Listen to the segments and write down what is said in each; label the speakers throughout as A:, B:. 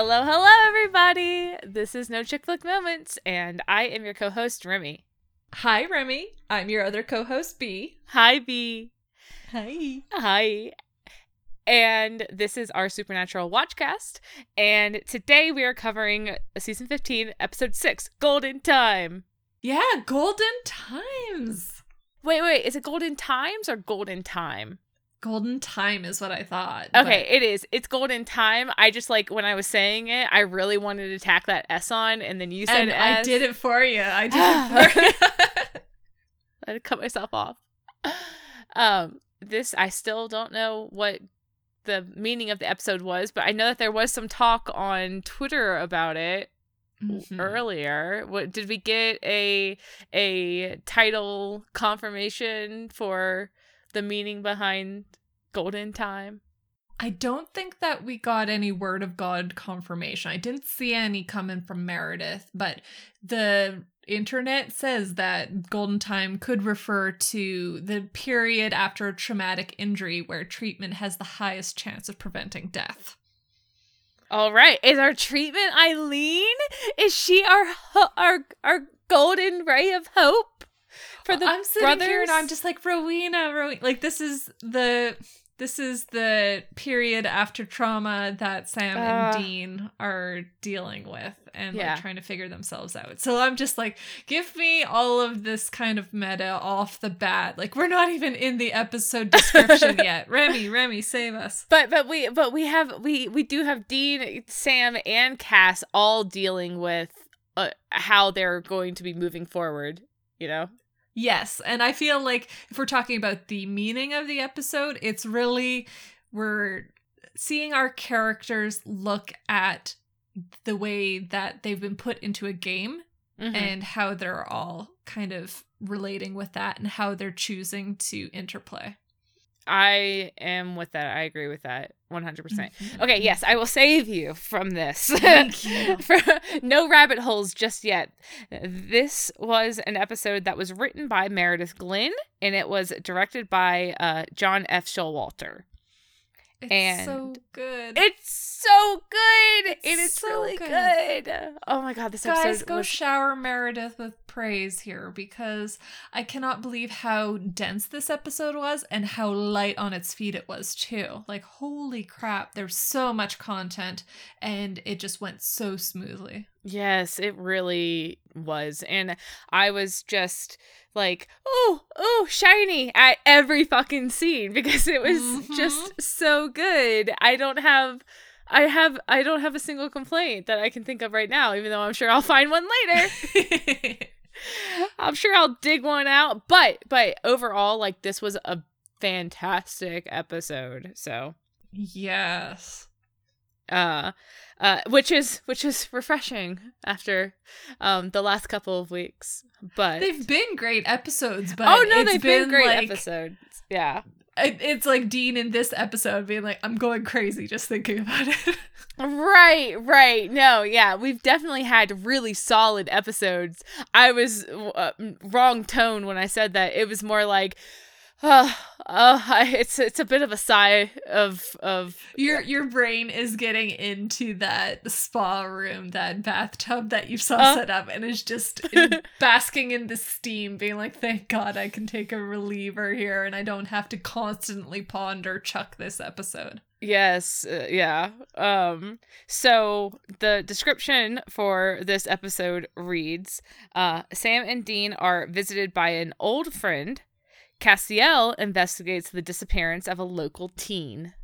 A: Hello, hello, everybody. This is No Chick Flick Moments, and I am your co host, Remy.
B: Hi, Remy. I'm your other co host, B.
A: Hi, B.
B: Hi.
A: Hi. And this is our Supernatural Watchcast. And today we are covering season 15, episode 6, Golden Time.
B: Yeah, Golden Times.
A: Wait, wait, is it Golden Times or Golden Time?
B: Golden Time is what I thought.
A: Okay, it is. It's Golden Time. I just like when I was saying it, I really wanted to tack that S on, and then you said
B: and
A: S.
B: I did it for you. I did it for you.
A: I had to cut myself off. Um, this I still don't know what the meaning of the episode was, but I know that there was some talk on Twitter about it
B: Mhm.
A: earlier. What did we get a a title confirmation for the meaning behind Golden Time?
B: I don't think that we got any word of God confirmation. I didn't see any coming from Meredith, but the internet says that golden time could refer to the period after a traumatic injury where treatment has the highest chance of preventing death.
A: All right, is our treatment Eileen? Is she our our our golden ray of hope for the
B: I'm sitting
A: brothers?
B: here and I'm just like Rowena, Rowena. Like this is the this is the period after trauma that Sam
A: Uh.
B: and Dean are dealing with and
A: Yeah.
B: like trying to figure themselves out. So I'm just like, give me all of this kind of meta off the bat. Like we're not even in the episode description yet. Remy, Remy, save us.
A: But but we but we have we we do have Dean, Sam, and Cass all dealing with uh, how they're going to be moving forward. You know.
B: Yes, and I feel like if we're talking about the meaning of the episode, it's really we're seeing our characters look at the way that they've been put into a game
A: Mhm.
B: and how they're all kind of relating with that and how they're choosing to interplay.
A: I am with that. I agree with that 100%. percent
B: Mhm.
A: Okay, yes, I will save you from this.
B: Thank you.
A: No rabbit holes just yet. This was an episode that was written by Meredith Glynn and it was directed by uh, John F. Showalter.
B: It's
A: and
B: so good.
A: It's so good.
B: It's
A: It is
B: so
A: really
B: good.
A: good. Oh my god, this
B: Guys,
A: episode Guys,
B: go
A: was
B: shower Meredith with praise here because I cannot believe how dense this episode was and how light on its feet it was too. Like, holy crap, there's so much content and it just went so smoothly.
A: Yes, it really was. And I was just like, oh, oh, shiny at every fucking scene because it was
B: Mhm.
A: just so good. I don't have I have I don't have a single complaint that I can think of right now, even though I'm sure I'll find one later. I'm sure I'll dig one out. But but overall, like this was a fantastic episode. So
B: yes.
A: uh uh which is which is refreshing after um the last couple of weeks but
B: They've been great episodes, but
A: oh no they've been, great
B: like,
A: episodes yeah
B: It's like Dean in this episode being like, I'm going crazy just thinking about it.
A: right right. No yeah we've definitely had really solid episodes. I was uh, wrong tone when i said that. It was more like uh, uh it's it's a bit of a sigh of of
B: Your your brain is getting into that spa room, that bathtub that you saw
A: Uh.
B: set up, and is just in- basking in the steam, being like, "Thank God I can take a reliever here, and I don't have to constantly ponder Chuck this episode."
A: Yes, uh, yeah. Um so the description for this episode reads, uh Sam and Dean are visited by an old friend. Castiel investigates the disappearance of a local teen.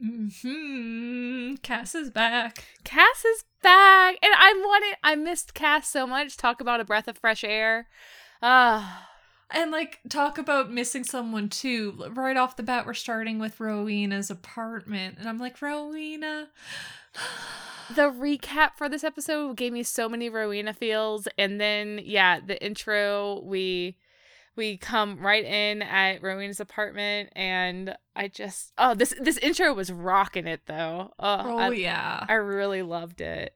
B: Hmm. Cass is back.
A: Cass is back, and I wanted I missed Cass so much. Talk about a breath of fresh air. Ah,
B: And like talk about missing someone too. Right off the bat, we're starting with Rowena's apartment, and I'm like, Rowena.
A: the recap for this episode gave me so many Rowena feels, and then yeah, the intro we we come right in at Rowena's apartment, and I just oh this this intro was rocking it though. Oh,
B: oh
A: I,
B: yeah.
A: I really loved it.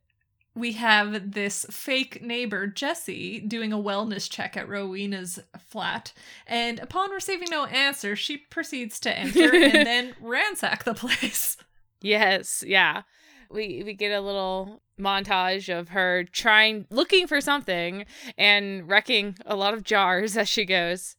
B: we have this fake neighbor, Jessie, doing a wellness check at Rowena's flat. And upon receiving no answer, she proceeds to enter and then ransack the place.
A: Yes, yeah. We we get a little montage of her trying looking for something and wrecking a lot of jars as she goes.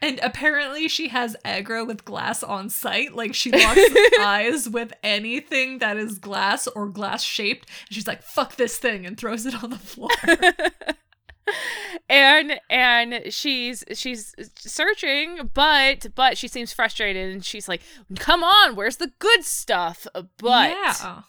B: And apparently she has aggro with glass on sight. Like she locks eyes with anything that is glass or glass shaped. And she's like, fuck this thing and throws it on the floor.
A: and and she's she's searching but but she seems frustrated and she's like come on where's the good stuff but
B: yeah.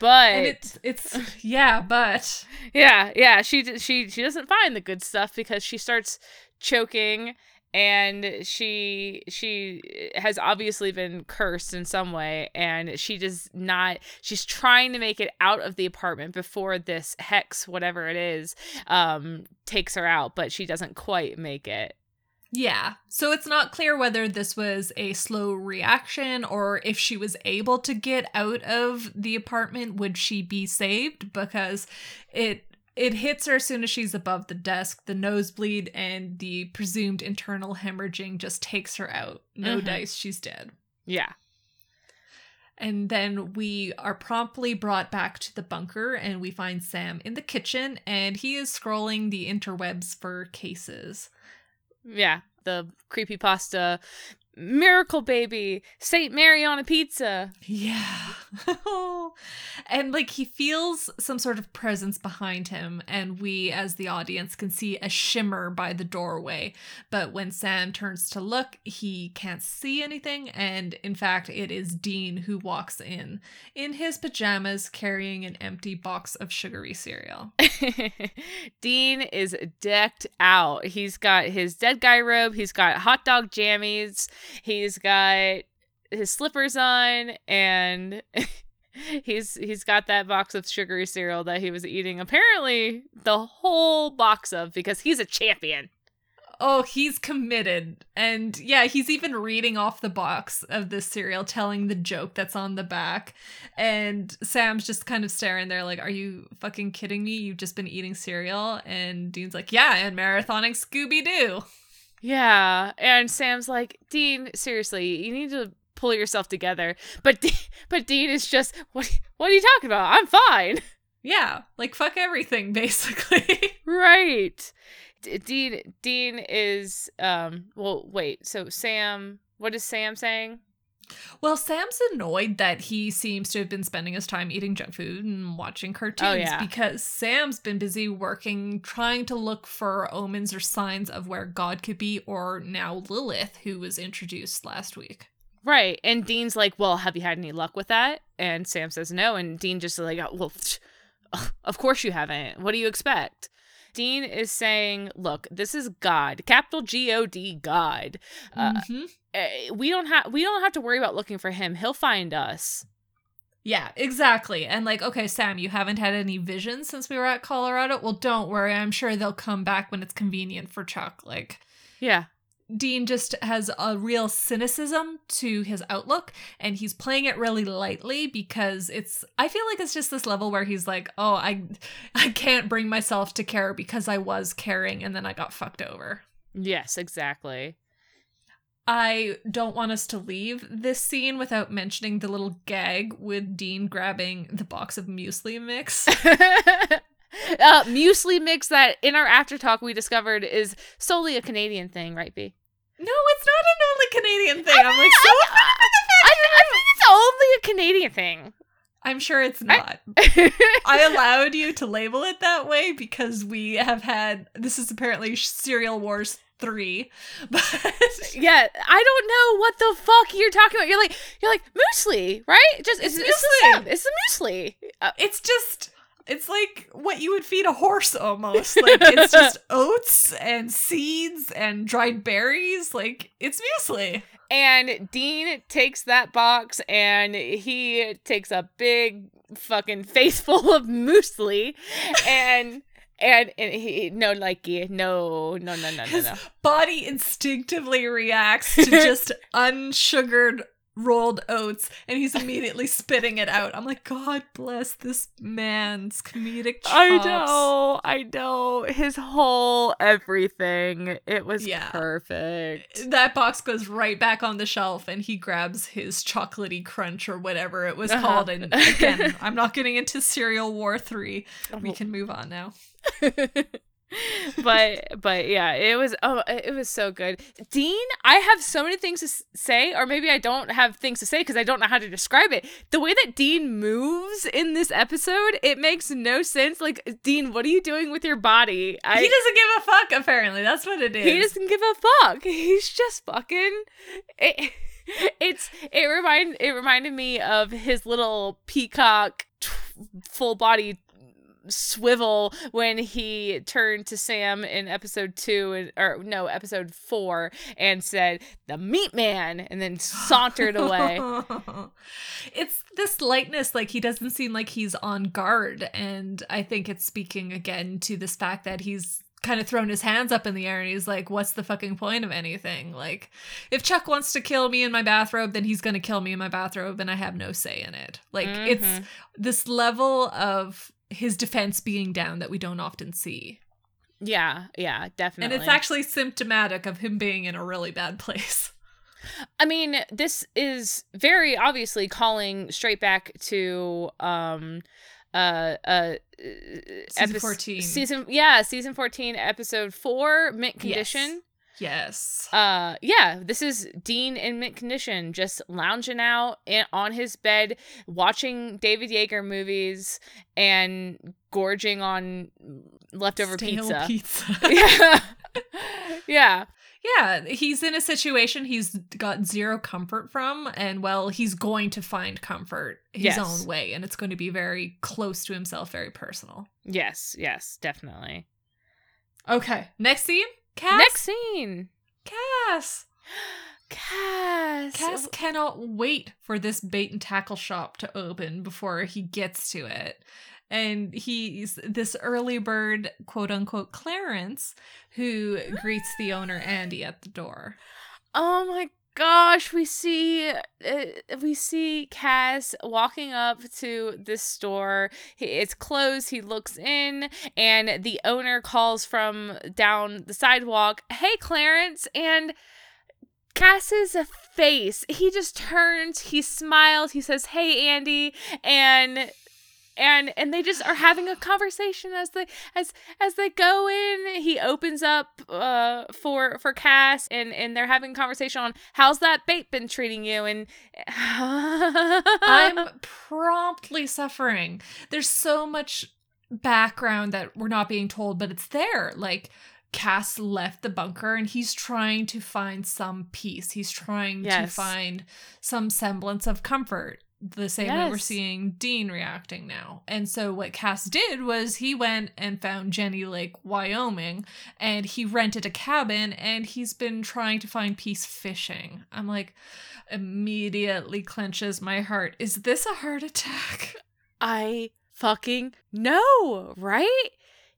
A: But
B: And it's it's yeah, but
A: yeah yeah she she she doesn't find the good stuff because she starts choking and she she has obviously been cursed in some way and she does not she's trying to make it out of the apartment before this hex whatever it is um takes her out but she doesn't quite make it
B: Yeah. So it's not clear whether this was a slow reaction or if she was able to get out of the apartment, would she be saved? Because it it hits her as soon as she's above the desk, the nosebleed and the presumed internal hemorrhaging just takes her out. No
A: Mhm.
B: dice, she's dead.
A: yeah
B: And then we are promptly brought back to the bunker and we find Sam in the kitchen and he is scrolling the interwebs for cases.
A: Yeah the creepy pasta miracle baby saint mary on a pizza
B: Yeah. and like he feels some sort of presence behind him, and we as the audience can see a shimmer by the doorway. But when Sam turns to look, he can't see anything, and in fact, it is Dean who walks in in his pajamas carrying an empty box of sugary cereal.
A: Dean is decked out. He's got his dead guy robe, he's got hot dog jammies, he's got his slippers on, and he's he's got that box of sugary cereal that he was eating apparently the whole box of because he's a champion.
B: Oh, he's committed. And yeah, he's even reading off the box of this cereal, telling the joke that's on the back. And Sam's just kind of staring there, like, Are you fucking kidding me? You've just been eating cereal? And Dean's like, Yeah, and marathoning Scooby Doo.
A: Yeah, and Sam's like, "Dean, seriously, you need to pull yourself together." But De- but Dean is just, "What what are you talking about? I'm fine."
B: Yeah, like, fuck everything, basically.
A: Right. D- Dean Dean is um well wait, so Sam what is Sam saying?
B: Well, Sam's annoyed that he seems to have been spending his time eating junk food and watching cartoons
A: Oh, yeah.
B: because Sam's been busy working, trying to look for omens or signs of where God could be, or now Lilith, who was introduced last week.
A: Right. And Dean's like, "Well, have you had any luck with that?" And Sam says no, and Dean just like, "Oh, "Well, of course you haven't. What do you expect?" Dean is saying, "Look, this is God, capital G O D, God. Uh,
B: Mhm.
A: eh, we don't have we don't have to worry about looking for him. He'll find us."
B: Yeah, exactly. And like, okay, Sam, you haven't had any visions since we were at Colorado. Well, don't worry. I'm sure they'll come back when it's convenient for Chuck. Like,
A: Yeah.
B: Dean just has a real cynicism to his outlook and he's playing it really lightly because it's I feel like it's just this level where he's like, "Oh, I I can't bring myself to care because I was caring and then I got fucked over."
A: Yes, exactly.
B: I don't want us to leave this scene without mentioning the little gag with Dean grabbing the box of muesli mix.
A: uh, muesli mix that in our after talk we discovered is solely a Canadian thing, right, B?
B: No, it's not an only Canadian thing. I'm like so
A: I, I think it's only a Canadian thing.
B: I'm sure it's not. I allowed you to label it that way because we have had this is apparently Cereal Wars 3. But
A: yeah, I don't know what the fuck you're talking about. You're like you're like muesli, right? Just it's,
B: It's
A: it's,
B: muesli.
A: It's the muesli. Uh,
B: it's just it's like what you would feed a horse almost. Like it's just oats and seeds and dried berries. Like it's muesli.
A: and Dean takes that box and he takes a big fucking face full of muesli and and and he no like yeah, no no no no no
B: His body instinctively reacts to just unsugared rolled oats and he's immediately spitting it out. I'm like, God bless this man's comedic chops.
A: I know, I know. His whole everything. It was
B: Yeah.
A: perfect.
B: That box goes right back on the shelf and he grabs his chocolatey crunch or whatever it was
A: Uh-huh.
B: called. And again, I'm not getting into Cereal War 3. We
A: Oh.
B: can move on now.
A: but but yeah, it was oh it was so good. Dean, I have so many things to say, or maybe I don't have things to say because I don't know how to describe it. The way that Dean moves in this episode, it makes no sense. Like Dean, what are you doing with your body? I,
B: he doesn't give a fuck, apparently. That's what it is.
A: he doesn't give a fuck. He's just fucking. It, it's it remind it reminded me of his little peacock full body swivel when he turned to Sam in episode two and or no episode four and said the meat man and then sauntered away.
B: it's this lightness, like he doesn't seem like he's on guard. And I think it's speaking again to this fact that he's kind of thrown his hands up in the air and he's like, What's the fucking point of anything? Like, if Chuck wants to kill me in my bathrobe, then he's gonna kill me in my bathrobe and I have no say in it. Like, it's
A: Mhm.
B: this level of his defense being down that we don't often see.
A: Yeah, yeah, definitely.
B: And it's actually symptomatic of him being in a really bad place.
A: I mean, this is very obviously calling straight back to um uh uh
B: Season
A: epi-
B: 14.
A: Season yeah, season 14 episode 4 mint condition.
B: Yes.
A: Uh yeah, this is Dean in mint condition just lounging out in, on his bed watching David Yeager movies and gorging on leftover
B: Stale
A: pizza.
B: pizza.
A: yeah. yeah.
B: Yeah, he's in a situation he's got zero comfort from, and well, he's going to find comfort his
A: Yes.
B: own way, and it's going to be very close to himself, very personal.
A: Yes, yes, definitely.
B: Okay, next scene. Cass.
A: Next scene.
B: Cass.
A: Cass.
B: Cass cannot wait for this bait and tackle shop to open before he gets to it. And he's this early bird, quote unquote, Clarence, who greets the owner, Andy, at the door.
A: Oh my gosh, we see uh, we see Cass walking up to this store. It's closed. He looks in and the owner calls from down the sidewalk, "Hey Clarence." And Cass's face, he just turns, he smiles, he says, "Hey Andy." And and and they just are having a conversation as they as as they go in he opens up uh for for cass and and they're having a conversation on how's that bait been treating you and
B: I'm promptly suffering. There's so much background that we're not being told, but it's there. Like Cass left the bunker and he's trying to find some peace. He's trying to find some semblance of comfort. The same way we're seeing Dean reacting now. And so what Cass did was he went and found Jenny Lake, Wyoming, and he rented a cabin and he's been trying to find peace fishing. I'm like immediately clenches my heart. Is this a heart attack?
A: i fucking know right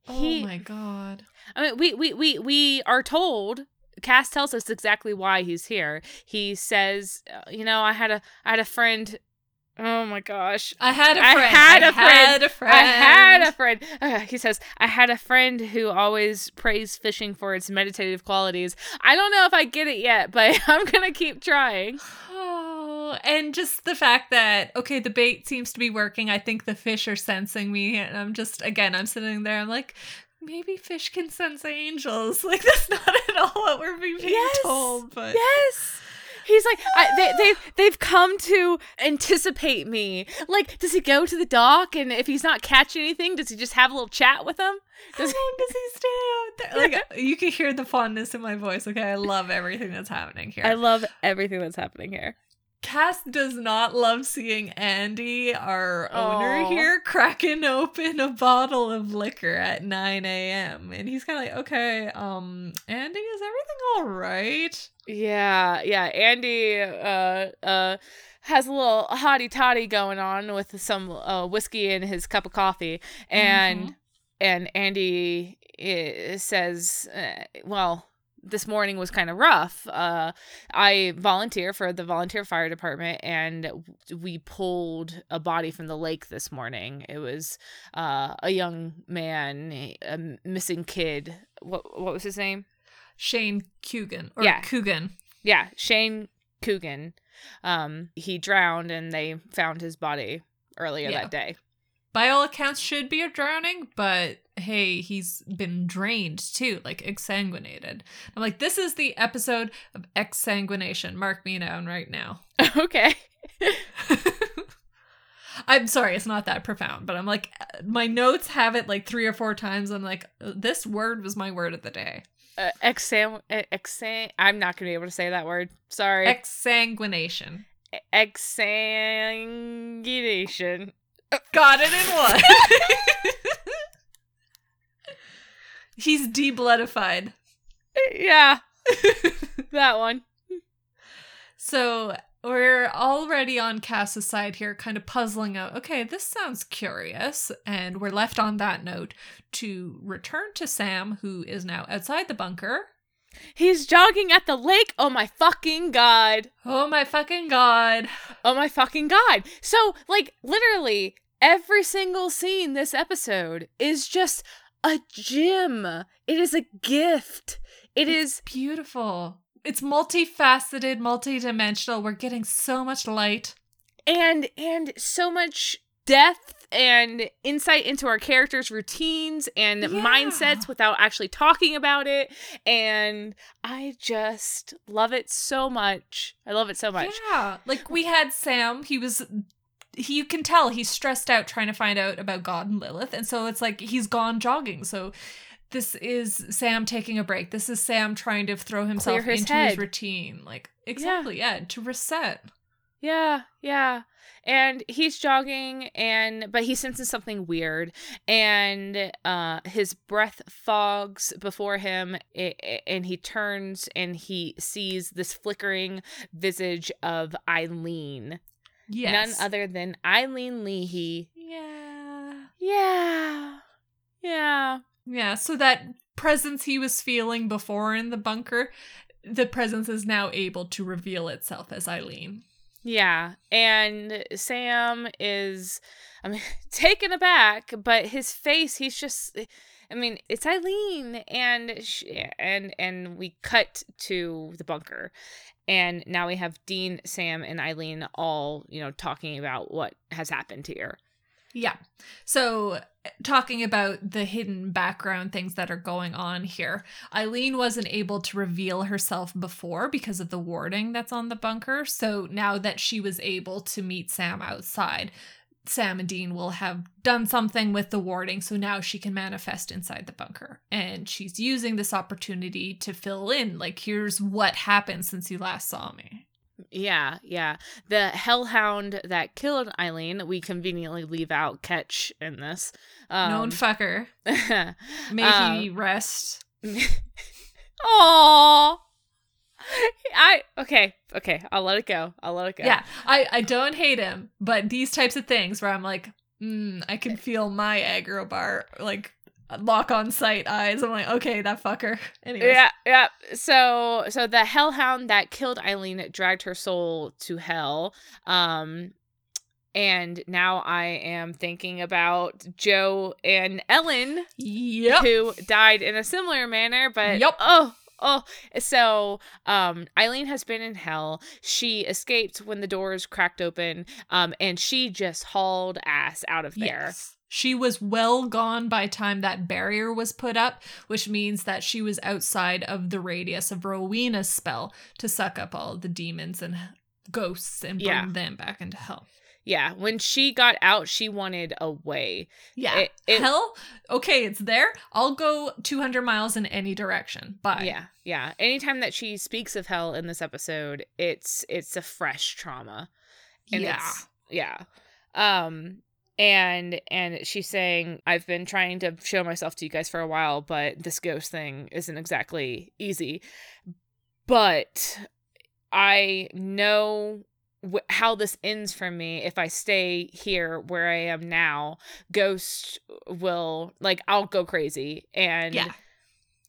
A: he
B: oh my god.
A: I mean, we we we we are told. Cass tells us exactly why he's here. He says, uh, "You know, I had a I had a friend. Oh my gosh,
B: I had a friend.
A: had
B: I
A: a friend.
B: had a friend.
A: I had a friend." Uh, he says, "I had a friend who always praised fishing for its meditative qualities. I don't know if I get it yet, but I'm gonna keep trying."
B: Oh, and just the fact that okay, the bait seems to be working. I think the fish are sensing me, and I'm just again, I'm sitting there. I'm like, maybe fish can sense angels. Like that's not at all what we're being
A: Yes.
B: told. But
A: Yes. He's like, I, they, they've they've come to anticipate me. Like, does he go to the dock, and if he's not catching anything, does he just have a little chat with them?
B: how long does he stay out there? Like you can hear the fondness in my voice. Okay, I love everything that's happening here.
A: I love everything that's happening here.
B: Cass does not love seeing Andy, our owner
A: Aw.
B: here, cracking open a bottle of liquor at 9 a.m. And he's kind of like, okay, um, Andy, is everything all right?
A: Yeah, yeah. Andy uh uh has a little hottie toddy going on with some uh, whiskey in his cup of coffee, and
B: Mhm.
A: and Andy uh, says, uh, "Well, this morning was kind of rough. Uh, I volunteer for the volunteer fire department, and we pulled a body from the lake this morning. It was uh, a young man, a missing kid. What what was his name?
B: Shane Coogan or
A: Yeah.
B: Coogan.
A: Yeah, Shane Coogan. Um, he drowned, and they found his body earlier
B: Yeah.
A: that day.
B: By all accounts, should be a drowning, but hey, he's been drained too, like exsanguinated. I'm like, this is the episode of exsanguination. Mark me down right now.
A: okay.
B: I'm sorry, it's not that profound, but I'm like, uh, my notes have it like three or four times. I'm like, uh, this word was my word of the day.
A: Uh, exam, uh, exam. I'm not gonna be able to say that word. Sorry.
B: Exsanguination.
A: Exsanguination.
B: Got it in one. He's debloodified.
A: yeah, that one.
B: So we're already on Cass's side here, kind of puzzling out. Okay, this sounds curious, and we're left on that note to return to Sam, who is now outside the bunker.
A: He's jogging at the lake. Oh my fucking god.
B: Oh my fucking god!
A: Oh my fucking god. So, like, literally, every single scene this episode is just a gym. It is a gift. It is
B: Beautiful. It's multifaceted, multidimensional. We're getting so much light.
A: and and so much depth and insight into our characters' routines and
B: Yeah.
A: mindsets without actually talking about it. And I just love it so much. I love it so much.
B: Yeah, like we had Sam. He was. He, you can tell he's stressed out trying to find out about God and Lilith, and so it's like he's gone jogging. So this is Sam taking a break. This is Sam trying to throw himself
A: his
B: into his routine. Like exactly, yeah, to reset.
A: Yeah, yeah. And he's jogging and but he senses something weird and uh his breath fogs before him and he turns and he sees this flickering visage of Eileen.
B: Yes.
A: None other than Eileen Leahy.
B: Yeah.
A: Yeah. Yeah.
B: Yeah. So that presence he was feeling before in the bunker, the presence is now able to reveal itself as Eileen.
A: Yeah, and Sam is, I mean, taken aback, but his face, he's just, I mean, it's Eileen, and she, and and we cut to the bunker, and now we have Dean, Sam, and Eileen all, you know, talking about what has happened here.
B: Yeah. So, eh, talking about the hidden background things that are going on here, Eileen wasn't able to reveal herself before because of the warding that's on the bunker. So, now that she was able to meet Sam outside, Sam and Dean will have done something with the warding. So now she can manifest inside the bunker. And she's using this opportunity to fill in like, here's what happened since you last saw me.
A: Yeah, yeah. The hellhound that killed Eileen, we conveniently leave out Ketch in this.
B: Known
A: Um,
B: fucker. May
A: um,
B: he rest.
A: Aww. I okay, okay. I'll let it go. I'll let it go.
B: Yeah, I I don't hate him, but these types of things where I'm like, mm, I can feel my aggro bar like lock on sight eyes. I'm like, okay, that fucker. Anyways,
A: Yeah, yeah. So so the hellhound that killed Eileen dragged her soul to hell. Um and now I am thinking about Jo and Ellen
B: yep.
A: who died in a similar manner, but
B: yep.
A: oh Oh, so um Eileen has been in hell. She escaped when the doors cracked open um and she just hauled ass out of there.
B: Yes. She was well gone by time that barrier was put up, which means that she was outside of the radius of Rowena's spell to suck up all the demons and ghosts and bring
A: Yeah.
B: them back into hell.
A: Yeah, when she got out, she wanted away.
B: Yeah.
A: It- it-
B: hell, okay, it's there. I'll go 200 miles in any direction. Bye.
A: Yeah, yeah. Anytime that she speaks of hell in this episode, it's it's a fresh trauma. And
B: yeah.
A: yeah. Um and and she's saying I've been trying to show myself to you guys for a while, but this ghost thing isn't exactly easy. But I know how this ends for me if I stay here where I am now. Ghost will like I'll go crazy and
B: Yeah.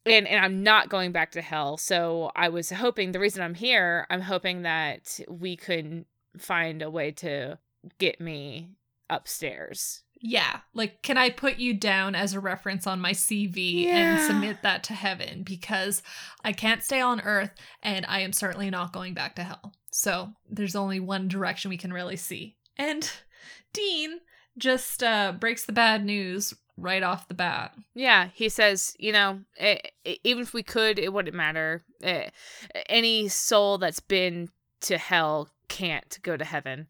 A: and and I'm not going back to hell. So I was hoping the reason I'm here, I'm hoping that we could find a way to get me upstairs.
B: Yeah, like can I put you down as a reference on my CV
A: Yeah.
B: and submit that to heaven because I can't stay on earth and I am certainly not going back to hell. So, there's only one direction we can really see. And Dean just uh breaks the bad news right off the bat.
A: Yeah, he says, you know, eh, eh, even if we could, it wouldn't matter. Eh, any soul that's been to hell can't go to heaven.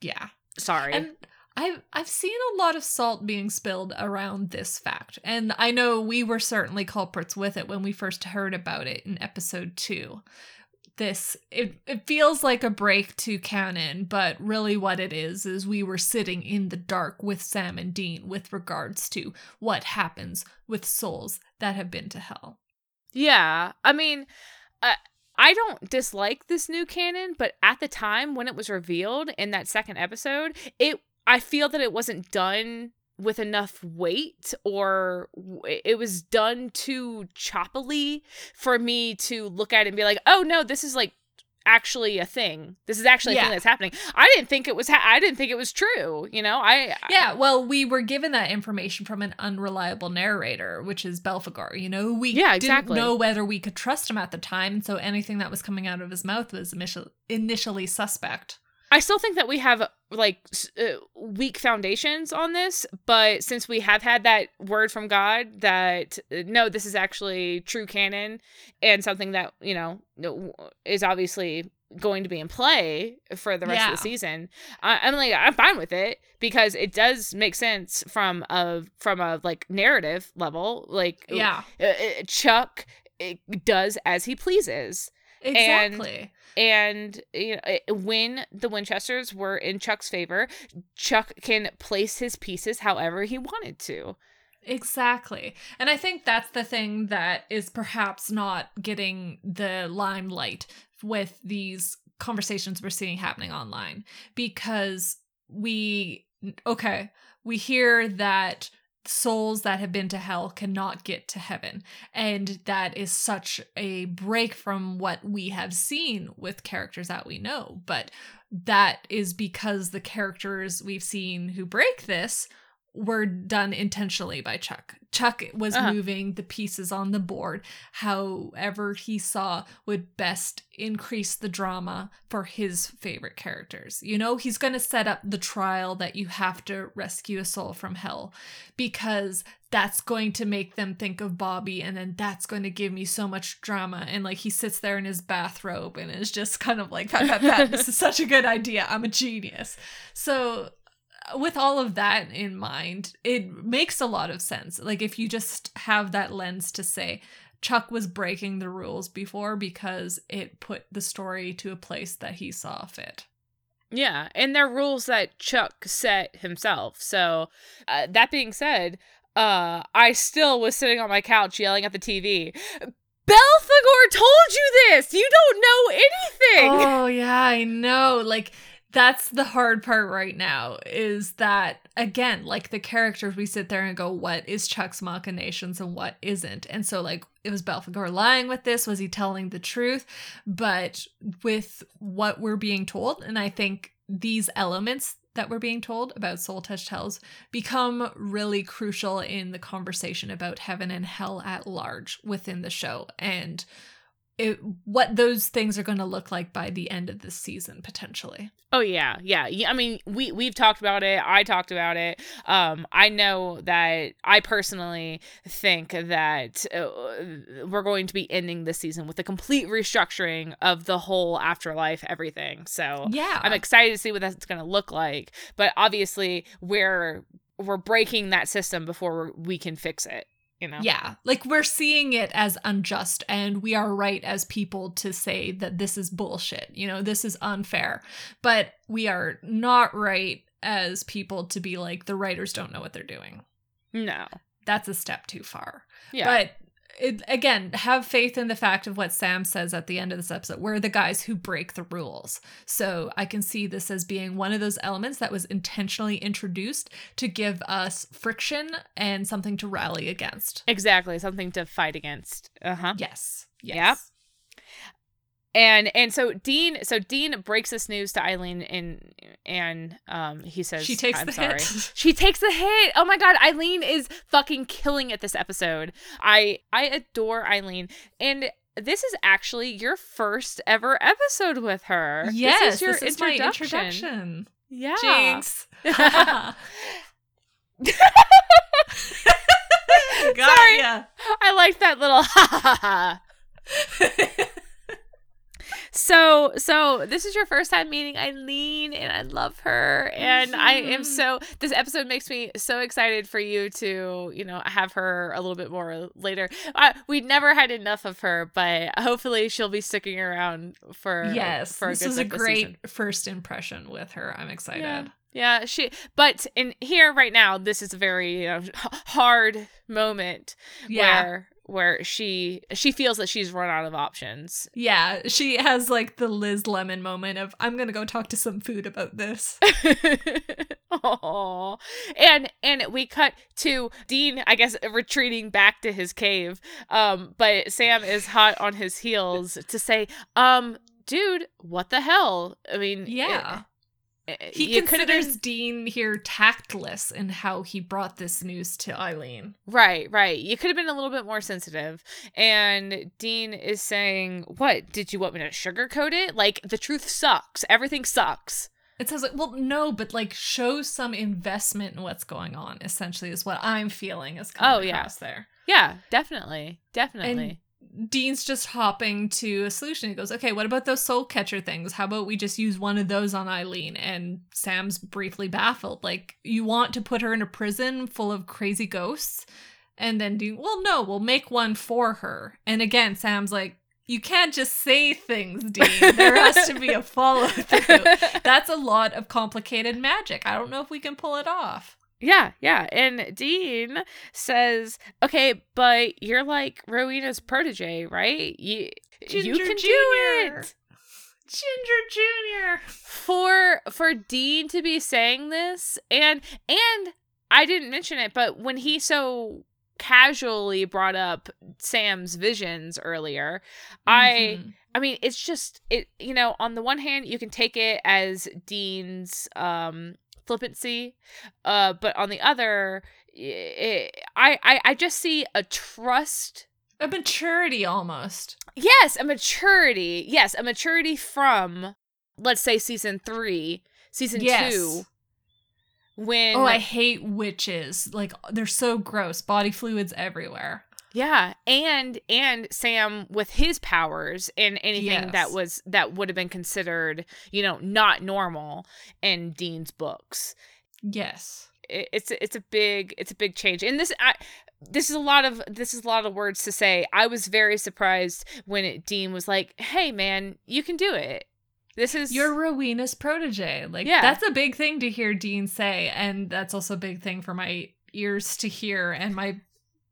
B: Yeah.
A: Sorry.
B: And I've I've seen a lot of salt being spilled around this fact, and I know we were certainly culprits with it when we first heard about it in episode two. This it it feels like a break to canon, but really what it is is we were sitting in the dark with Sam and Dean with regards to what happens with souls that have been to hell.
A: Yeah, I mean, uh, I don't dislike this new canon, but at the time when it was revealed in that second episode, it I feel that it wasn't done with enough weight or it was done too choppily for me to look at it and be like, "Oh no, this is like actually a thing. This is actually a
B: Yeah.
A: thing that's happening." I didn't think it was ha- I didn't think it was true, you know? I
B: Yeah, well, we were given that information from an unreliable narrator, which is Belphegor. You know, we
A: Yeah, exactly.
B: didn't know whether we could trust him at the time, and so anything that was coming out of his mouth was initial- initially suspect.
A: I still think that we have like uh, weak foundations on this, but since we have had that word from God that uh, no, this is actually true canon and something that you know is obviously going to be in play for the rest of the season, I, I'm like I'm fine with it because it does make sense from a from a like narrative level. Like
B: Yeah,
A: uh, Chuck does as he pleases
B: exactly.
A: and you know, when the Winchesters were in Chuck's favor, Chuck can place his pieces however he wanted to.
B: Exactly. And I think that's the thing that is perhaps not getting the limelight with these conversations we're seeing happening online because we, okay, we hear that souls that have been to hell cannot get to heaven. And that is such a break from what we have seen with characters that we know. But that is because the characters we've seen who break this were done intentionally by Chuck. Chuck was
A: Uh-huh.
B: moving the pieces on the board however he saw would best increase the drama for his favorite characters. You know, he's going to set up the trial that you have to rescue a soul from hell because that's going to make them think of Bobby and then that's going to give me so much drama and like he sits there in his bathrobe and is just kind of like pat, pat, pat, this is such a good idea. I'm a genius. So with all of that in mind, it makes a lot of sense. Like if you just have that lens to say Chuck was breaking the rules before because it put the story to a place that he saw fit.
A: Yeah, and they're rules that Chuck set himself. So, uh, that being said, uh, I still was sitting on my couch yelling at the TV. Belphegor told you this. You don't know anything.
B: Oh yeah, I know. Like that's the hard part right now is that again, like the characters we sit there and go, what is Chuck's machinations and what isn't? And so like it was Belphegor lying with this? Was he telling the truth? But with what we're being told, and I think these elements that we're being told about soul touched hells become really crucial in the conversation about heaven and hell at large within the show and it, what those things are going to look like by the end of this season potentially
A: Oh yeah, yeah. I mean, we we've talked about it. I talked about it. Um, I know that I personally think that uh, we're going to be ending this season with a complete restructuring of the whole afterlife, everything. So
B: yeah
A: I'm excited to see what that's going to look like. But obviously, we're we're breaking that system before we can fix it. You know.
B: yeah like we're seeing it as unjust and we are right as people to say that this is bullshit you know this is unfair but we are not right as people to be like the writers don't know what they're doing
A: No.
B: that's a step too far
A: Yeah.
B: But it, again, have faith in the fact of what Sam says at the end of this episode. We're the guys who break the rules. So I can see this as being one of those elements that was intentionally introduced to give us friction and something to rally against.
A: Exactly, something to fight against. Uh-huh.
B: Yes. Yes.
A: Yep. And and so Dean so Dean breaks this news to Eileen and and um he says
B: She takes
A: I'm
B: the
A: sorry.
B: hit.
A: She takes the hit. Oh my god, Eileen is fucking killing it this episode. I I adore Eileen and this is actually your first ever episode with her.
B: Yes,
A: this is your
B: this is my
A: introduction.
B: introduction.
A: Yeah.
B: Jinx. Got
A: Sorry.
B: ya.
A: I like that little ha ha ha. So, so this is your first time meeting Eileen, and I love her, and I am
B: Mhm.
A: so. This episode makes me so excited for you to, you know, have her a little bit more later. Uh, we never had enough of her, but hopefully she'll be sticking around for
B: yes,
A: for a
B: this
A: good
B: was a great
A: season.
B: first impression with her. I'm excited.
A: Yeah. Yeah, she. But in here right now, this is a very you know, hard moment
B: Yeah.
A: where where she she feels that she's run out of options.
B: Yeah, she has like the Liz Lemon moment of I'm gonna go talk to some food about this.
A: Aww. And and we cut to Dean, I guess, retreating back to his cave. Um, but Sam is hot on his heels to say, um, dude, what the hell? I mean,
B: Yeah.
A: it- Eh, eh,
B: he
A: you could've been-
B: considers Dean here tactless in how he brought this news to Eileen.
A: Right, right. You could have been a little bit more sensitive. And Dean is saying, What? Did you want me to sugarcoat it? Like, the truth sucks. Everything sucks.
B: It says like, well, no, but like show some investment in what's going on. Essentially, is what I'm feeling is coming
A: Oh, yeah.
B: across there.
A: Yeah, definitely. Definitely.
B: Dean's just hopping to a solution. He goes, okay, what about those soul catcher things? How about we just use one of those on Eileen? And Sam's briefly baffled. Like, you want to put her in a prison full of crazy ghosts? And then Dean, well, no, we'll make one for her. And again, Sam's like, you can't just say things, Dean. There has to be a follow through. That's a lot of complicated magic. I don't know if we can pull it off.
A: Yeah, yeah. And Dean says, "Okay, but you're like Rowena's protege, right? You you can
B: Jr..
A: do it."
B: Ginger Jr.
A: For for Dean to be saying this and and I didn't mention it, but when he so casually brought up Sam's visions earlier, I
B: Mhm.
A: I mean, it's just it. You know, on the one hand, you can take it as Dean's um flippancy, uh, but on the other, i I I I just see a trust.
B: a maturity almost.
A: Yes, a maturity. Yes, a maturity from, let's say, season three, season
B: Yes.
A: two. When
B: Oh, I hate witches. Like they're so gross. Body fluids everywhere.
A: Yeah, and and Sam with his powers and anything that was that would have been considered, you know, not normal in Dean's books.
B: Yes.
A: It, it's a- it's a big it's a big change. And this I this is a lot of this is a lot of words to say. I was very surprised when it, Dean was like, "Hey man, you can do it." This is
B: You're Rowena's protege. Like
A: Yeah.
B: that's a big thing to hear Dean say, and that's also a big thing for my ears to hear and my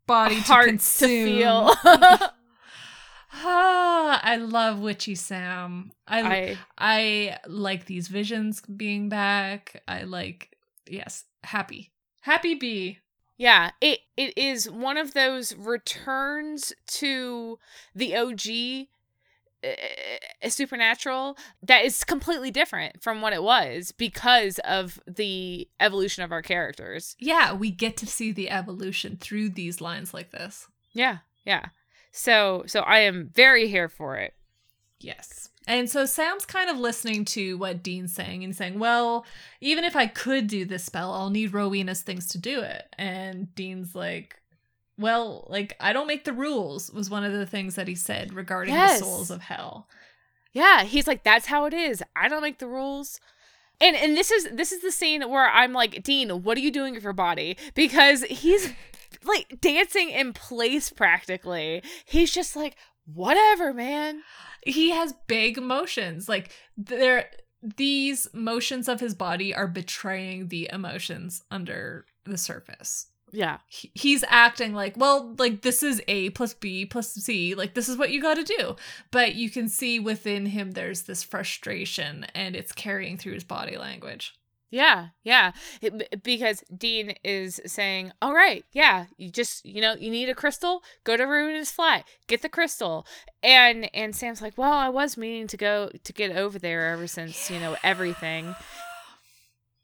B: body
A: heart
B: to consume.
A: to feel.
B: ah, I love Witchy Sam. I,
A: I
B: I like these visions being back. I like yes, happy. Happy bee.
A: Yeah, it it is one of those returns to the OG Eh, eh, eh, supernatural that is completely different from what it was because of the evolution of our characters.
B: Yeah, we get to see the evolution through these lines like this.
A: Yeah, yeah. So so I am very here for it.
B: Yes. And so Sam's kind of listening to what Dean's saying and saying, well, even if I could do this spell, I'll need Rowena's things to do it. And Dean's like, well, like, I don't make the rules, was one of the things that he said regarding
A: Yes.
B: the souls of hell.
A: Yeah, he's like that's how it is. I don't make the rules. And and this is this is the scene where I'm like, "Dean, what are you doing with your body?" Because he's like dancing in place practically. He's just like, "Whatever, man."
B: He has big motions. Like, there, these motions of his body are betraying the emotions under the surface.
A: Yeah.
B: he- he's acting like, well, like this is A plus B plus C, like this is what you got to do. But you can see within him there's this frustration and it's carrying through his body language.
A: Yeah, yeah. It- because Dean is saying, "All right, yeah, you just you know you need a crystal. Go to Rowena's Flat, get the crystal." And and Sam's like, "Well, I was meaning to go to get over there ever since you know everything."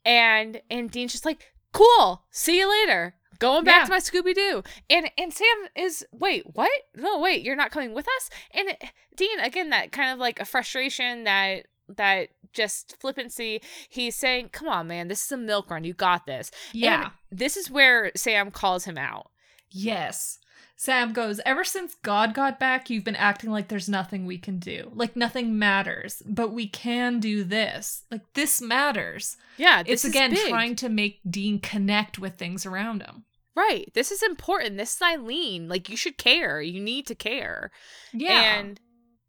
A: And and Dean's just like, "Cool, see you later." Going back
B: Yeah.
A: to my Scooby Doo, and and Sam is wait what? No wait, you're not coming with us. And it, Dean again that kind of like a frustration that that just flippancy. He's saying, "Come on, man, this is a milk run. You got this."
B: Yeah.
A: And this is where Sam calls him out.
B: Yes. Sam goes, Ever since God got back, you've been acting like there's nothing we can do. Like nothing matters. But we can do this. Like this matters.
A: Yeah, this
B: it's
A: is
B: again
A: big.
B: trying to make Dean connect with things around him.
A: right. This is important. This is Eileen. Like you should care. You need to care.
B: Yeah.
A: And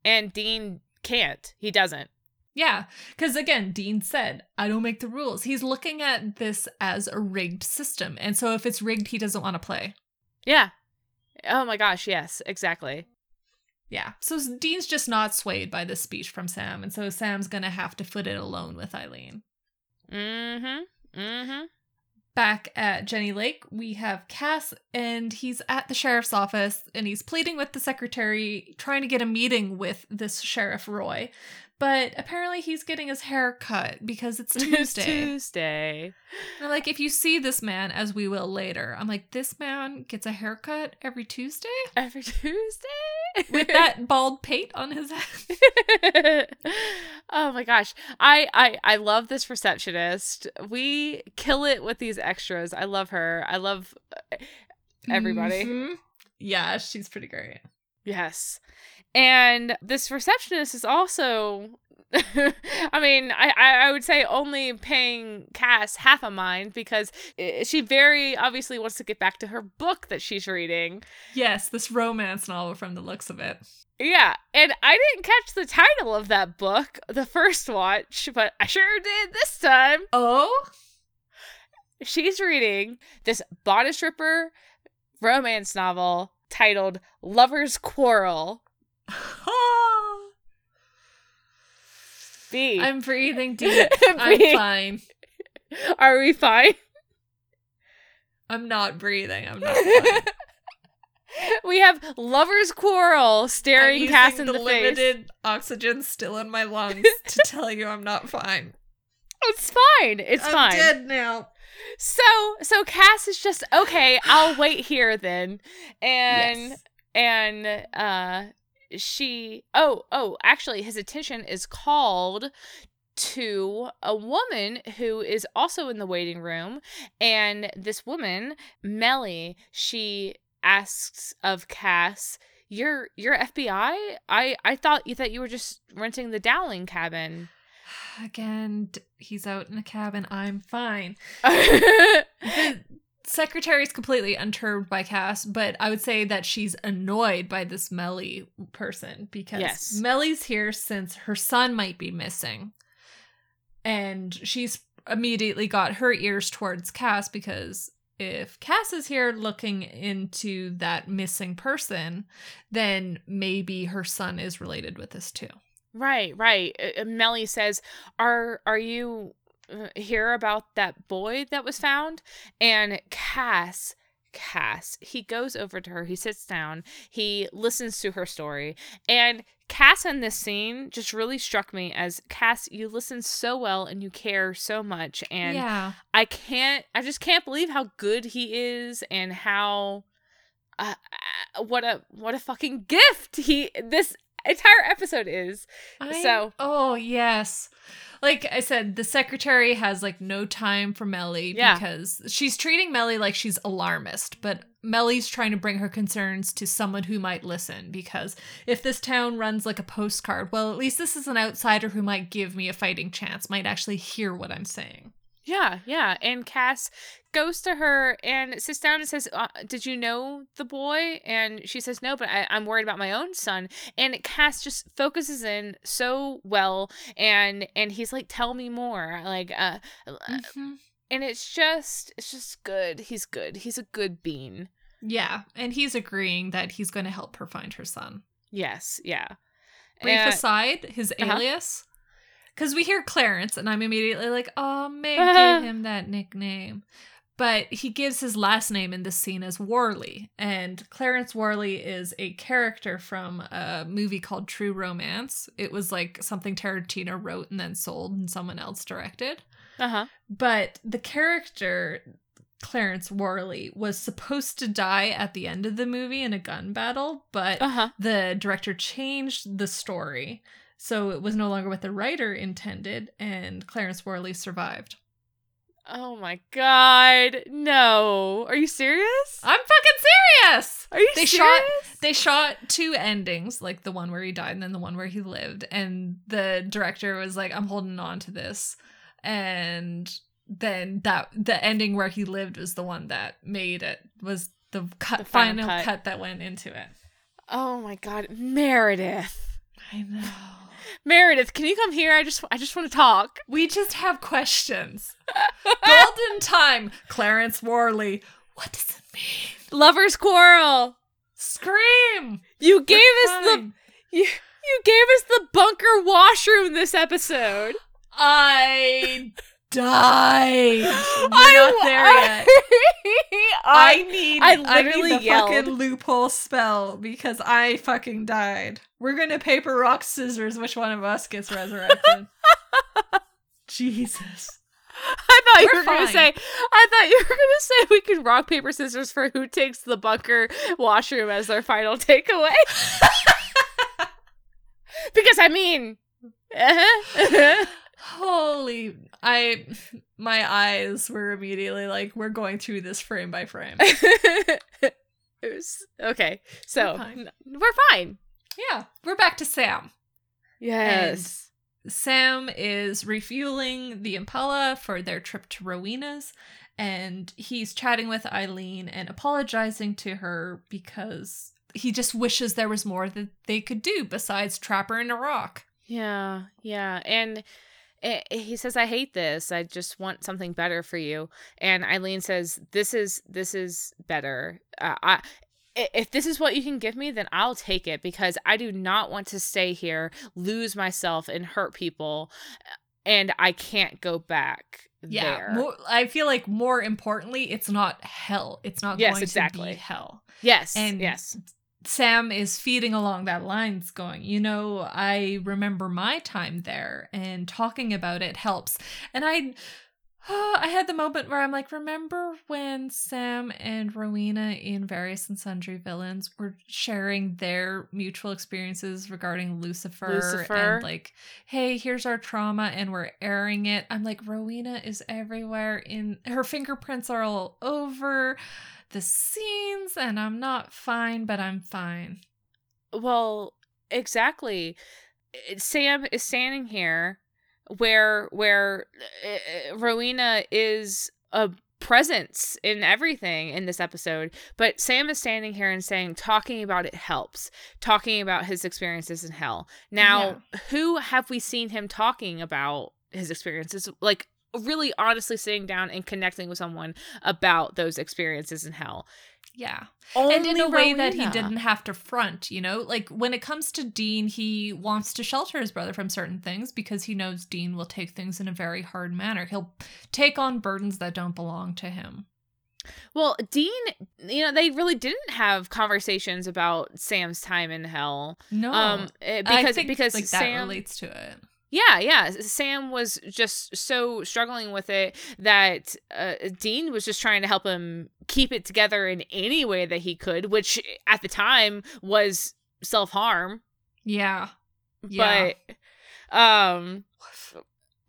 A: and Dean can't. He doesn't.
B: Yeah, because again, Dean said, I don't make the rules. He's looking at this as a rigged system. And so if it's rigged, he doesn't want to play.
A: Yeah. Oh my gosh. Yes. Exactly.
B: Yeah. So Dean's just not swayed by this speech from Sam. And so Sam's going to have to foot it alone with Eileen.
A: Mm-hmm. Mm-hmm.
B: Back at Jenny Lake, we have Cass, and he's at the sheriff's office and he's pleading with the secretary, trying to get a meeting with this Sheriff Roy. But apparently he's getting his hair cut because it's Tuesday.
A: Tuesday.
B: And, like, if you see this man, as we will later, I'm like, this man gets a haircut every Tuesday
A: Every Tuesday.
B: with that bald pate on his head.
A: oh my gosh. I, I I love this receptionist. We kill it with these extras. I love her. I love uh, everybody.
B: Mhm. Yeah, she's pretty great.
A: Yes. And this receptionist is also I mean, I, I would say only paying Cass half a mind because eh, she very obviously wants to get back to her book that she's reading.
B: Yes, this romance novel from the looks of it.
A: Yeah, and I didn't catch the title of that book the first watch, but I sure did this time.
B: Oh?
A: She's reading this bodice ripper romance novel titled Lover's Quarrel. B.
B: I'm breathing deep. I'm fine.
A: Are we fine?
B: I'm not breathing. I'm not fine.
A: we have Lover's Quarrel staring Cass in the, face.
B: limited oxygen still in my lungs to tell you I'm not fine.
A: It's fine. It's
B: I'm
A: fine.
B: dead now.
A: So so Cass is just okay, I'll wait here then. And
B: Yes.
A: and uh she oh oh actually his attention is called to a woman who is also in the waiting room and this woman Melly she asks of Cass you're you're FBI I I thought you thought you were just renting the Dowling cabin
B: Again, he's out in a cabin. I'm fine. The secretary is completely unturbed by Cass, but I would say that she's annoyed by this Melly person because
A: Yes.
B: Melly's here since her son might be missing. And she's immediately got her ears towards Cass because if Cass is here looking into that missing person, then maybe her son is related with this too.
A: Right, right. Uh, uh, Melly says, "Are are you here about that boy that was found?" And Cass, Cass, he goes over to her. He sits down. He listens to her story, and Cass in this scene just really struck me as Cass. You listen so well and you care so much, and
B: yeah.
A: I can't. I just can't believe how good he is and how. Uh, uh, what a what a fucking gift he this entire episode is.
B: I-
A: So-
B: oh yes, like I said, the secretary has like no time for Melly
A: Yeah.
B: because she's treating Melly like she's alarmist, but Melly's trying to bring her concerns to someone who might listen. Because if this town runs like a postcard, well, at least this is an outsider who might give me a fighting chance, might actually hear what I'm saying.
A: Yeah, yeah. And Cass goes to her and sits down and says, uh, "Did you know the boy?" And she says, "No, but I, I'm worried about my own son." And Cass just focuses in so well, and and he's like, "Tell me more." Like, uh,
B: Mhm.
A: and it's just it's just good. He's good. He's a good bean.
B: Yeah, and he's agreeing that he's going to help her find her son.
A: Yes, yeah.
B: Brief
A: And-
B: aside, his
A: Uh-huh.
B: alias. Because we hear Clarence, and I'm immediately like, oh, Meg gave him that nickname. But he gives his last name in this scene as Worley. And Clarence Worley is a character from a movie called True Romance. It was like something Tarantino wrote and then sold and someone else directed.
A: Uh-huh.
B: But the character, Clarence Worley, was supposed to die at the end of the movie in a gun battle, but
A: Uh-huh.
B: the director changed the story so it was no longer what the writer intended and clarence worley survived
A: Oh my god. No. Are you serious?
B: i'm fucking serious
A: Are you
B: They
A: serious?
B: shot- they shot two endings like the one where he died and then the one where he lived and the director was like i'm holding on to this and then that the ending where he lived was the one that made it was the, cut,
A: The final
B: final
A: cut.
B: cut that went into it
A: Oh my god, Meredith.
B: i know
A: Meredith, can you come here? I just I just want to talk.
B: We just have questions. Golden time, Clarence Worley. What does it mean?
A: Lovers quarrel.
B: Scream!
A: You gave
B: We're
A: us the you, you gave us the bunker washroom this episode.
B: I died. We're
A: I-
B: not there yet. I
A: I,
B: need.
A: I
B: I
A: literally
B: need the
A: yelled.
B: fucking loophole spell because I fucking died. We're gonna paper rock scissors. Which one of us gets resurrected? Jesus.
A: I thought you
B: We're
A: were gonna say I thought you were gonna say we could rock paper scissors for who takes the bunker washroom as their final takeaway. because I mean, uh-huh,
B: Holy! I my eyes were immediately like, we're going through this frame by frame.
A: it was okay. So
B: We're fine.
A: we're fine.
B: yeah, we're back to Sam.
A: Yes.
B: Sam is refueling the Impala for their trip to Rowena's, and he's chatting with Eileen and apologizing to her because he just wishes there was more that they could do besides trap her in a rock.
A: Yeah, yeah. And eh, he says, I hate this. I just want something better for you. And Eileen says, This is this is better. Uh, I i- if this is what you can give me, then I'll take it because I do not want to stay here, lose myself, and hurt people, and I can't go back
B: Yeah,
A: there.
B: more, I feel like more importantly, it's not hell. It's not
A: Yes,
B: going
A: exactly.
B: to be hell.
A: yes,
B: and-
A: yes,
B: Sam is feeding along that lines, going, you know, I remember my time there, and talking about it helps. And I, I had the moment where I'm like, remember when Sam and Rowena in Various and Sundry Villains were sharing their mutual experiences regarding Lucifer,
A: Lucifer.
B: and like, hey, here's our trauma, and we're airing it. I'm like, Rowena is everywhere. In her fingerprints are all over the scenes and I'm not fine, but I'm fine.
A: Well, exactly. Uh, Sam is standing here where where uh, Rowena is a presence in everything in this episode, but Sam is standing here and saying talking about it helps. Talking about his experiences in hell. Now, who have we seen him talking about his experiences like really honestly sitting down and connecting with someone about those experiences in hell?
B: Yeah.
A: Only
B: and in a way that he didn't have to front, you know? Like when it comes to Dean, he wants to shelter his brother from certain things because he knows Dean will take things in a very hard manner. He'll take on burdens that don't belong to him.
A: Well, Dean, you know, they really didn't have conversations about Sam's time in hell.
B: No.
A: Um, eh,
B: I
A: because
B: think,
A: because
B: like that
A: Sam,
B: relates to it.
A: Yeah, yeah, Sam was just so struggling with it that uh, Dean was just trying to help him keep it together in any way that he could, which at the time was self harm.
B: Yeah. Yeah.
A: But, um.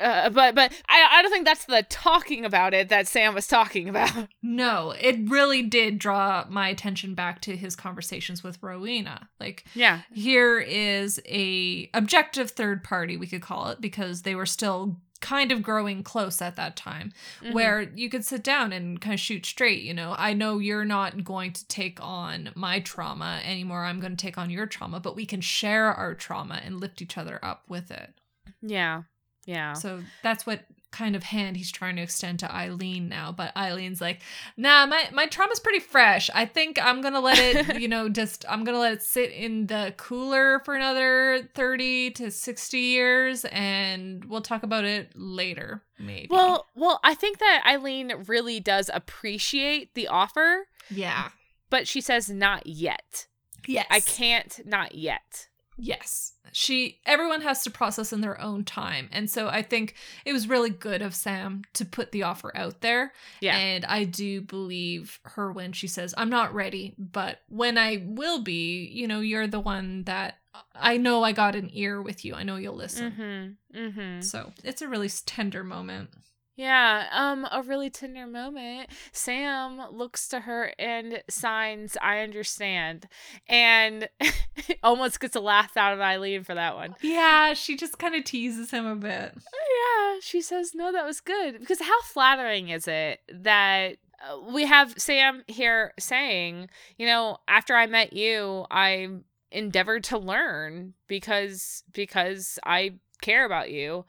A: Uh, but but I, I don't think that's the talking about it that Sam was talking about.
B: No, it really did draw my attention back to his conversations with Rowena. Like
A: Yeah.
B: here is a objective third party we could call it because they were still kind of growing close at that time
A: Mhm.
B: where you could sit down and kind of shoot straight you know i know you're not going to take on my trauma anymore i'm going to take on your trauma but we can share our trauma and lift each other up with it
A: Yeah. Yeah.
B: so that's what kind of hand he's trying to extend to Eileen now. But Eileen's like, nah, my, my trauma's pretty fresh. I think I'm gonna let it, you know, just I'm gonna let it sit in the cooler for another 30 to 60 years and we'll talk about it later, maybe.
A: Well, well, I think that Eileen really does appreciate the offer,
B: yeah.
A: but she says not yet.
B: Yes.
A: I can't not yet.
B: Yes. She everyone has to process in their own time. And so I think it was really good of Sam to put the offer out there.
A: Yeah.
B: And I do believe her when she says, I'm not ready, but when I will be, you know, you're the one that I know I got an ear with you. I know you'll listen.
A: Mm-hmm. Mm-hmm.
B: So it's a really tender moment.
A: Yeah, um, a really tender moment. Sam looks to her and signs, I understand. And almost gets a laugh out of Eileen for that one.
B: Yeah, she just kind of teases him a bit.
A: Yeah, she says, no, that was good. Because how flattering is it that uh, we have Sam here saying, you know, after I met you, I endeavored to learn because because I care about you.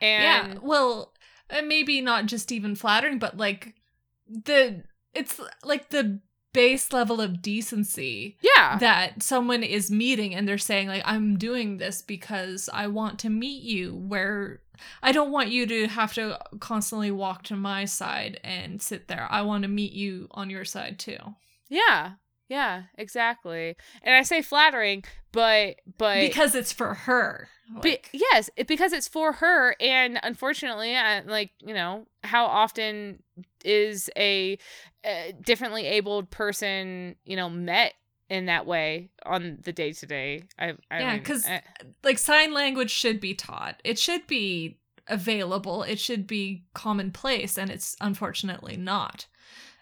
A: And
B: yeah, well, uh, maybe not just even flattering, but like the it's like the base level of decency
A: yeah.
B: that someone is meeting and they're saying like I'm doing this because I want to meet you where I don't want you to have to constantly walk to my side and sit there. I want to meet you on your side too.
A: Yeah. Yeah, exactly. And I say flattering, but but
B: Because it's for her.
A: Be- yes, it, because it's for her, and unfortunately, like you know, how often is a, uh differently abled person, you know, met in that way on the day to day? I, I
B: Yeah,
A: mean,
B: 'cause
A: uh,
B: like sign language should be taught. It should be available. It should be commonplace and it's unfortunately not.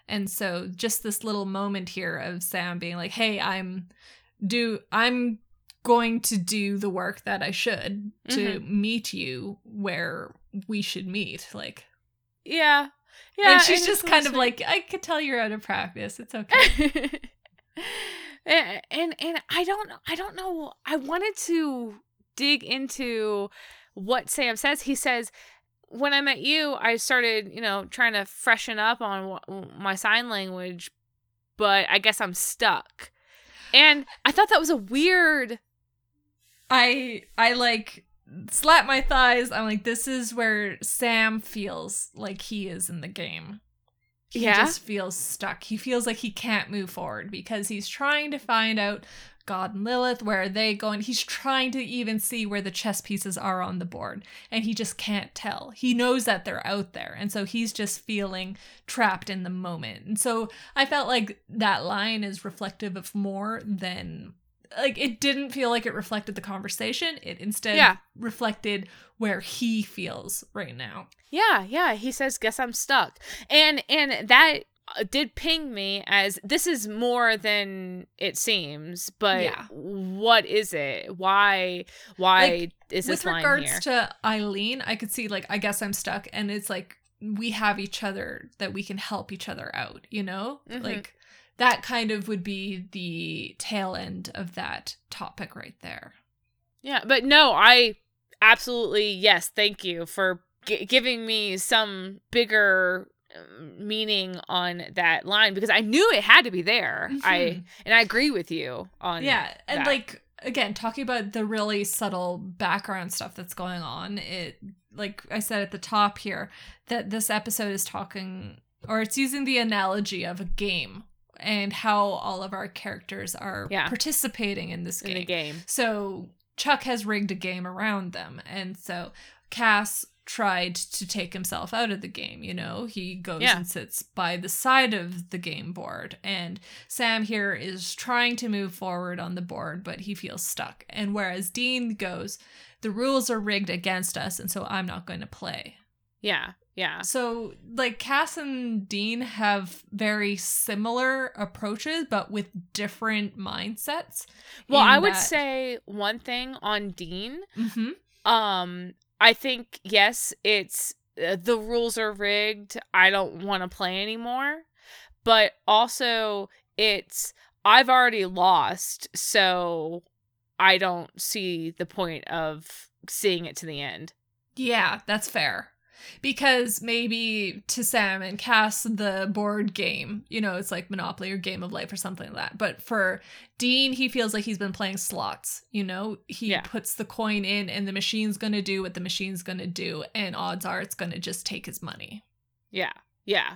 B: And so just this little moment here of Sam being like, "Hey, I'm do I'm going to do the work that I should to mm-hmm. meet you where we should meet." Like
A: yeah, yeah,
B: and she's
A: it's
B: just kind of like, "I could tell you're out of practice. It's okay."
A: and, and and I don't I don't know. I wanted to dig into what Sam says. He says when I met you, I started, you know, trying to freshen up on wh- my sign language, but I guess I'm stuck. And I thought that was a weird
B: I I like slap my thighs. I'm like, this is where Sam feels like he is in the game. He
A: Yeah?
B: just feels stuck. He feels like he can't move forward because he's trying to find out God and Lilith, where are they going? He's trying to even see where the chess pieces are on the board, and he just can't tell. He knows that they're out there, and so he's just feeling trapped in the moment. And so I felt like that line is reflective of more than like it didn't feel like it reflected the conversation. It instead
A: Yeah.
B: reflected where he feels right now.
A: Yeah, yeah. He says, "Guess I'm stuck," and and that uh, did ping me as this is more than it seems. But
B: Yeah.
A: what is it? Why? Why
B: Like,
A: is this
B: With regards to Eileen, I could see like I guess I'm stuck and it's like we have each other that we can help each other out, you know?
A: Mhm.
B: Like that kind of would be the tail end of that topic right there.
A: yeah, but no, I absolutely yes. Thank you for gi- giving me some bigger um, meaning on that line because I knew it had to be there. I
B: Mhm.
A: and I agree with you on
B: yeah and
A: that.
B: like again talking about the really subtle background stuff that's going on it like i said at the top here that this episode is talking or it's using the analogy of a game and how all of our characters are
A: Yeah.
B: participating in this
A: in
B: game
A: the game.
B: so chuck has rigged a game around them and so cass tried to take himself out of the game you know he goes
A: Yeah.
B: and sits by the side of the game board and sam here is trying to move forward on the board but he feels stuck and whereas dean goes the rules are rigged against us and so i'm not going to play
A: Yeah, yeah.
B: so like cass and dean have very similar approaches but with different mindsets
A: Well, I would
B: that-
A: say one thing on Dean.
B: Mhm.
A: Um, I think yes, it's uh, the rules are rigged. I don't want to play anymore. But also, it's I've already lost, so I don't see the point of seeing it to the end.
B: Yeah, that's fair. Because maybe to Sam and Cass the board game, you know, it's like Monopoly or Game of Life or something like that. But for Dean, he feels like he's been playing slots, you know? He
A: Yeah.
B: puts the coin in and the machine's going to do what the machine's going to do and odds are it's going to just take his money.
A: Yeah. Yeah.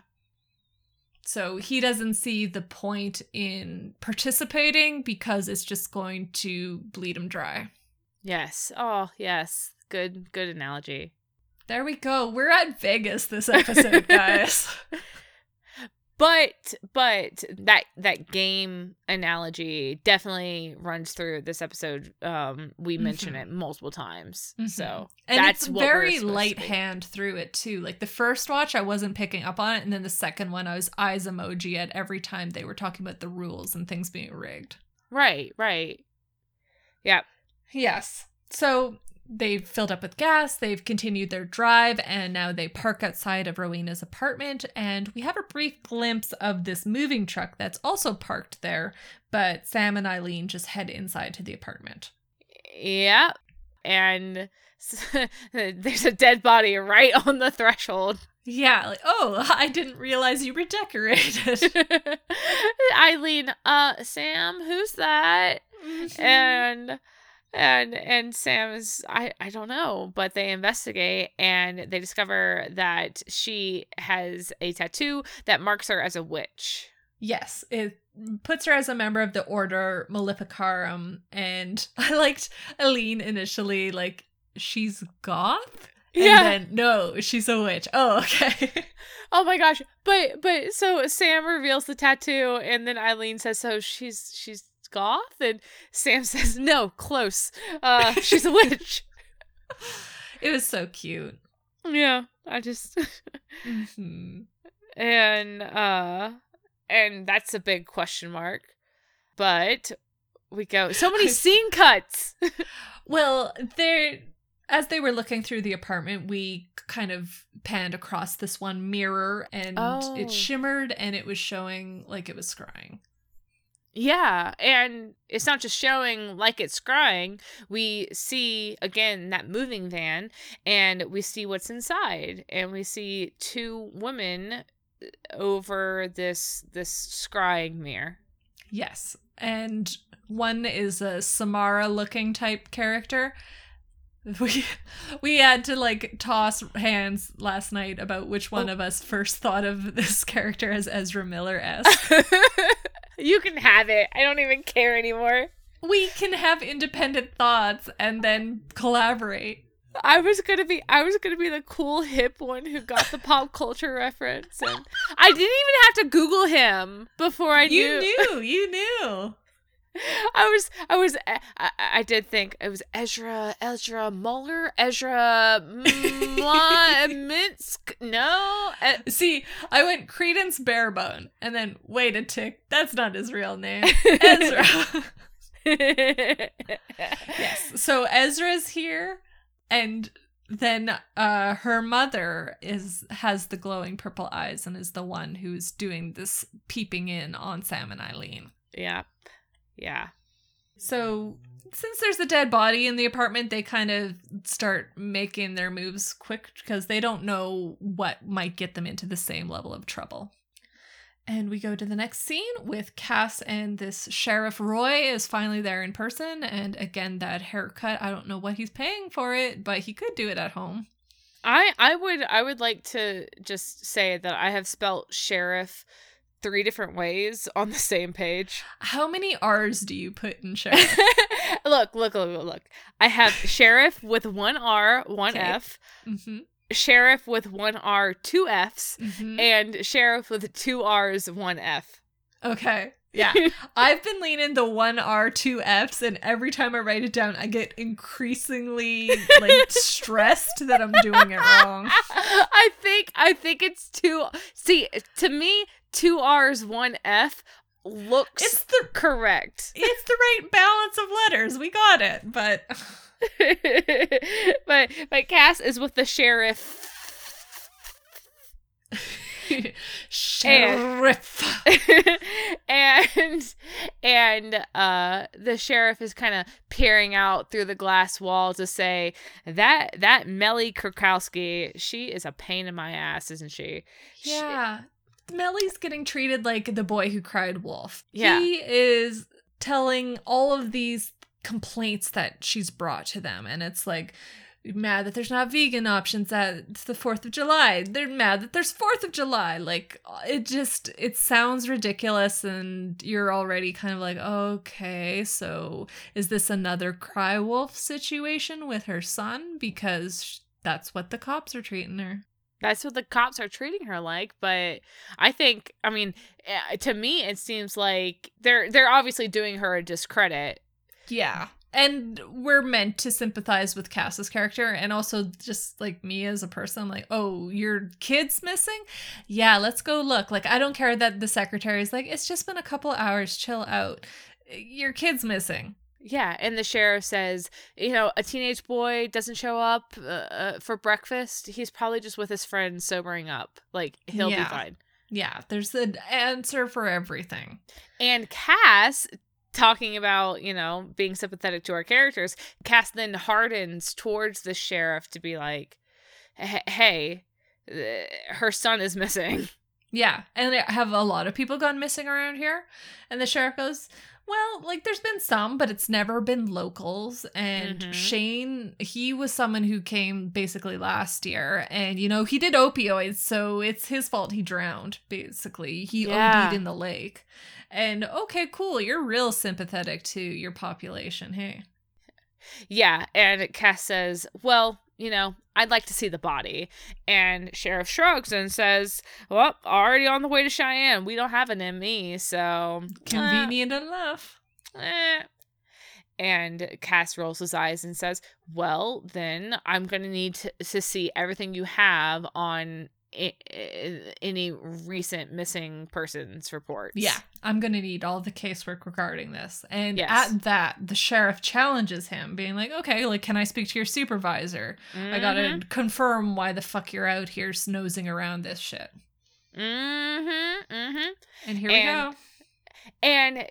B: So he doesn't see the point in participating because it's just going to bleed him dry.
A: Yes. Oh, yes. Good good analogy.
B: There we go. We're at Vegas this episode, guys.
A: But but that that game analogy definitely runs through this episode. Um we mention
B: Mhm.
A: it multiple times.
B: Mhm.
A: So
B: And
A: that's
B: it's
A: what we're
B: very
A: to
B: light
A: be.
B: hand through it too. Like the first watch, I wasn't picking up on it, and then the second one, I was eyes emoji at every time they were talking about the rules and things being rigged.
A: Right, right. Yeah.
B: Yes. So they've filled up with gas, they've continued their drive, and now they park outside of Rowena's apartment. And we have a brief glimpse of this moving truck that's also parked there, but Sam and Eileen just head inside to the apartment.
A: Yeah. And there's a dead body right on the threshold.
B: Yeah, like, oh, I didn't realize you were decorated.
A: Eileen, uh, Sam, who's that? and and and Sam is I I don't know, but they investigate and they discover that she has a tattoo that marks her as a witch.
B: Yes, it puts her as a member of the Order Maleficarum, and I liked Eileen initially, like she's goth, and then no, she's a witch. Oh, okay.
A: Oh my gosh. But but so Sam reveals the tattoo and then Eileen says so she's she's goth and Sam says no, close. Uh she's a witch.
B: it was so cute.
A: yeah, I just
B: Mhm.
A: and uh and that's a big question mark. But we go so many scene cuts.
B: Well, there, as they were looking through the apartment, we kind of panned across this one mirror, and
A: Oh.
B: it shimmered, and it was showing like it was scrying.
A: Yeah, and it's not just showing like it's scrying. We see again that moving van and we see what's inside and we see two women uh, over this this scrying mirror.
B: Yes. And one is a Samara looking type character. We we had to like toss hands last night about which one
A: Oh.
B: of us first thought of this character as Ezra Miller s.
A: you can have it. I don't even care anymore.
B: we can have independent thoughts and then collaborate.
A: I was gonna be I was gonna be the cool hip one who got the pop culture reference and I didn't even have to Google him before I
B: You
A: knew You
B: knew, you knew.
A: I was, I was, I, I- I did think it was Ezra, Ezra Muller, Ezra Minsk. No, E-
B: See, I went Credence Barebone and then wait a tick. That's not his real name. Ezra. yes. So Ezra's here and then uh her mother is has the glowing purple eyes and is the one who's doing this peeping in on Sam and Eileen.
A: yeah, yeah,
B: So since there's a dead body in the apartment, they kind of start making their moves quick because they don't know what might get them into the same level of trouble. And we go to the next scene with Cass and this Sheriff Roy is finally there in person. And again, that haircut, I don't know what he's paying for it, but he could do it at home.
A: I, I would, I would like to just say that I have spelt sheriff three different ways on the same page.
B: How many R's do you put in Sheriff?
A: look, look, look, look. I have sheriff with one R, one
B: Okay.
A: F,
B: mm-hmm.
A: sheriff with one R, two Fs,
B: Mm-hmm.
A: and sheriff with two R's, one F.
B: Okay. Yeah. I've been leaning the one R, two Fs, and every time I write it down, I get increasingly like stressed that I'm doing it wrong.
A: I think I think it's two. See, to me, two R's, one F looks
B: It's the
A: correct.
B: it's the right balance of letters. We got it, but
A: but but Cass is with the sheriff.
B: Sheriff.
A: and and uh the sheriff is kind of peering out through the glass wall to say that that Melly Krakowski, she is a pain in my ass, isn't she? She-
B: Yeah. Melly's getting treated like the boy who cried wolf.
A: Yeah.
B: He is telling all of these complaints that she's brought to them. And it's like, mad that there's not vegan options at the 4th of July. They're mad that there's 4th of July. Like, it just, it sounds ridiculous. And you're already kind of like, okay, so is this another cry wolf situation with her son? Because that's what the cops are treating her.
A: That's what the cops are treating her like, but I think, I mean, eh, to me, it seems like they're they're obviously doing her a discredit.
B: Yeah. And we're meant to sympathize with Cass's character and also just like me as a person, like, oh, your kid's missing? Yeah, let's go look. Like, I don't care that the secretary is like, it's just been a couple hours, chill out. Your kid's missing.
A: Yeah, and the sheriff says, you know, a teenage boy doesn't show up uh, uh, for breakfast. He's probably just with his friends sobering up. Like he'll
B: Yeah.
A: be fine.
B: Yeah, there's an answer for everything.
A: And Cass talking about, you know, being sympathetic to our characters, Cass then hardens towards the sheriff to be like, "Hey, uh, her son is missing."
B: Yeah, and have a lot of people gone missing around here. And the sheriff goes, Well, like there's been some, but it's never been locals. And
A: Mhm.
B: Shane, he was someone who came basically last year. And, you know, he did opioids, so it's his fault he drowned, basically. He
A: Yeah.
B: OD'd in the lake. And okay, cool. You're real sympathetic to your population. Hey.
A: Yeah, and Cass says, "Well, you know, I'd like to see the body." And Sheriff shrugs and says, "Well, already on the way to Cheyenne. We don't have an ME, so
B: Convenient enough.
A: eh, eh." And Cass rolls his eyes and says, "Well, then I'm going to need to see everything you have on any recent missing persons reports."
B: Yeah, I'm gonna need all the casework regarding this. And
A: Yes.
B: at that, the sheriff challenges him, being like, "Okay, like, can I speak to your supervisor? I gotta
A: Mhm.
B: confirm why the fuck you're out here snoozing around this shit."
A: Mhm. Mhm.
B: And here
A: And-
B: we go.
A: And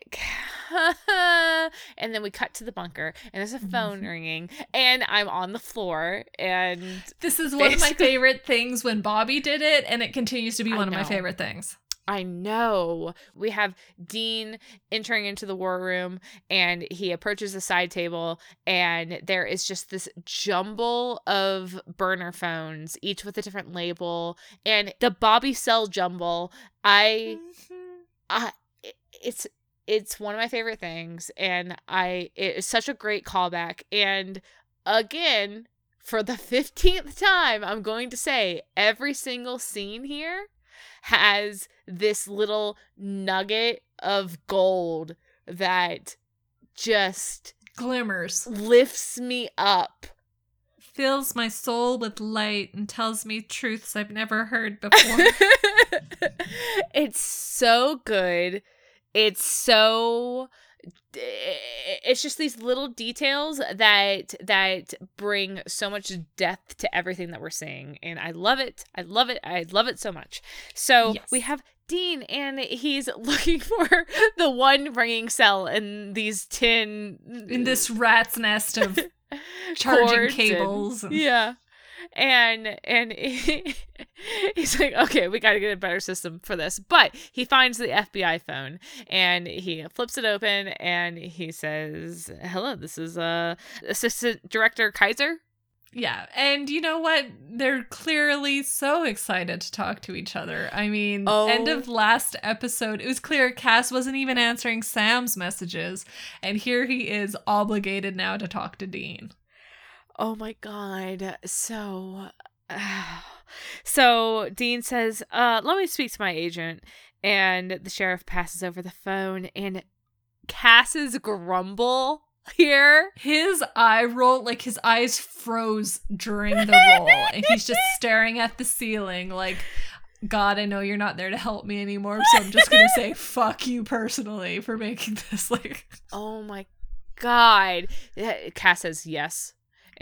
A: and then we cut to the bunker and there's a phone
B: Mhm.
A: ringing and i'm on the floor and
B: This is one of my favorite things when Bobby did it, and it continues to be
A: I
B: one of my favorite things.
A: i know we have dean entering into the war room and he approaches the side table and there is just this jumble of burner phones each with a different label and the bobby cell jumble i I it- it's it's one of my favorite things and I it's such a great callback and again for the 15th time I'm going to say every single scene here has this little nugget of gold that just
B: Glimmers
A: lifts me up.
B: fills my soul with light and tells me truths I've never heard before.
A: it's so good. It's so it's just these little details that that bring so much depth to everything that we're seeing and I love it. I love it. I love it so much. So
B: Yes.
A: we have Dean and he's looking for the one ringing cell in these tin
B: In this rat's nest of charging cables and-
A: yeah. And and he, he's like, okay, we got to get a better system for this. But he finds the FBI phone and he flips it open and he says, "Hello, this is uh Assistant Director Kaiser."
B: Yeah, and you know what? They're clearly so excited to talk to each other. I mean,
A: Oh.
B: end of last episode, it was clear Cass wasn't even answering Sam's messages, and here he is obligated now to talk to Dean.
A: Oh my god. So so Dean says, "Uh, let me speak to my agent." And the sheriff passes over the phone and Cass's grumble here
B: His eye roll, like his eyes froze during the roll, and he's just staring at the ceiling, like, God, I know you're not there to help me anymore, so I'm just gonna say fuck you personally for making this like
A: Oh my god. Cass says yes.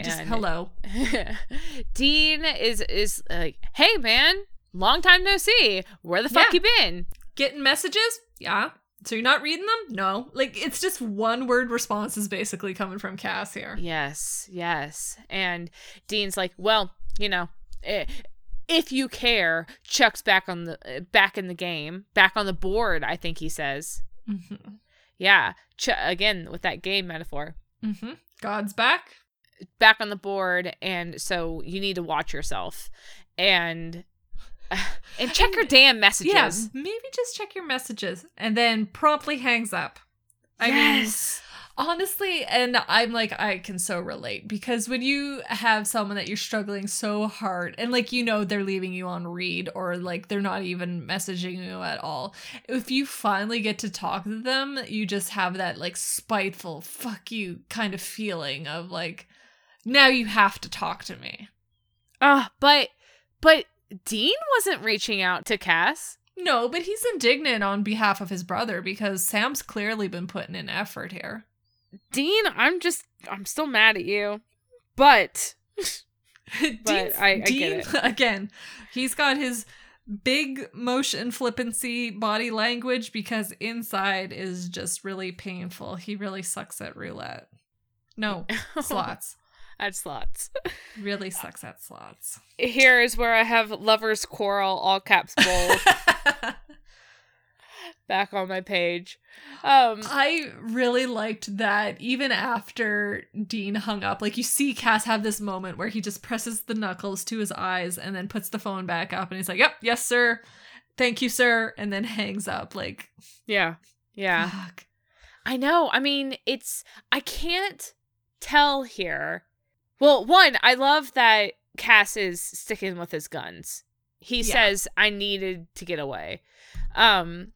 B: Just hello.
A: Dean is is like, "Hey man, long time no see. Where the fuck
B: Yeah.
A: you been?
B: Getting messages? Yeah. So you're not reading them? No. Like it's just one word responses basically coming from Cass here.
A: Yes, yes. And Dean's like, well, you know, eh, if you care, Chuck's back on the back in the game, back on the board. I think he says,
B: Mm-hmm.
A: yeah. Ch- again with that game metaphor,
B: Mm-hmm. God's back.
A: Back on the board, and so you need to watch yourself and and check your damn messages.
B: Yeah, maybe just check your messages and then promptly hangs up. I mean,
A: yes.
B: honestly, and I'm like, I can so relate because when you have someone that you're struggling so hard and like you know they're leaving you on read or like they're not even messaging you at all, if you finally get to talk to them, you just have that like spiteful fuck you kind of feeling of like, now you have to talk to me.
A: Uh, but but Dean wasn't reaching out to Cass.
B: No, but he's indignant on behalf of his brother because Sam's clearly been putting in effort here.
A: Dean, I'm just I'm still mad at you. But
B: Dean's-
A: I- I get
B: Dean,
A: it.
B: again, he's got his big motion flippancy body language because inside is just really painful. He really sucks at roulette. No, slots.
A: At slots.
B: Really sucks at slots.
A: Here is where I have lovers quarrel all caps bold back on my page. Um
B: I really liked that even after Dean hung up, like you see Cass have this moment where he just presses the knuckles to his eyes and then puts the phone back up and he's like, Yep, yes, sir. Thank you, sir. And then hangs up. Like,
A: yeah. Yeah.
B: fuck.
A: I know. I mean, it's I can't tell here. Well, one, I love that Cass is sticking with his guns. He
B: Yeah.
A: says I needed to get away. Um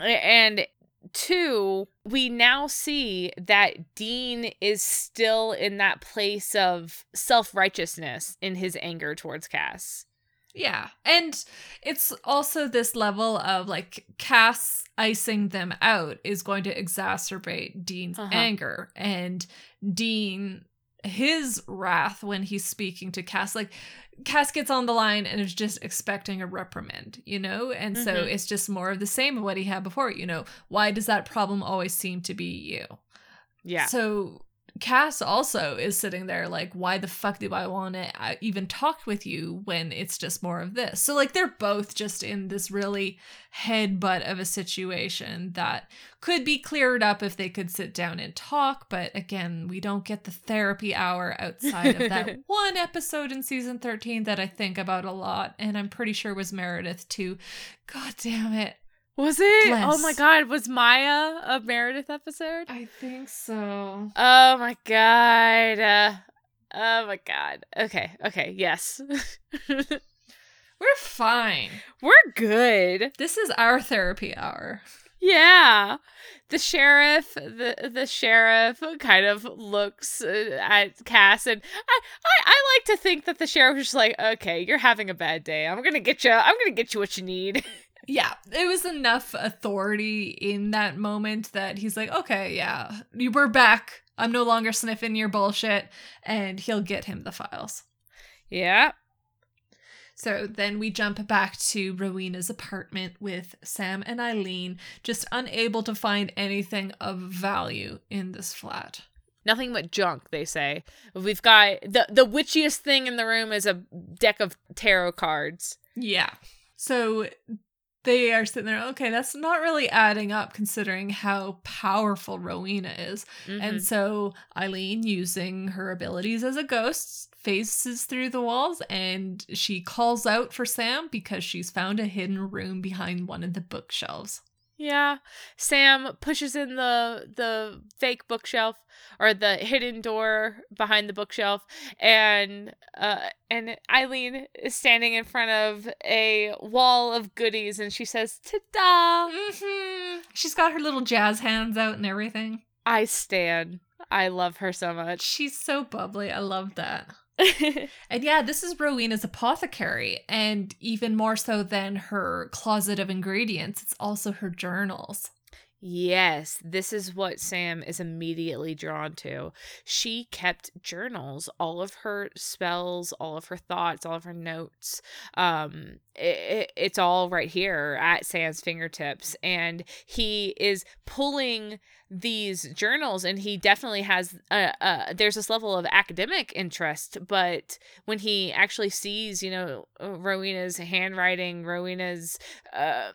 A: and two, we now see that Dean is still in that place of self-righteousness in his anger towards Cass.
B: Yeah. And it's also this level of like Cass icing them out is going to exacerbate Dean's
A: Uh-huh.
B: anger. And Dean, his wrath when he's speaking to Cass, like Cass gets on the line and is just expecting a reprimand, you know? And so
A: Mhm.
B: it's just more of the same of what he had before, you know? Why does that problem always seem to be you?
A: Yeah.
B: So Cass also is sitting there like, why the fuck do I want to uh, even talk with you when it's just more of this? So like they're both just in this really headbutt of a situation that could be cleared up if they could sit down and talk. But again, we don't get the therapy hour outside of that one episode in season 13 that I think about a lot. And I'm pretty sure was Meredith too. God damn it.
A: Was it? Oh my god, was Maya a Meredith episode?
B: I think so.
A: Oh my god. Uh, oh my god. Okay, okay, yes.
B: We're fine.
A: We're good.
B: This is our therapy hour.
A: Yeah. The sheriff, the the sheriff kind of looks uh, at Cass and I, I I like to think that the sheriff was just like, "Okay, you're having a bad day. I'm going to get you I'm going to get you what you need."
B: Yeah, it was enough authority in that moment that he's like, okay, yeah, you were back. I'm no longer sniffing your bullshit, and he'll get him the files.
A: yeah.
B: So then we jump back to Rowena's apartment with Sam and Eileen, just unable to find anything of value in this flat.
A: Nothing but junk, they say. We've got the the witchiest thing in the room is a deck of tarot cards.
B: Yeah. So they are sitting there, okay, that's not really adding up considering how powerful Rowena is.
A: Mhm.
B: And so Eileen, using her abilities as a ghost, faces through the walls and she calls out for Sam because she's found a hidden room behind one of the bookshelves.
A: Yeah. Sam pushes in the the fake bookshelf or the hidden door behind the bookshelf and uh and Eileen is standing in front of a wall of goodies and she says, "Ta-da!
B: Mm-hmm. She's got her little jazz hands out and everything.
A: I stand. I love her so much."
B: She's so bubbly. I love that. And yeah, this is Rowena's apothecary, and even more so than her closet of ingredients, it's also her journals.
A: Yes, this is what Sam is immediately drawn to. She kept journals, all of her spells, all of her thoughts, all of her notes. Um, it, it's all right here at Sam's fingertips, and he is pulling these journals, and he definitely has a, a there's this level of academic interest, but when he actually sees, you know, Rowena's handwriting, Rowena's uh,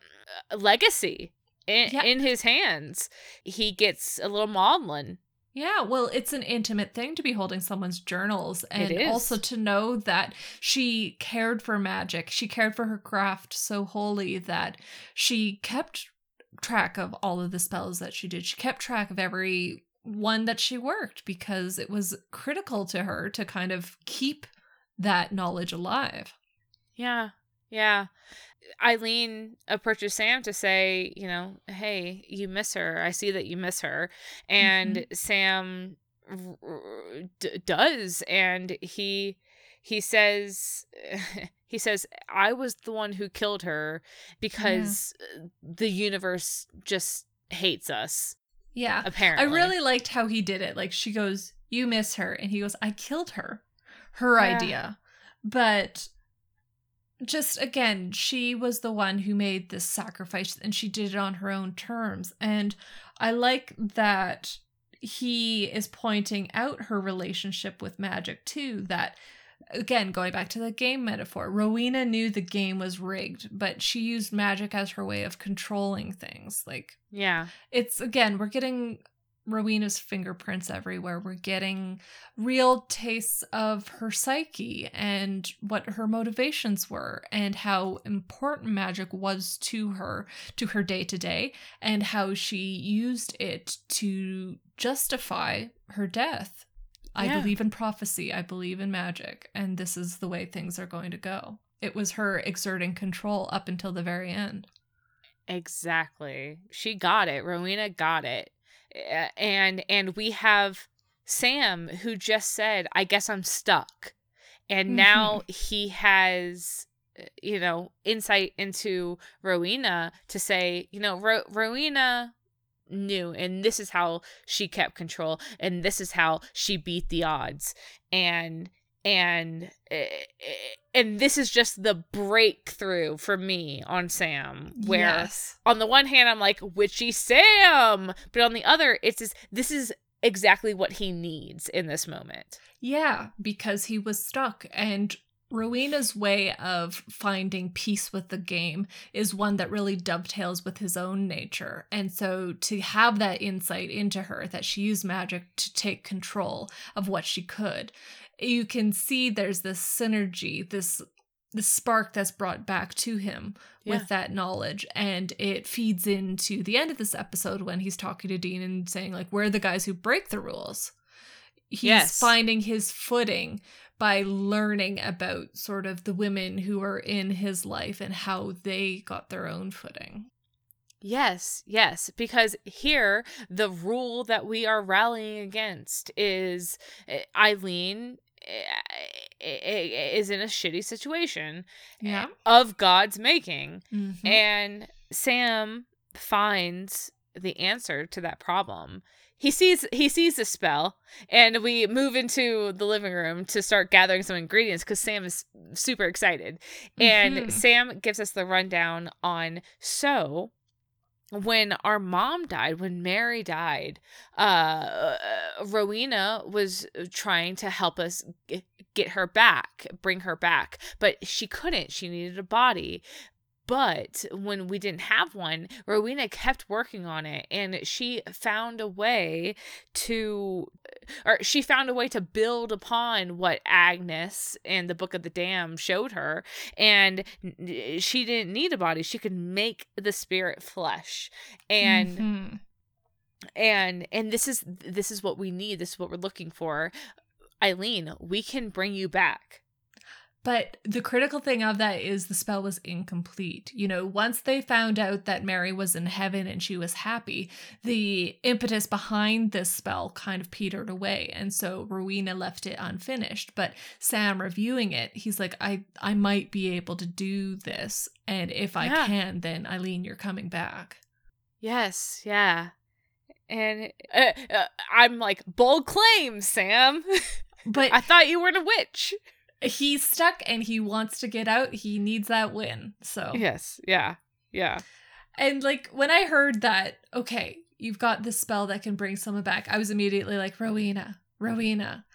A: legacy in, yeah. in his hands, he gets a little maudlin.
B: Yeah, well, it's an intimate thing to be holding someone's journals and also to know that she cared for magic. She cared for her craft so wholly that she kept track of all of the spells that she did. She kept track of every one that she worked because it was critical to her to kind of keep that knowledge alive.
A: Yeah. Yeah. Eileen approaches Sam to say, you know, hey, you miss her. I see that you miss her. And mm-hmm. Sam d- does and he he says he says I was the one who killed her because yeah. the universe just hates us.
B: Yeah. Apparently. I really liked how he did it. Like she goes, "You miss her." And he goes, "I killed her." Her yeah. idea. But just again, she was the one who made this sacrifice and she did it on her own terms. And I like that he is pointing out her relationship with magic too. That, again, going back to the game metaphor, Rowena knew the game was rigged, but she used magic as her way of controlling things. Like,
A: yeah.
B: It's again, we're getting Rowena's fingerprints everywhere. We're getting real tastes of her psyche and what her motivations were and how important magic was to her, to her day to day, and how she used it to justify her death. I believe in prophecy. I believe in magic. And this is the way things are going to go. It was her exerting control up until the very end.
A: Exactly. She got it. Rowena got it and and we have Sam who just said, "I guess I'm stuck," and mm-hmm. now he has uh, you know insight into Rowena to say, you know, Ro- Rowena knew and this is how she kept control and this is how she beat the odds and and eh, eh, and this is just the breakthrough for me on Sam where yes. on the one hand I'm like witchy Sam but on the other it's just, this is exactly what he needs in this moment.
B: Yeah, because he was stuck and Rowena's way of finding peace with the game is one that really dovetails with his own nature. And so to have that insight into her that she used magic to take control of what she could you can see there's this synergy, this the spark that's brought back to him yeah. with that knowledge and it feeds into the end of this episode when he's talking to Dean and saying like we're the guys who break the rules. He's yes. finding his footing by learning about sort of the women who are in his life and how they got their own footing.
A: Yes, yes, because here the rule that we are rallying against is eh, Eileen is in a shitty situation
B: yeah.
A: of God's making. Mm-hmm. And Sam finds the answer to that problem. He sees he sees the spell and we move into the living room to start gathering some ingredients cuz Sam is super excited. And mm-hmm. Sam gives us the rundown on so when our mom died, when Mary died, uh, Rowena was trying to help us get her back, bring her back, but she couldn't. She needed a body. But when we didn't have one, Rowena kept working on it and she found a way to, or she found a way to build upon what Agnes and the Book of the Damned showed her. And she didn't need a body, she could make the spirit flesh. And. Mm-hmm and and this is this is what we need this is what we're looking for eileen we can bring you back
B: but the critical thing of that is the spell was incomplete. You know, once they found out that Mary was in heaven and she was happy, the impetus behind this spell kind of petered away. And so Rowena left it unfinished. But Sam reviewing it, he's like, I, I might be able to do this. And if I yeah. can, then Eileen, you're coming back.
A: Yes, yeah. And uh, uh, I'm like, bold claim, Sam.
B: But
A: I thought you weren't a witch.
B: He's stuck and he wants to get out. He needs that win. So
A: Yes, yeah, yeah.
B: And like when I heard that, okay, you've got this spell that can bring someone back, I was immediately like, Rowena, Rowena.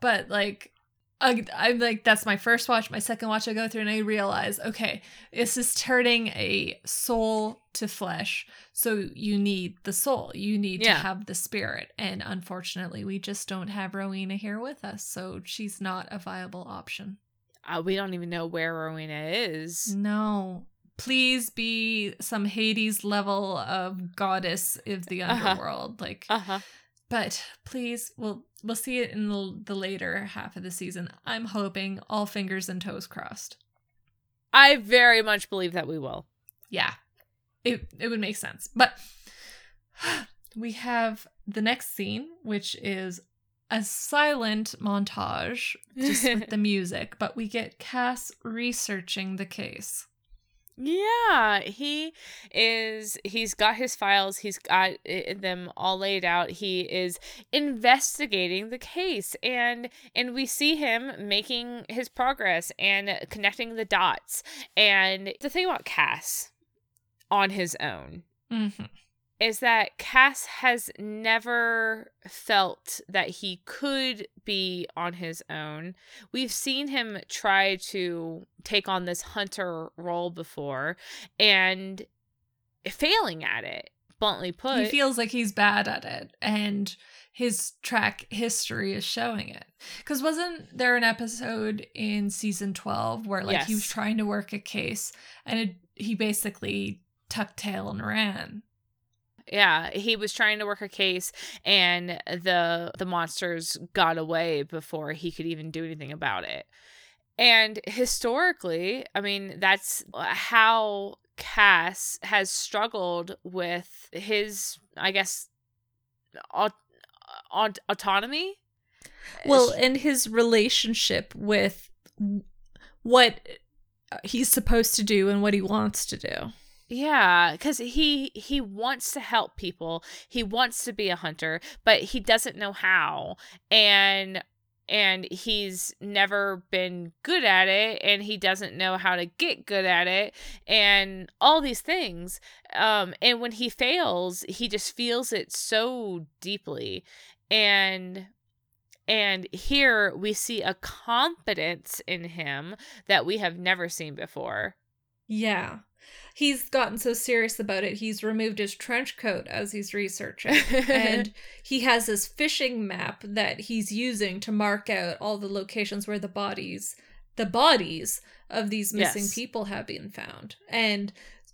B: But like, I, I'm like, that's my first watch. My second watch, I go through and I realize, okay, this is turning a soul to flesh. So you need the soul, you need
A: Yeah.
B: to have the spirit. And unfortunately, we just don't have Rowena here with us. So she's not a viable option.
A: Uh, we don't even know where Rowena is.
B: No. Please be some Hades level of goddess of the
A: Uh-huh.
B: underworld. Like
A: Uh huh.
B: But please we'll we'll see it in the, the later half of the season. I'm hoping all fingers and toes crossed.
A: I very much believe that we will.
B: Yeah. It it would make sense. But we have the next scene, which is a silent montage just with the music, but we get Cass researching the case.
A: Yeah, he is. He's got his files. He's got them all laid out. He is investigating the case, and and we see him making his progress and connecting the dots. And the thing about Cass, on his own,
B: Mm-hmm.
A: Is that Cass has never felt that he could be on his own. We've seen him try to take on this hunter role before and failing at it, bluntly put.
B: he feels like he's bad at it and his track history is showing it because wasn't there an episode in season 12 where like he was trying to work a case and it, he basically tucked tail and ran
A: yeah, he was trying to work a case and the the monsters got away before he could even do anything about it. And historically, I mean, that's uh, how Cass has struggled with his, I guess, aut- aut- autonomy.
B: well and his relationship with what uh, he's supposed to do and what he wants to do
A: Yeah, because he he wants to help people. He wants to be a hunter, but he doesn't know how, and and he's never been good at it, and he doesn't know how to get good at it, and all these things. Um, and when he fails, he just feels it so deeply, and and here we see a confidence in him that we have never seen before.
B: yeah he's gotten so serious about it he's removed his trench coat as he's researching and he has this fishing map that he's using to mark out all the locations where the bodies the bodies of these missing
A: Yes.
B: people have been found and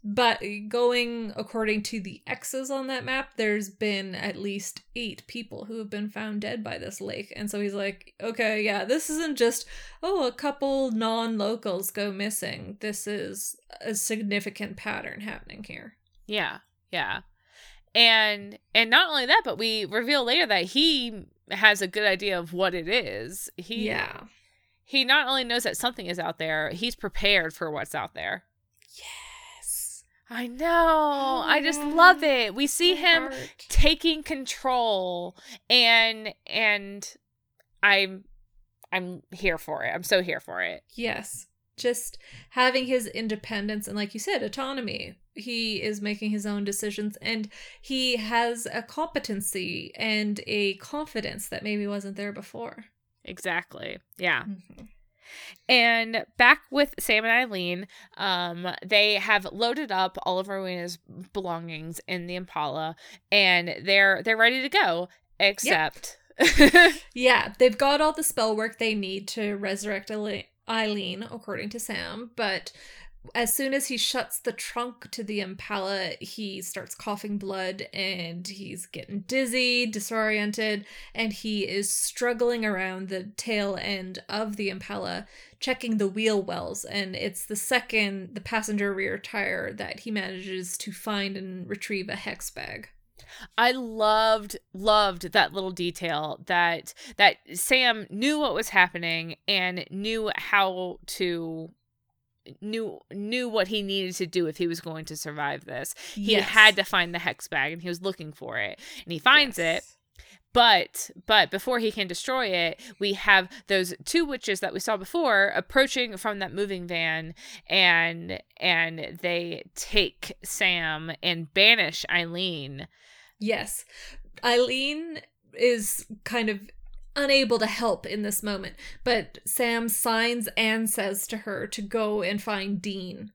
B: but going according to the x's on that map there's been at least eight people who have been found dead by this lake and so he's like okay yeah this isn't just oh a couple non-locals go missing this is a significant pattern happening here
A: Yeah, yeah. And and not only that, but we reveal later that he has a good idea of what it is. He
B: yeah
A: he not only knows that something is out there, he's prepared for what's out there.
B: yes
A: I know. I just love it. We see him
B: heart.
A: taking control and and I'm I'm here for it. I'm so here for it.
B: Yes. Just having his independence and, like you said, autonomy. He is making his own decisions and he has a competency and a confidence that maybe wasn't there before.
A: Exactly. Yeah.
B: Mm-hmm.
A: And back with Sam and Eileen, um, they have loaded up all of Rowena's belongings in the Impala, and they're they're ready to go. Except,
B: Yeah, they've got all the spell work they need to resurrect Eileen, according to Sam, but as soon as he shuts the trunk to the Impala, he starts coughing blood and he's getting dizzy, disoriented, and he is struggling around the tail end of the Impala, checking the wheel wells. And it's the second, the passenger rear tire, that he manages to find and retrieve a hex bag.
A: I loved loved that little detail that that Sam knew what was happening and knew how to knew knew what he needed to do if he was going to survive this. He
B: Yes.
A: had to find the hex bag and he was looking for it. And he finds it. But but before he can destroy it, we have those two witches that we saw before approaching from that moving van and and they take Sam and banish Eileen.
B: Yes. Eileen is kind of unable to help in this moment, but Sam signs and says to her to go and find Dean.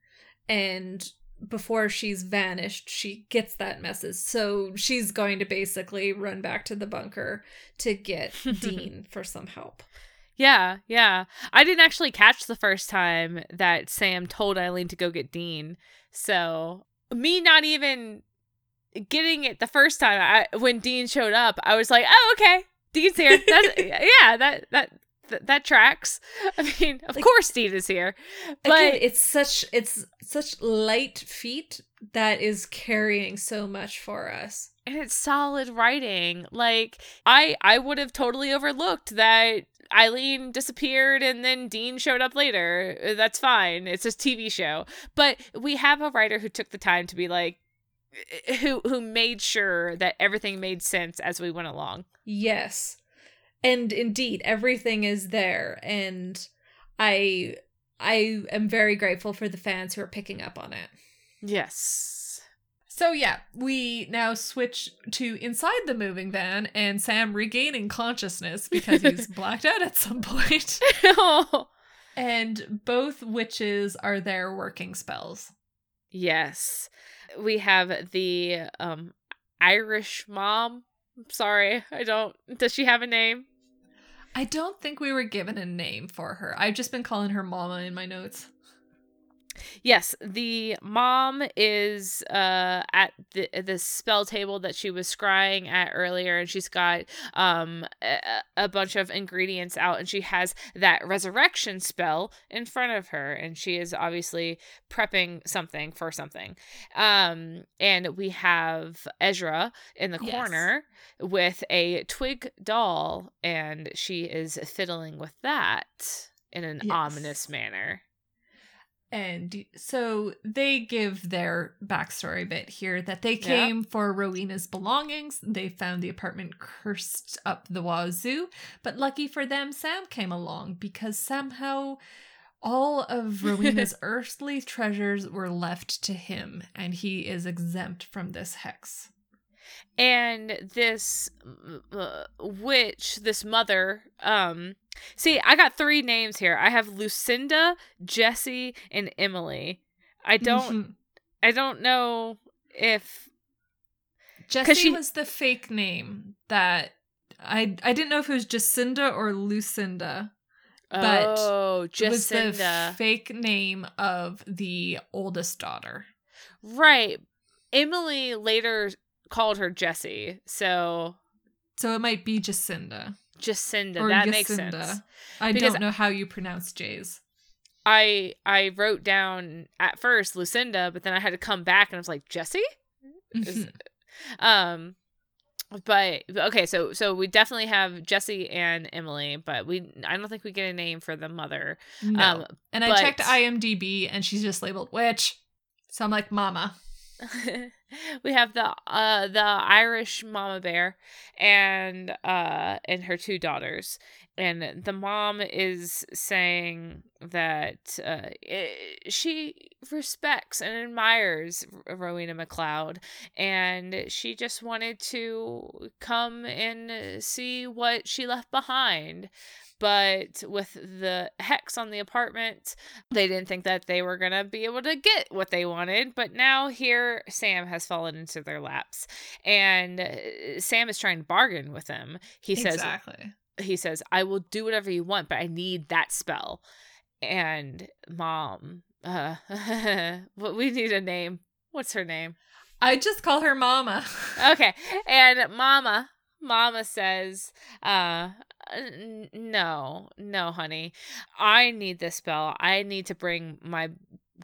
B: And before she's vanished, she gets that message. So she's going to basically run back to the bunker to get Dean for some help.
A: Yeah, yeah. I didn't actually catch the first time that Sam told Eileen to go get Dean. So me not even getting it the first time I, when Dean showed up, I was like, "Oh, okay, Dean's here." That's yeah, that that that, tracks. I mean, of
B: Like-
A: course Dean is here, but
B: Again, it's such it's such light feet that is carrying so much for us.
A: and it's solid writing. Like I I would have totally overlooked that Eileen disappeared and then Dean showed up later. That's fine. It's a TV show. But we have a writer who took the time to be like who who made sure that everything made sense as we went along.
B: Yes. And indeed, everything is there and I I am very grateful for the fans who are picking up on it.
A: Yes.
B: So yeah, we now switch to inside the moving van and Sam regaining consciousness because he's blacked out at some point. And both witches are there working spells.
A: Yes. We have the um Irish mom. Sorry, I don't does she have a name?
B: I don't think we were given a name for her. I've just been calling her Mama in my notes.
A: Yes, the mom is uh at the the spell table that she was scrying at earlier and she's got um a, a bunch of ingredients out and she has that resurrection spell in front of her and she is obviously prepping something for something. Um and we have Ezra in the
B: Yes.
A: corner with a twig doll and she is fiddling with that in an
B: Yes.
A: ominous manner.
B: And so they give their backstory bit here that they came for Rowena's belongings. They found the apartment cursed up the wazoo. But lucky for them, Sam came along because somehow all of Rowena's earthly treasures were left to him, and he is exempt from this hex.
A: And this uh, witch this mother um see i got three names here i have lucinda Jesse, and emily i don't
B: Mhm.
A: i don't know if
B: Jesse
A: she-
B: was the fake name that I I didn't know if it was Jacinda or Lucinda. But
A: oh
B: It was the fake name of the oldest daughter.
A: right emily later called her jessie so
B: So it might be Jacinda.
A: jacinda
B: Or
A: that makes sense
B: I
A: Because-
B: don't know how you pronounce J's.
A: i i wrote down at first lucinda but then i had to come back and i was like jessie Is- um but okay so so we definitely have jesse and emily but we i don't think we get a name for the mother
B: no.
A: um
B: and I checked IMDb and she's just labeled witch. So I'm like, Mama.
A: we have the uh the irish mama bear and uh and her two daughters. And the mom is saying that uh i- she respects and admires rowena MacLeod and she just wanted to come and see what she left behind. But with the hex on the apartment they didn't think that they were going to be able to get what they wanted but now here sam has fallen into their laps and uh, sam is trying to bargain with him. He says
B: exactly.
A: he says i will do whatever you want but i need that spell. And mom uh what we need a name. What's her name?
B: I just call her Mama.
A: okay. And mama mama says uh no no honey. I need this spell. I need to bring my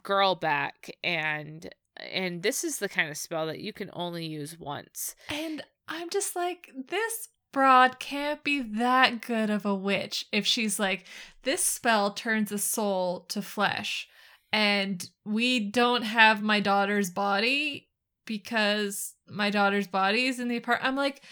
A: girl back and and this is the kind of spell that you can only use once
B: And I'm just like, this broad can't be that good of a witch if she's like, this spell turns a soul to flesh. and we don't have my daughter's body because my daughter's body is in the apartment. I'm like,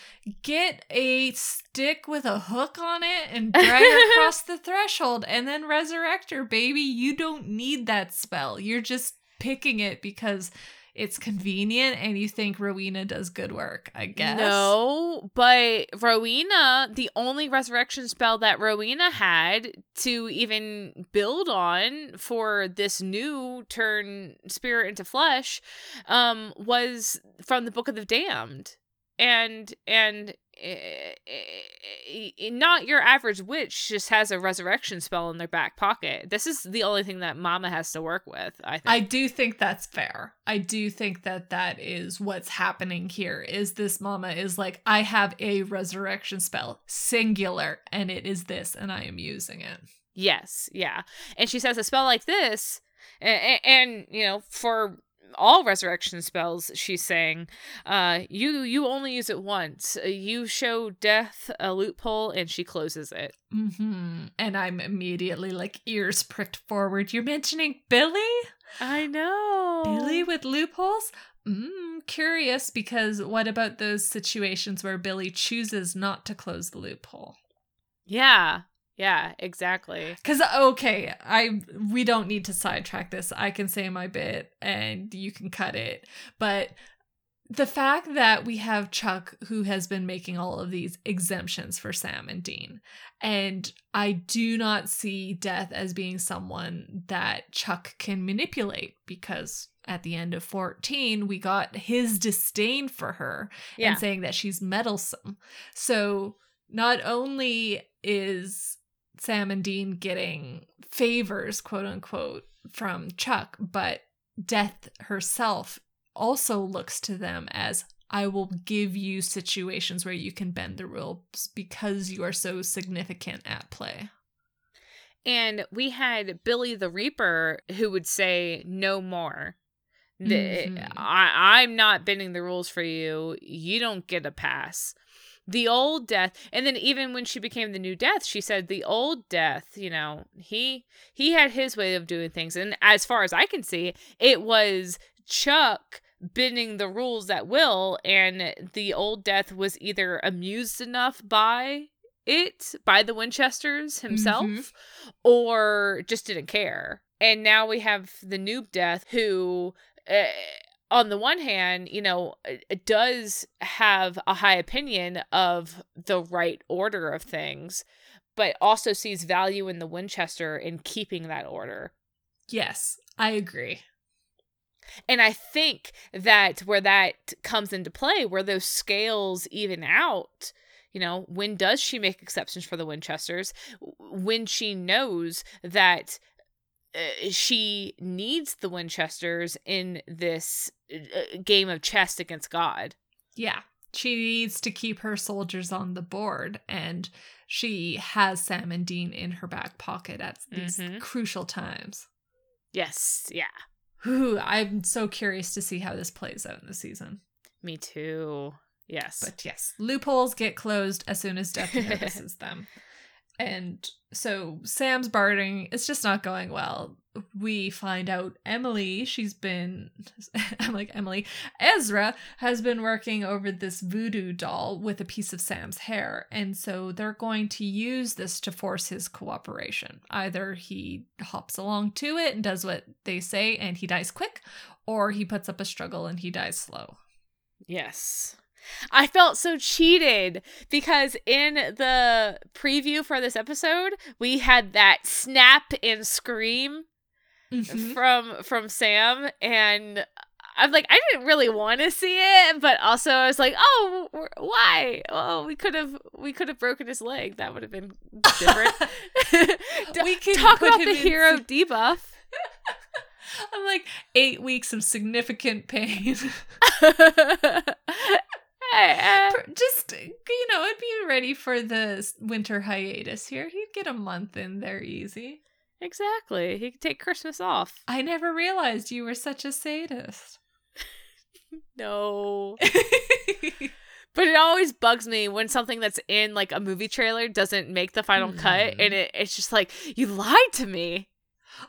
B: get a stick with a hook on it and drag her across the threshold and then resurrect her, baby. You don't need that spell. You're just picking it because it's convenient and you think Rowena does good work, I guess.
A: No, but Rowena, the only resurrection spell that Rowena had to even build on for this new turn spirit into flesh um was from the Book of the Damned. And and Eh, eh, eh, not your average witch just has a resurrection spell in their back pocket. This is the only thing that Mama has to work with. I think.
B: I do think that's fair. I do think that that is what's happening here. Is this Mama is like I have a resurrection spell, singular, and it is this, and I am using it.
A: Yes, yeah, and she says a spell like this, and, and you know for all resurrection spells she's saying uh you you only use it once. Uh, you show death a loophole and she closes it.
B: Mm-hmm. and i'm immediately like ears pricked forward. You're mentioning billy?
A: I know.
B: billy with loopholes? Mm, curious because what about those situations where billy chooses not to close the loophole?
A: Yeah yeah, exactly.
B: Cuz okay, I we don't need to sidetrack this. I can say my bit and you can cut it. But the fact that we have Chuck who has been making all of these exemptions for Sam and Dean. And I do not see Death as being someone that Chuck can manipulate because at the end of 14 we got his disdain for her yeah. and saying that she's meddlesome. So not only is Sam and Dean getting favors, quote unquote, from Chuck, but Death herself also looks to them as I will give you situations where you can bend the rules because you are so significant at play.
A: And we had Billy the Reaper who would say, No more. Mm-hmm. I, I'm not bending the rules for you. You don't get a pass the old death and then even when she became the new death she said the old death you know he he had his way of doing things and as far as i can see it was chuck bending the rules at will and the old death was either amused enough by it by the winchesters himself mm-hmm. or just didn't care and now we have the noob death who uh, on the one hand, you know, it does have a high opinion of the right order of things, but also sees value in the Winchester in keeping that order.
B: Yes, I agree.
A: And I think that where that comes into play, where those scales even out, you know, when does she make exceptions for the Winchesters? When she knows that she needs the Winchesters in this uh, game of chess against God.
B: Yeah. She needs to keep her soldiers on the board, and she has Sam and Dean in her back pocket at these mm-hmm. crucial times.
A: Yes, yeah.
B: Ooh, I'm so curious to see how this plays out in the season.
A: Me too. Yes.
B: But yes, loopholes get closed as soon as Death notices them. And so Sam's bartering, it's just not going well. We find out Emily, she's been, I'm like, Emily, Ezra has been working over this voodoo doll with a piece of Sam's hair. And so they're going to use this to force his cooperation. Either he hops along to it and does what they say and he dies quick, or he puts up a struggle and he dies slow.
A: Yes. I felt so cheated because in the preview for this episode, we had that snap and scream mm-hmm. from from Sam and I'm like I didn't really want to see it, but also I was like, "Oh, why? Oh, we could have we could have broken his leg. That would have been different." we can talk about the hero debuff.
B: I'm like eight weeks of significant pain. Uh, just you know, I'd be ready for the winter hiatus here. He'd get a month in there easy.
A: Exactly. He could take Christmas off.
B: I never realized you were such a sadist.
A: no. but it always bugs me when something that's in like a movie trailer doesn't make the final mm. cut and it, it's just like you lied to me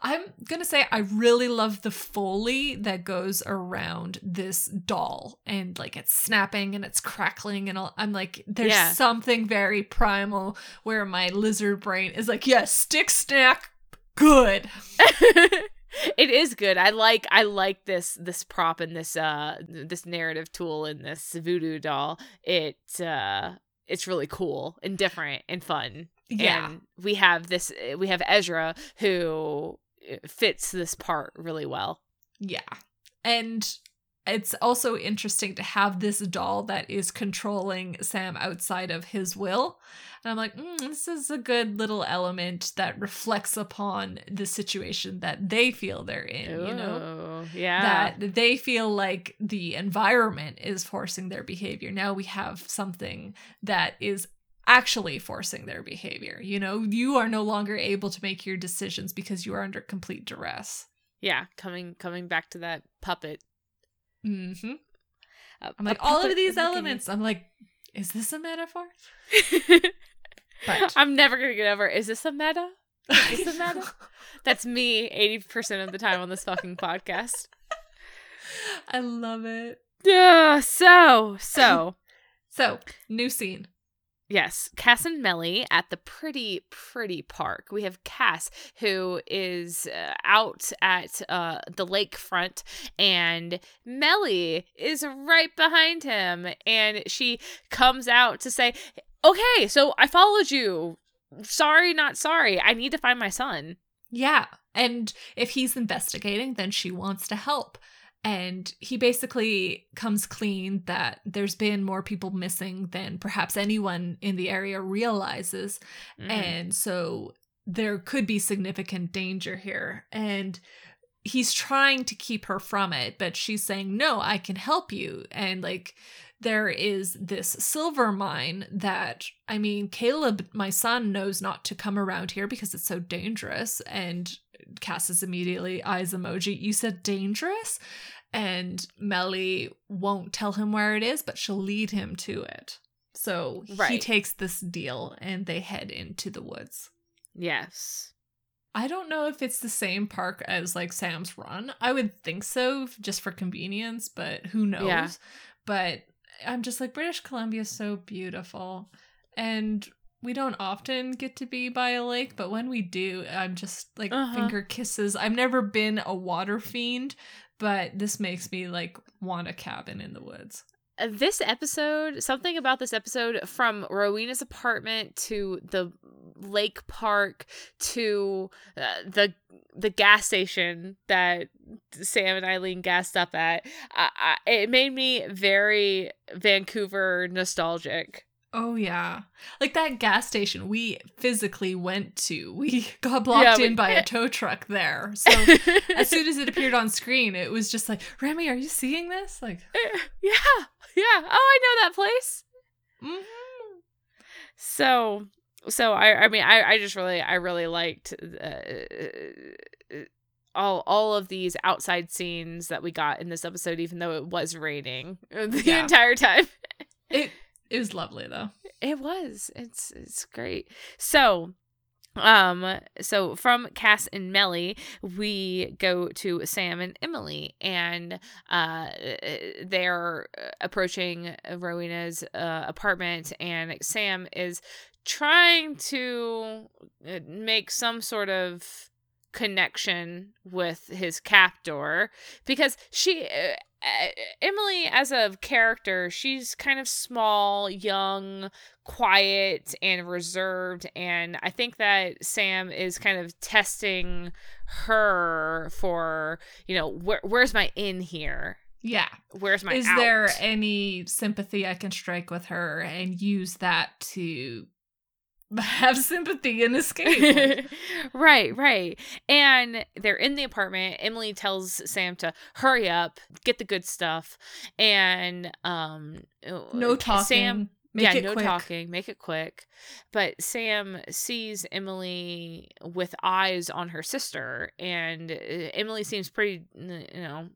B: I'm gonna say I really love the foley that goes around this doll and like it's snapping and it's crackling and all I'm like there's
A: Yeah.
B: something very primal where my lizard brain is like, yes, stick snack good.
A: it is good. I like I like this this prop and this uh this narrative tool in this voodoo doll. It uh it's really cool and different and fun.
B: Yeah.
A: And we have this we have Ezra who uh, fits this part really well.
B: Yeah. And it's also interesting to have this doll that is controlling Sam outside of his will. And I'm like, mm, this is a good little element that reflects upon the situation that they feel they're in, you know?
A: Yeah.
B: That they feel like the environment is forcing their behavior. Now we have something that is actually forcing their behavior. You know, you are no longer able to make your decisions because you are under complete duress.
A: yeah, coming coming back to that puppet.
B: Mm-hmm.
A: Uh,
B: I'm like, all of these
A: in the game.
B: elements. I'm like, is this a metaphor? But
A: I'm never gonna get over. Is this a meta? Is this a meta? That's me eighty percent of the time on this fucking podcast.
B: I love it.
A: Yeah. So so
B: So, new scene.
A: Yes, Cass and Melly at the pretty pretty park. We have Cass who is uh, out at uh, the lakefront, and Melly is right behind him, and she comes out to say, "Okay, so I followed you. Sorry, not sorry. I need to find my son."
B: Yeah. And if he's investigating, then she wants to help. And he basically comes clean that there's been more people missing than perhaps anyone in the area realizes.
A: Mhm.
B: And so there could be significant danger here. And he's trying to keep her from it, but she's saying, No, I can help you. And like, there is this silver mine that, I mean, Caleb, my son, knows not to come around here because it's so dangerous. And Cass is immediately eyes emoji. You said dangerous? And Melly won't tell him where it is, but she'll lead him to it. So he takes this deal and they head into the woods.
A: Yes.
B: I don't know if it's the same park as like Sam's Run. I would think so just for convenience, but who knows?
A: Yeah.
B: But I'm just like British Columbia is so beautiful and we don't often get to be by a lake, but when we do, I'm just like
A: Uh-huh.
B: finger kisses. I've never been a water fiend, but this makes me like want a cabin in the woods.
A: This episode, something about this episode from Rowena's apartment to the lake park to uh, the the gas station that Sam and Eileen gassed up at, it made me very Vancouver nostalgic.
B: Oh yeah. Like that gas station we physically went to. We got blocked
A: Yeah,
B: in
A: we-
B: by a tow truck there. So as soon as it appeared on screen, it was just like, Remy, are you seeing this? Like,
A: yeah, yeah. Oh, I know that place.
B: mhm.
A: So, so I, I mean, I, I just really, I really liked uh, all, all of these outside scenes that we got in this episode, even though it was raining the
B: Yeah.
A: entire time.
B: it it was lovely though.
A: It was. It's, it's great. So, um, so from Cass and Melly, we go to Sam and Emily, and uh, they're approaching Rowena's uh, apartment, and Sam is trying to uh, make some sort of connection with his captor because she uh, uh, Emily as a character she's kind of small young quiet and reserved and I think that Sam is kind of testing her for you know where where's my in here
B: Yeah.
A: where's my
B: Is
A: out?
B: there any sympathy I can strike with her and use that to have sympathy and escape?
A: right, right. And they're in the apartment. Emily tells Sam to hurry up, get the good stuff, and um,
B: no talking.
A: Sam,
B: Make
A: yeah,
B: it
A: no
B: quick.
A: talking, make it quick. But Sam sees Emily with eyes on her sister, and uh, Emily seems pretty, you know.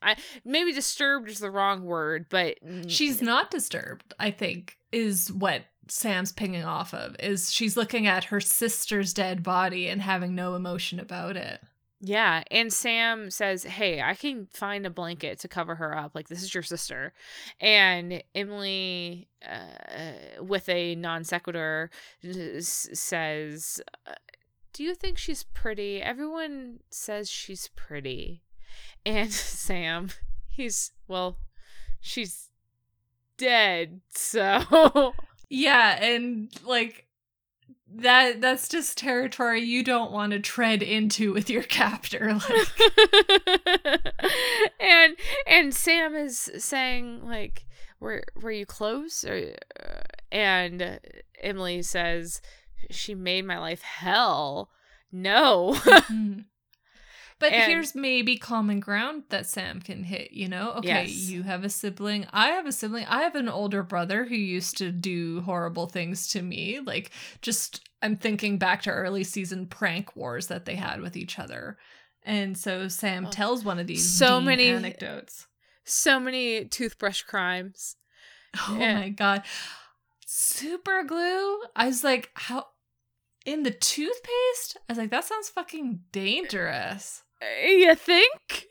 A: I maybe disturbed is the wrong word, but
B: She's not disturbed, I think. is what Sam's pinging off of is she's looking at her sister's dead body and having no emotion about it.
A: Yeah, and Sam says, "Hey, I can find a blanket to cover her up. Like this is your sister." And Emily, uh, with a non sequitur, says, uh, "Do you think she's pretty? Everyone says she's pretty." And Sam, he's well, she's dead, so
B: Yeah, and like that that's just territory you don't want to tread into with your captor like.
A: And and Sam is saying like were were you close? Or uh, and Emily says she made my life hell. No.
B: Mhm. But
A: And-
B: here's maybe common ground that Sam can hit, you know? Okay,
A: Yes.
B: you have a sibling. I have a sibling. I have an older brother who used to do horrible things to me. Like, just, I'm thinking back to early season prank wars that they had with each other. And so Sam
A: Oh,
B: tells one of these
A: so many-
B: anecdotes.
A: so many toothbrush crimes
B: Oh
A: Yeah.
B: my god. Super glue. I was like, how in the toothpaste? I was like, that sounds fucking dangerous.
A: You think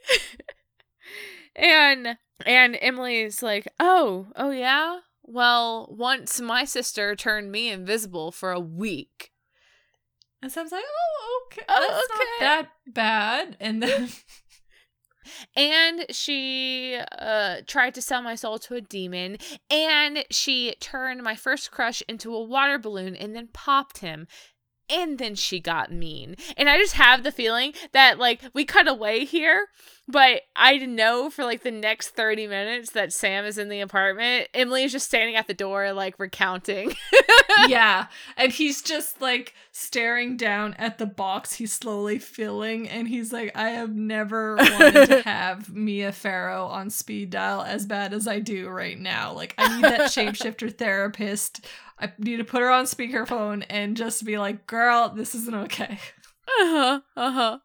A: and and Emily's like oh oh yeah well once my sister turned me invisible for a week
B: And so I was like, oh, okay.
A: Oh,
B: That's
A: okay.
B: not that bad. And then
A: and she uh tried to sell my soul to a demon and she turned my first crush into a water balloon and then popped him and then she got mean. And i just have the feeling that like we cut away here but i know for like the next 30 minutes that sam is in the apartment emily is just standing at the door like recounting
B: yeah. And he's just like staring down at the box he's slowly filling. And he's like, I have never wanted to have Mia Farrow on speed dial as bad as I do right now. Like, I need that shapeshifter therapist. I need to put her on speakerphone and just be like, girl, this isn't okay.
A: uh-huh uh-huh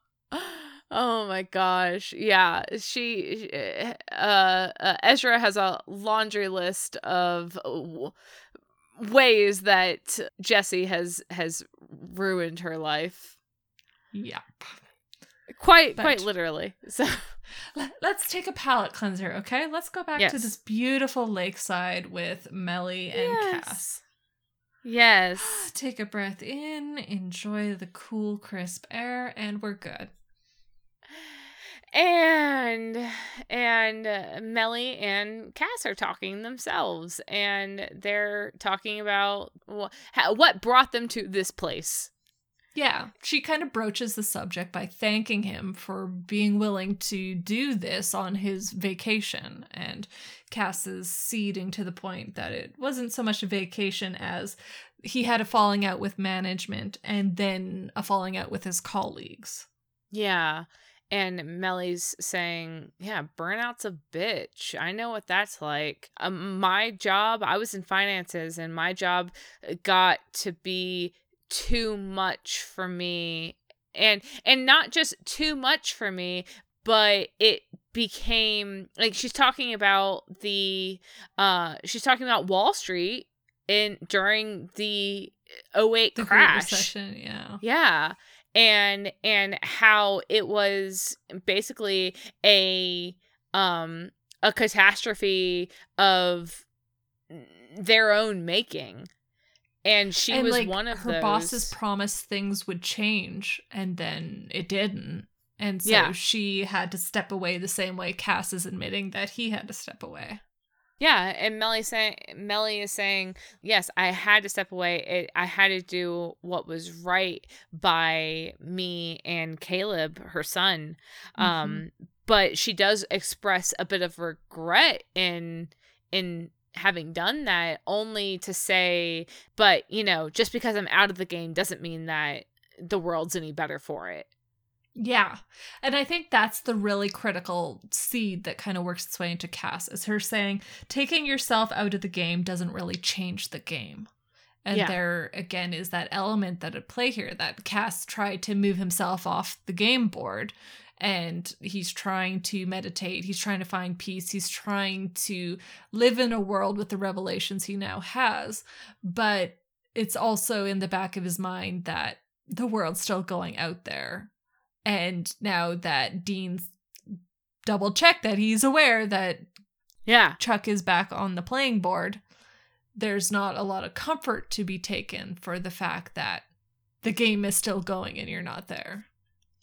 A: oh my gosh yeah she uh, uh ezra has a laundry list of uh, ways that jesse has has ruined her life
B: Yep.
A: quite
B: But-
A: quite literally so
B: Let- Let's take a palate cleanser, okay? Let's go back to this beautiful lakeside with Melly and
A: Yes.
B: Cass.
A: yes
B: Take a breath in, enjoy the cool, crisp air, and we're good.
A: And and uh, Melly and Cass are talking themselves, and they're talking about wh- how, what brought them to this place.
B: Yeah, she kind of broaches the subject by thanking him for being willing to do this on his vacation. And Cass is ceding to the point that it wasn't so much a vacation as he had a falling out with management and then a falling out with his colleagues.
A: Yeah. And Melly's saying, Yeah, burnout's a bitch. I know what that's like. Um, my job, I was in finances, and my job uh, got to be too much for me. And and not just too much for me, but it became like she's talking about the uh she's talking about Wall Street in during the 08
B: The
A: crash.
B: Recession, yeah.
A: Yeah. And and how it was basically a um a catastrophe of their own making. And she
B: and
A: was
B: like
A: one of
B: her
A: those
B: bosses promised things would change and then it didn't and so
A: Yeah.
B: she had to step away the same way cass is admitting that he had to step away
A: Yeah, and Melly saying Melly is saying, "Yes, I had to step away. It, I had to do what was right by me and Caleb, her son." Um, but she does express a bit of regret in in having done that only to say, "But, you know, just because I'm out of the game doesn't mean that the world's any better for it."
B: Yeah and i think that's the really critical seed that kind of works its way into cass is her saying taking yourself out of the game doesn't really change the game and
A: Yeah.
B: there again is that element that at play here that cass tried to move himself off the game board and he's trying to meditate. He's trying to find peace. He's trying to live in a world with the revelations he now has. But it's also in the back of his mind that the world's still going out there. And now that Dean's double checked that he's aware that
A: Yeah.
B: Chuck is back on the playing board, there's not a lot of comfort to be taken for the fact that the game is still going and you're not there.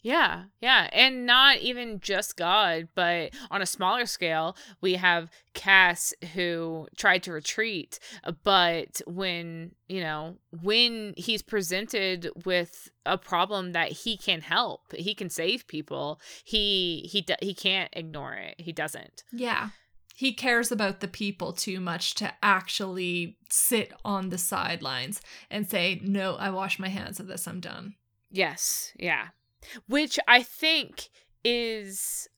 A: Yeah, yeah. And not even just God, but on a smaller scale, we have Cass who tried to retreat, uh, but when, you know, when he's presented with a problem that he can help, he can save people, he he he can't ignore it. He doesn't.
B: Yeah. He cares about the people too much to actually sit on the sidelines and say, No, I wash my hands of this, I'm done.
A: Yes, yeah. Which I think is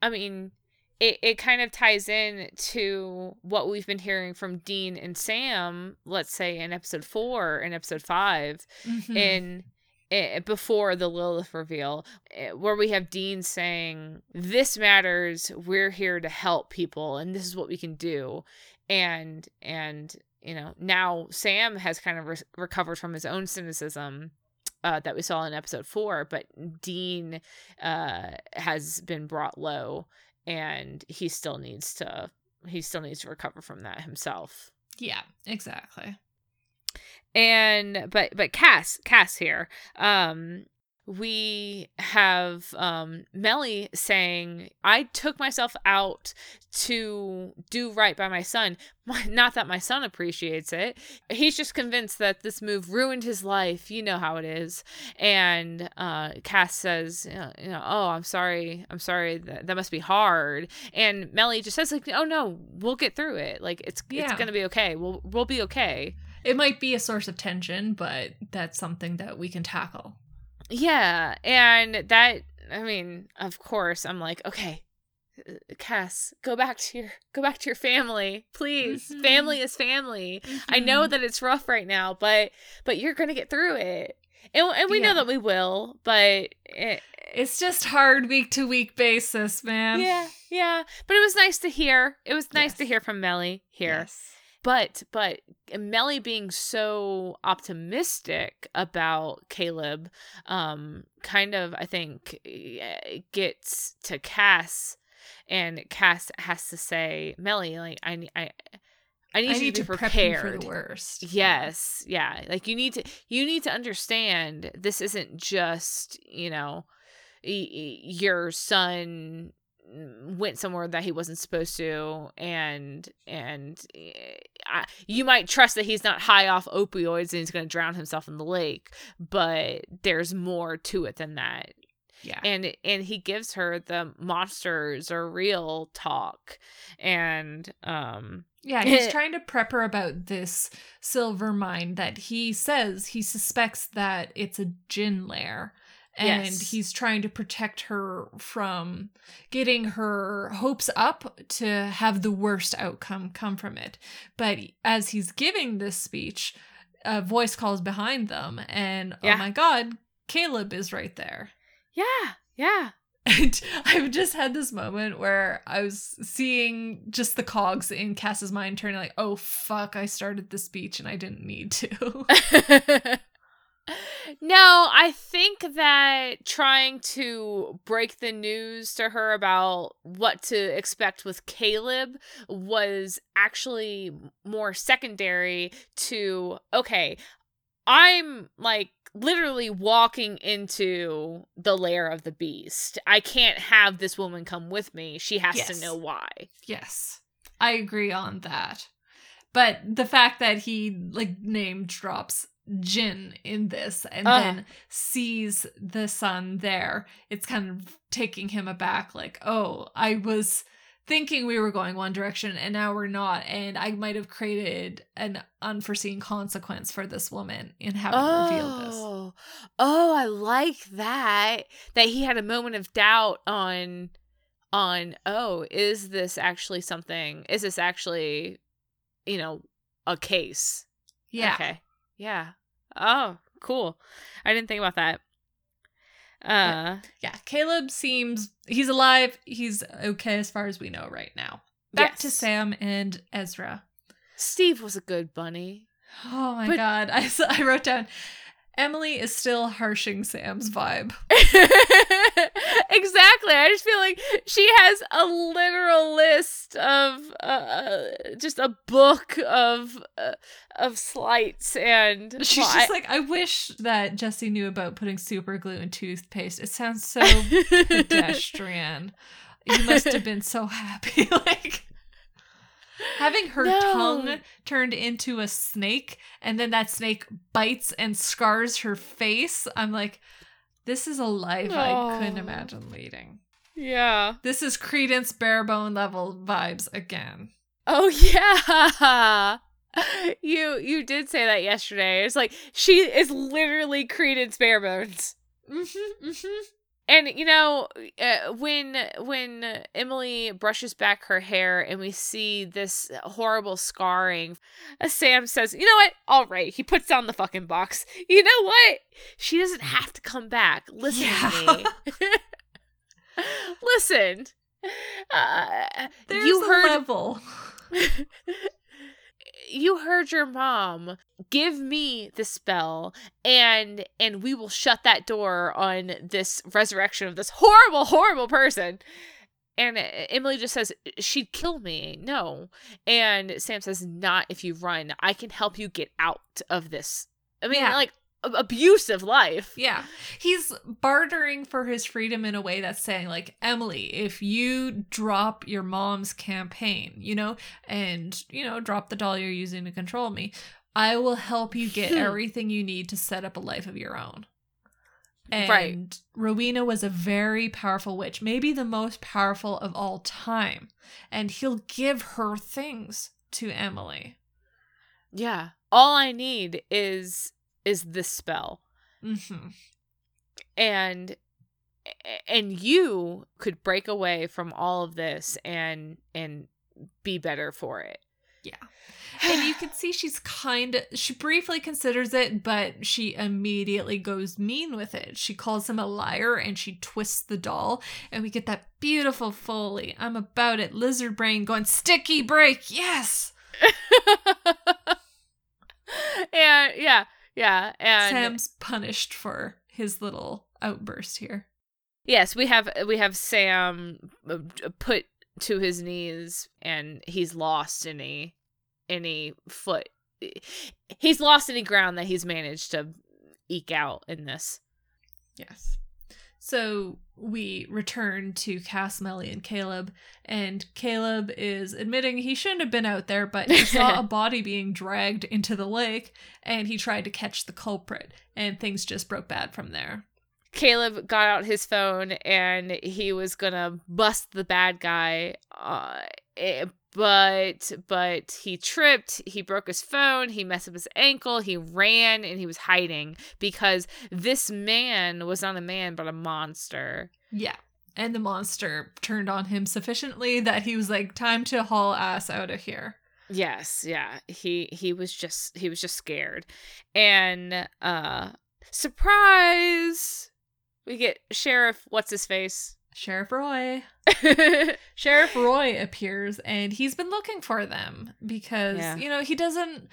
A: I mean, it, it kind of ties in to what we've been hearing from Dean and Sam, let's say in episode four and episode 5
B: Mhm.
A: in eh, before the Lilith reveal, eh, where we have Dean saying, "This matters. We're here to help people, and this is what we can do." And and you know now Sam has kind of re- recovered from his own cynicism. Uh, that we saw in episode four, but Dean uh, has been brought low, and he still needs to he still needs to recover from that himself
B: yeah, exactly.
A: and but but cass cass here um we have um melly saying i took myself out to do right by my son. Not that my son appreciates it. He's just convinced that this move ruined his life. You know how it is. And uh cass says you know, you know oh i'm sorry i'm sorry that, that must be hard. And melly just says like oh no we'll get through it. Like it's it's gonna be okay. We'll we'll be okay.
B: It might be a source of tension, but that's something that we can tackle.
A: Yeah, and that I mean, of course, I'm like, okay, uh, Cass, go back to your go back to your family, please.
B: Mhm.
A: Family is family. I know that it's rough right now, but but you're gonna get through it, and and we
B: Yeah.
A: know that we will. But it,
B: It's just hard week to week basis, man.
A: yeah, yeah. But it was nice to hear. It was nice to hear from Melly here.
B: Yes.
A: But but Melly being so optimistic about Caleb um kind of I think eh, gets to Cass and Cass has to say Melly like I I I need
B: I
A: you
B: need
A: to
B: to
A: be
B: prep you for the worst.
A: Yes, yeah. Like you need to you need to understand this isn't just, you know, your son went somewhere that he wasn't supposed to and and eh, I, you might trust that he's not high off opioids and he's going to drown himself in the lake, but there's more to it than that
B: Yeah.
A: and and he gives her the monsters are real talk and um
B: Yeah, he's trying to prep her about this silver mine that he says he suspects that it's a jinn lair. And
A: Yes.
B: he's trying to protect her from getting her hopes up to have the worst outcome come from it. But as he's giving this speech, a voice calls behind them, and oh
A: Yeah.
B: oh my god, Caleb is right there.
A: yeah yeah
B: And I've just had this moment where I was seeing just the cogs in Cass's mind turning like, oh fuck, I started the speech and I didn't need to.
A: no, I think that trying to break the news to her about what to expect with Caleb was actually more secondary to okay, I'm like literally walking into the lair of the beast. I can't have this woman come with me. She has
B: Yes.
A: to know why.
B: yes, I agree on that. But the fact that he like name drops Jinn in this and
A: Ugh.
B: then sees the son there, it's kind of taking him aback like, oh, I was thinking we were going one direction and now we're not and i might have created an unforeseen consequence for this woman in having revealed this
A: Oh, oh, I like that. That he had a moment of doubt on, on. Oh, is this actually something? Is this actually, you know, a case?
B: yeah
A: Okay. Yeah. Oh, cool. I didn't think about that. Uh,
B: Yeah, Caleb seems he's alive. He's okay as far as we know right now. Back to Sam and Ezra.
A: Steve was a good bunny.
B: Oh my
A: But-
B: god. I wrote down Emily is still harshing Sam's vibe.
A: exactly. I just feel like she has a literal list of uh, just a book of uh, of slights and
B: She's
A: well,
B: just
A: I-
B: like, I wish that Jesse knew about putting super glue in toothpaste. It sounds so pedestrian. You must have been so happy. like having her
A: No.
B: tongue turned into a snake and then that snake bites and scars her face. I'm like, this is a life I couldn't imagine leading.
A: yeah.
B: This is Credence Barebone level vibes again.
A: Oh yeah. You you did say that yesterday. It's like she is literally Credence Barebones.
B: Mm-hmm, mm-hmm.
A: And you know, uh, when when Emily brushes back her hair and we see this horrible scarring, uh, Sam says, "You know what? All right." He puts down the fucking box. You know what? She doesn't have to come back. Listen to me. Listen. Uh,
B: There's
A: you
B: a
A: heard
B: level.
A: you heard your mom. Give me the spell and and we will shut that door on this resurrection of this horrible horrible person. And uh, emily just says she'd kill me. No. And sam says not if you run. I can help you get out of this. I mean
B: Yeah.
A: like abusive life
B: Yeah. He's bartering for his freedom in a way that's saying, like, Emily, if you drop your mom's campaign, you know, and, you know, drop the doll you're using to control me, I will help you get
A: Hmm.
B: everything you need to set up a life of your own. And
A: Right.
B: Rowena was a very powerful witch, maybe the most powerful of all time. And he'll give her things to Emily.
A: yeah all i need is is this spell
B: hmm
A: and and you could break away from all of this and and be better for it
B: Yeah. And you can see she's kind of, she briefly considers it, but she immediately goes mean with it. She calls him a liar and she twists the doll. And we get that beautiful Foley. I'm about it. Lizard brain going, sticky break. Yes.
A: and yeah yeah and
B: Sam's punished for his little outburst here.
A: yes we have we have sam uh, put to his knees and he's lost any any foot he's lost any ground that he's managed to eke out in this
B: Yes. So we return to Cass, Melly, and Caleb, and Caleb is admitting he shouldn't have been out there, but he saw a body being dragged into the lake, and he tried to catch the culprit, and things just broke bad from there.
A: Caleb got out his phone and he was gonna bust the bad guy, uh, eh, but but he tripped. He broke his phone. He messed up his ankle. He ran and he was hiding because this man was not a man but a monster.
B: Yeah. And the monster turned on him sufficiently that he was like, time to haul ass out of here.
A: Yes, yeah. He he was just he was just scared, and uh, surprise, we get Sheriff what's his face.
B: Sheriff Roy. Sheriff Roy appears and he's been looking for them because,
A: Yeah.
B: you know, he doesn't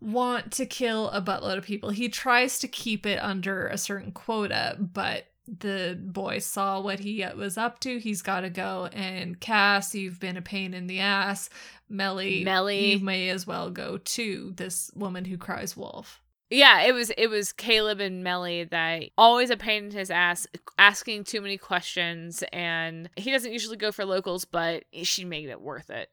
B: want to kill a buttload of people. He tries to keep it under a certain quota, but the boy saw what he was up to. He's got to go. And Cass, you've been a pain in the ass. Melly,
A: Melly.
B: you may as well go too. This woman who cries wolf.
A: Yeah, it was it was Caleb and Melly that always a pain in his ass, asking too many questions, and he doesn't usually go for locals, but she made it worth it.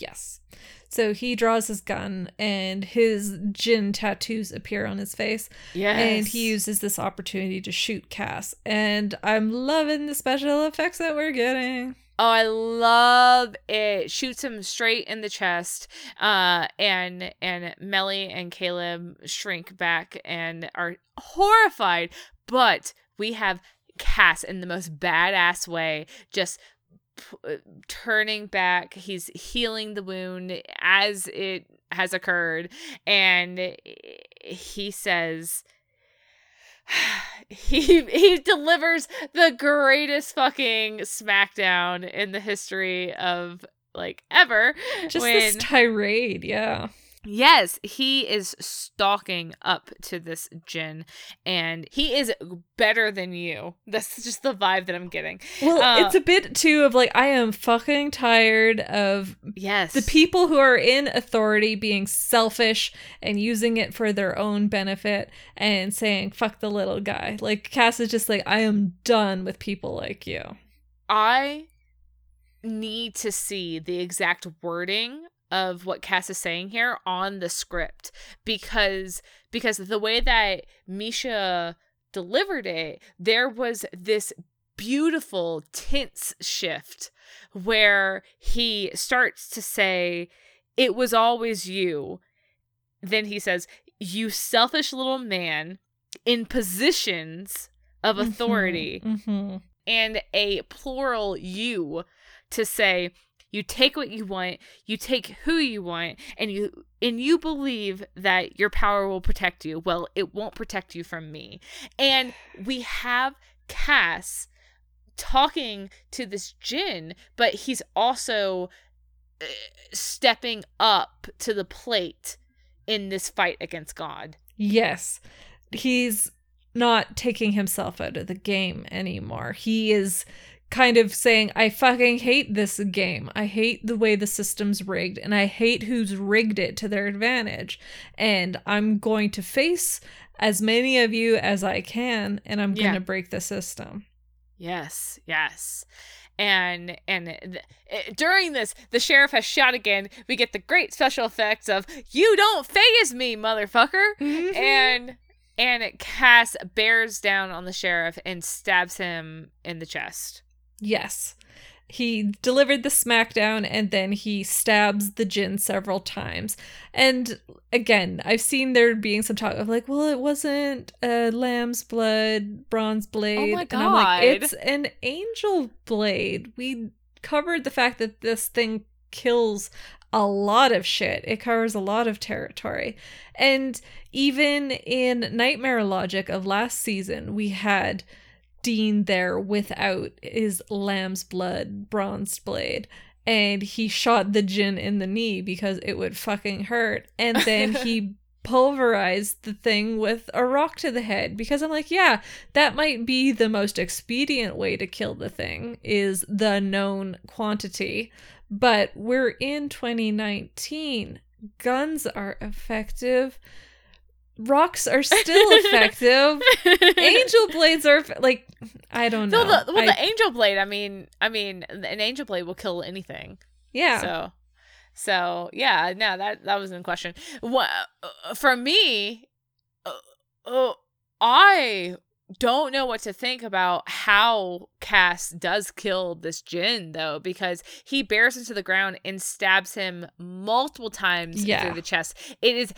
B: Yes. So he draws his gun and his jinn tattoos appear on his face.
A: Yes,
B: And he uses this opportunity to shoot Cass. And I'm loving the special effects that we're getting.
A: Oh, I love it. Shoots him straight in the chest. Uh and and Melly and Caleb shrink back and are horrified. But we have Cass in the most badass way, just p- uh, turning back. He's healing the wound as it has occurred. And he says he he delivers the greatest fucking smackdown in the history of like ever.
B: Just
A: when-
B: this tirade, yeah.
A: Yes, he is stalking up to this Jinn, and he is better than you. That's just the vibe that I'm getting.
B: Well,
A: Uh,
B: it's a bit too of like I am fucking tired of
A: Yes,
B: the people who are in authority being selfish and using it for their own benefit and saying fuck the little guy. Like Cass is just like I am done with people like you.
A: I need to see the exact wording of what Cass is saying here on the script because because the way that Misha delivered it, there was this beautiful tense shift where he starts to say, It was always you. Then he says, You selfish little man in positions of authority
B: hmm
A: and a plural you to say you take what you want you take who you want and you and you believe that your power will protect you well it won't protect you from me and we have cass talking to this jinn but he's also uh, stepping up to the plate in this fight against god
B: Yes. He's not taking himself out of the game anymore. He is kind of saying, I fucking hate this game. I hate the way the system's rigged, and I hate who's rigged it to their advantage. And I'm going to face as many of you as I can, and I'm
A: Yeah.
B: going to break the system.
A: Yes, yes. And and th- eh, during this, the sheriff has shot again. We get the great special effects of "You don't faze me, motherfucker," and and Cass bears down on the sheriff and stabs him in the chest.
B: Yes. He delivered the smackdown and then he stabs the Jinn several times. And again, I've seen there being some talk of like, well, it wasn't a lamb's blood, bronze blade.
A: Oh my
B: And I'm like,
A: God.
B: it's an angel blade. We covered the fact that this thing kills a lot of shit. It covers a lot of territory. And even in Nightmare Logic of last season, we had Dean there without his lamb's blood bronze blade. And he shot the Jinn in the knee because it would fucking hurt. And then he pulverized the thing with a rock to the head because I'm like, yeah, that might be the most expedient way to kill the thing is the known quantity. But we're in 2019. Guns are effective. Rocks are still effective. Angel blades are like I don't know.
A: No, the, well,
B: I-
A: the angel blade. I mean, I mean, an angel blade will kill anything.
B: yeah.
A: So, so yeah, no, that that was in question. What uh, for me? Uh, uh, I don't know what to think about how Cass does kill this Jinn though, because he bears him to the ground and stabs him multiple times
B: Yeah.
A: through the chest. It is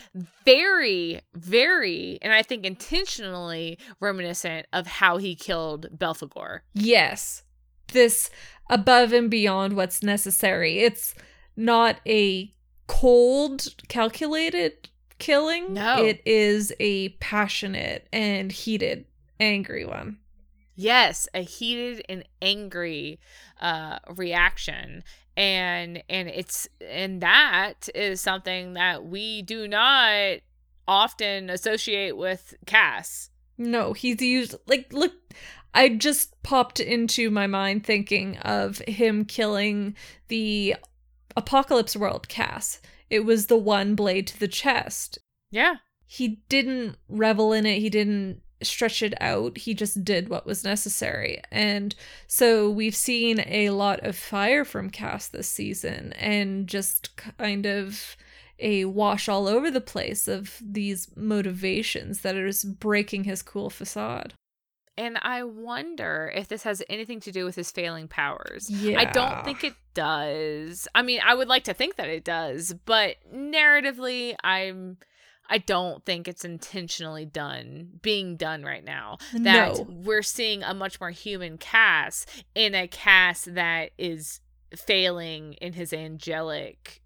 A: very, very, and I think intentionally reminiscent of how he killed Belphegor.
B: Yes. This above and beyond what's necessary. It's not a cold, calculated killing.
A: No.
B: It is a passionate and heated, angry one.
A: Yes, a heated and angry uh reaction. And and it's and that is something that we do not often associate with Cass.
B: No, he's used like look I just popped into my mind thinking of him killing the Apocalypse World Cass. It was the one blade to the chest.
A: Yeah.
B: He didn't revel in it. He didn't stretch it out. He just did what was necessary. And so we've seen a lot of fire from Cass this season and just kind of a wash all over the place of these motivations that are just breaking his cool facade.
A: And I wonder if this has anything to do with his failing powers.
B: Yeah.
A: I don't think it does. I mean, I would like to think that it does, but narratively, I'm I don't think it's intentionally done being done right now. That
B: No.
A: we're seeing a much more human Cass in a Cass that is failing in his angelic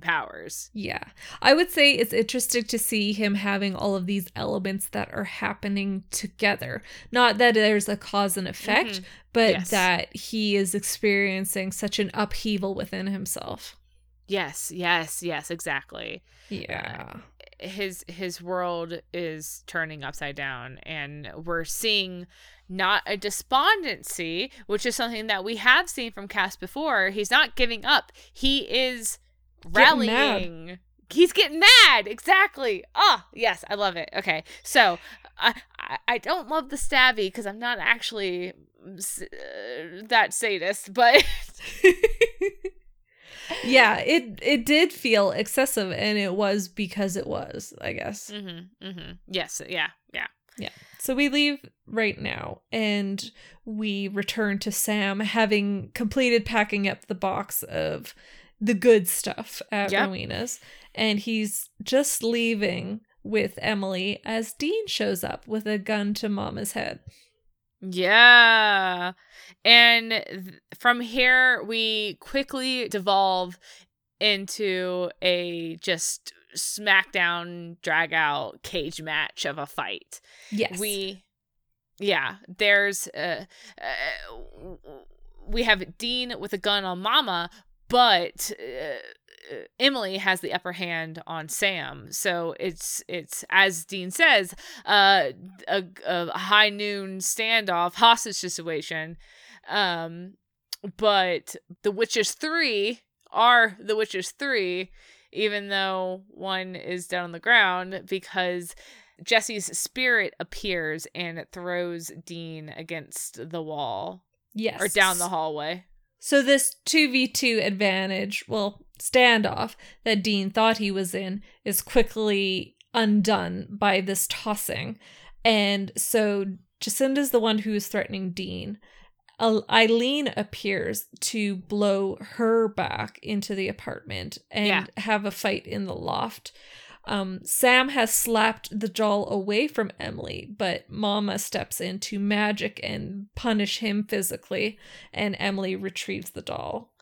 A: powers.
B: Yeah. I would say it's interesting to see him having all of these elements that are happening together. Not that there's a cause and effect,
A: Mhm.
B: but
A: Yes.
B: that he is experiencing such an upheaval within himself.
A: Yes, yes, yes, exactly.
B: Yeah.
A: His his world is turning upside down and we're seeing not a despondency which is something that we have seen from Cass before. He's not giving up. He is
B: Getting
A: rallying. He's getting mad. Exactly. Oh yes i love it. Okay. So i i, I don't love the stabby because i'm not actually mm, uh, that sadist but
B: yeah, it it did feel excessive and it was because it was, I guess.
A: mm-hmm, mm-hmm. yes yeah yeah yeah.
B: So we leave right now and we return to Sam having completed packing up the box of the good stuff at
A: Yep.
B: Rowena's. And he's just leaving with Emily as Dean shows up with a gun to Mama's head.
A: Yeah. And th- from here, we quickly devolve into a just smackdown, drag out cage match of a fight.
B: Yes.
A: We, yeah, there's, uh, uh, we have Dean with a gun on Mama, but. Uh, Emily has the upper hand on Sam, so it's it's as Dean says, uh, a, a high noon standoff hostage situation. Um, but the Witches three are the Witches three, even though one is down on the ground because Jesse's spirit appears and throws Dean against the wall
B: yes.
A: or down the hallway.
B: So this 2v2 advantage, well, standoff that Dean thought he was in is quickly undone by this tossing. And so Jacinda's the one who is threatening Dean. Eileen appears to blow her back into the apartment and
A: Yeah.
B: have a fight in the loft. Um, Sam has slapped the doll away from Emily, but Mama steps in to magic and punish him physically, and Emily retrieves the doll.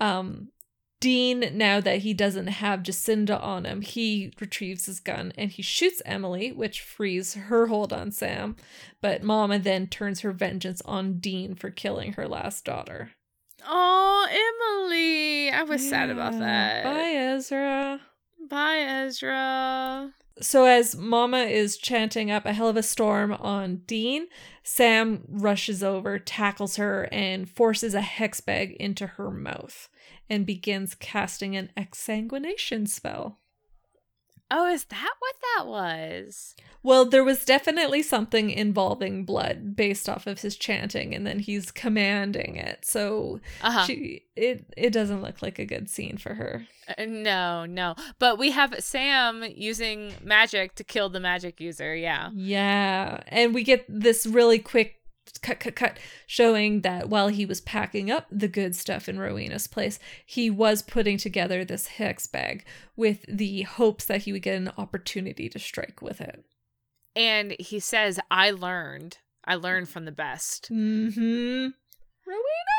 B: Um, Dean, now that he doesn't have Jacinda on him, he retrieves his gun and he shoots Emily, which frees her hold on Sam. But Mama then turns her vengeance on Dean for killing her last daughter.
A: Oh, Emily! I was sad about that.
B: Bye, Ezra.
A: Bye, Ezra.
B: So as Mama is chanting up a hell of a storm on Dean, Sam rushes over, tackles her, and forces a hex bag into her mouth and begins casting an exsanguination spell.
A: Oh, is that what that was?
B: Well, there was definitely something involving blood based off of his chanting, and then he's commanding it. So
A: Uh-huh.
B: she it it doesn't look like a good scene for her.
A: Uh, no, no. But we have Sam using magic to kill the magic user. Yeah.
B: Yeah. And we get this really quick cut, cut, cut showing that while he was packing up the good stuff in Rowena's place, he was putting together this hex bag with the hopes that he would get an opportunity to strike with it.
A: And he says, I learned. I learned from the best.
B: Mm-hmm.
A: Rowena!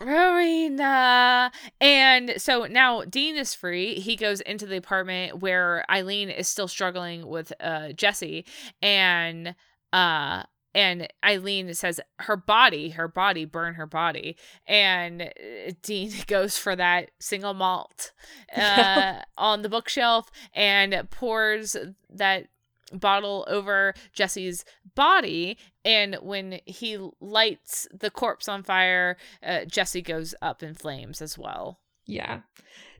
A: Rowena. And so now Dean is free. He goes into the apartment where Eileen is still struggling with uh Jesse and uh and Eileen says her body, her body, burn her body. And uh, Dean goes for that single malt uh, on the bookshelf and pours that bottle over Jesse's body. And when he lights the corpse on fire, uh, Jesse goes up in flames as well.
B: Yeah.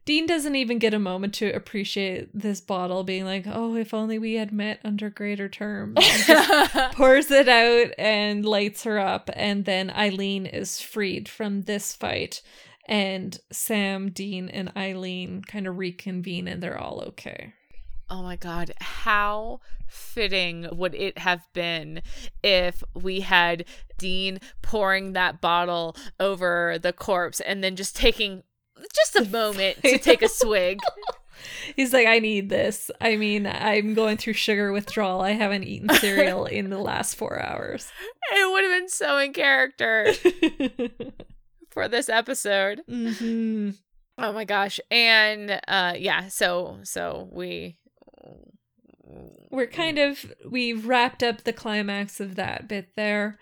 B: Dean doesn't even get a moment to appreciate this bottle, being like, oh, if only we had met under greater terms. Pours it out and lights her up. And then Eileen is freed from this fight. And Sam, Dean, and Eileen kind of reconvene and they're all okay.
A: Oh my god, how fitting would it have been if we had Dean pouring that bottle over the corpse and then just taking just a moment to take a swig.
B: He's like, I need this. I mean, I'm going through sugar withdrawal. I haven't eaten cereal in the last four hours.
A: It would have been so in character for this episode.
B: hmm
A: Oh my gosh. And uh yeah, so so we
B: We're kind of we've wrapped up the climax of that bit there.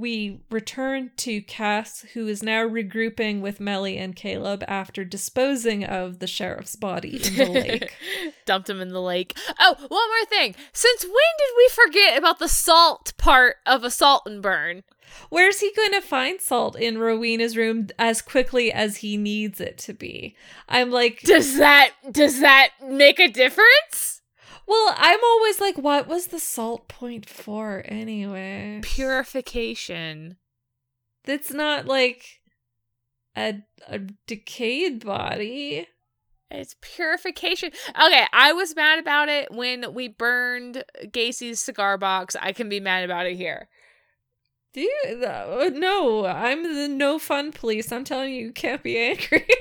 B: We return to Cass, who is now regrouping with Melly and Caleb after disposing of the sheriff's body in the lake.
A: Dumped him in the lake. Oh, one more thing. Since when did we forget about the salt part of a salt and burn?
B: Where's he going to find salt in Rowena's room as quickly as he needs it to be? I'm like,
A: Does that does that make a difference?
B: Well, I'm always like, what was the salt point for anyway?
A: Purification.
B: It's not like a a decayed body.
A: It's purification. Okay, I was mad about it when we burned Gacy's cigar box. I can be mad about it here.
B: Do you? uh, No, I'm the no fun police. I'm telling you, you can't be angry.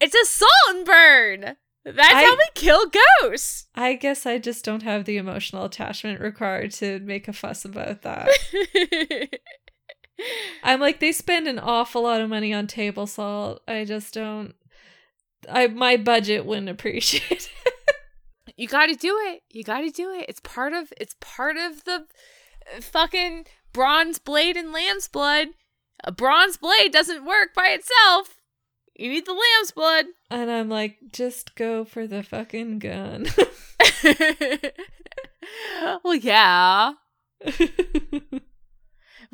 A: It's a salt and burn. That's
B: I-
A: how we kill ghosts.
B: I guess I just don't have the emotional attachment required to make a fuss about that. I'm like, they spend an awful lot of money on table salt. I just don't. I my budget wouldn't appreciate it.
A: you got to do it. You got to do it. It's part of it's part of the uh, fucking bronze blade and lamb's blood. A bronze blade doesn't work by itself. You need the lamb's blood.
B: And I'm like, just go for the fucking gun.
A: well, yeah.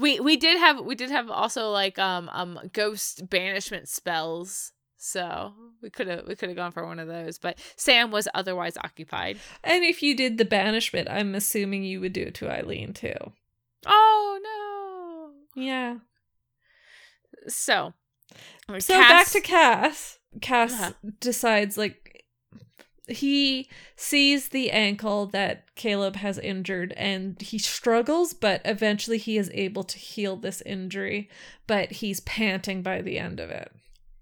A: We we did have we did have also like um um ghost banishment spells. So we could have we could have gone for one of those, but Sam was otherwise occupied.
B: and if you did the banishment, I'm assuming you would do it to Eileen too.
A: Oh no.
B: Yeah.
A: no. So
B: So back to Cass. Cass
A: Uh-huh.
B: decides like he sees the ankle that Caleb has injured and he struggles, but eventually he is able to heal this injury, but he's panting by the end of it.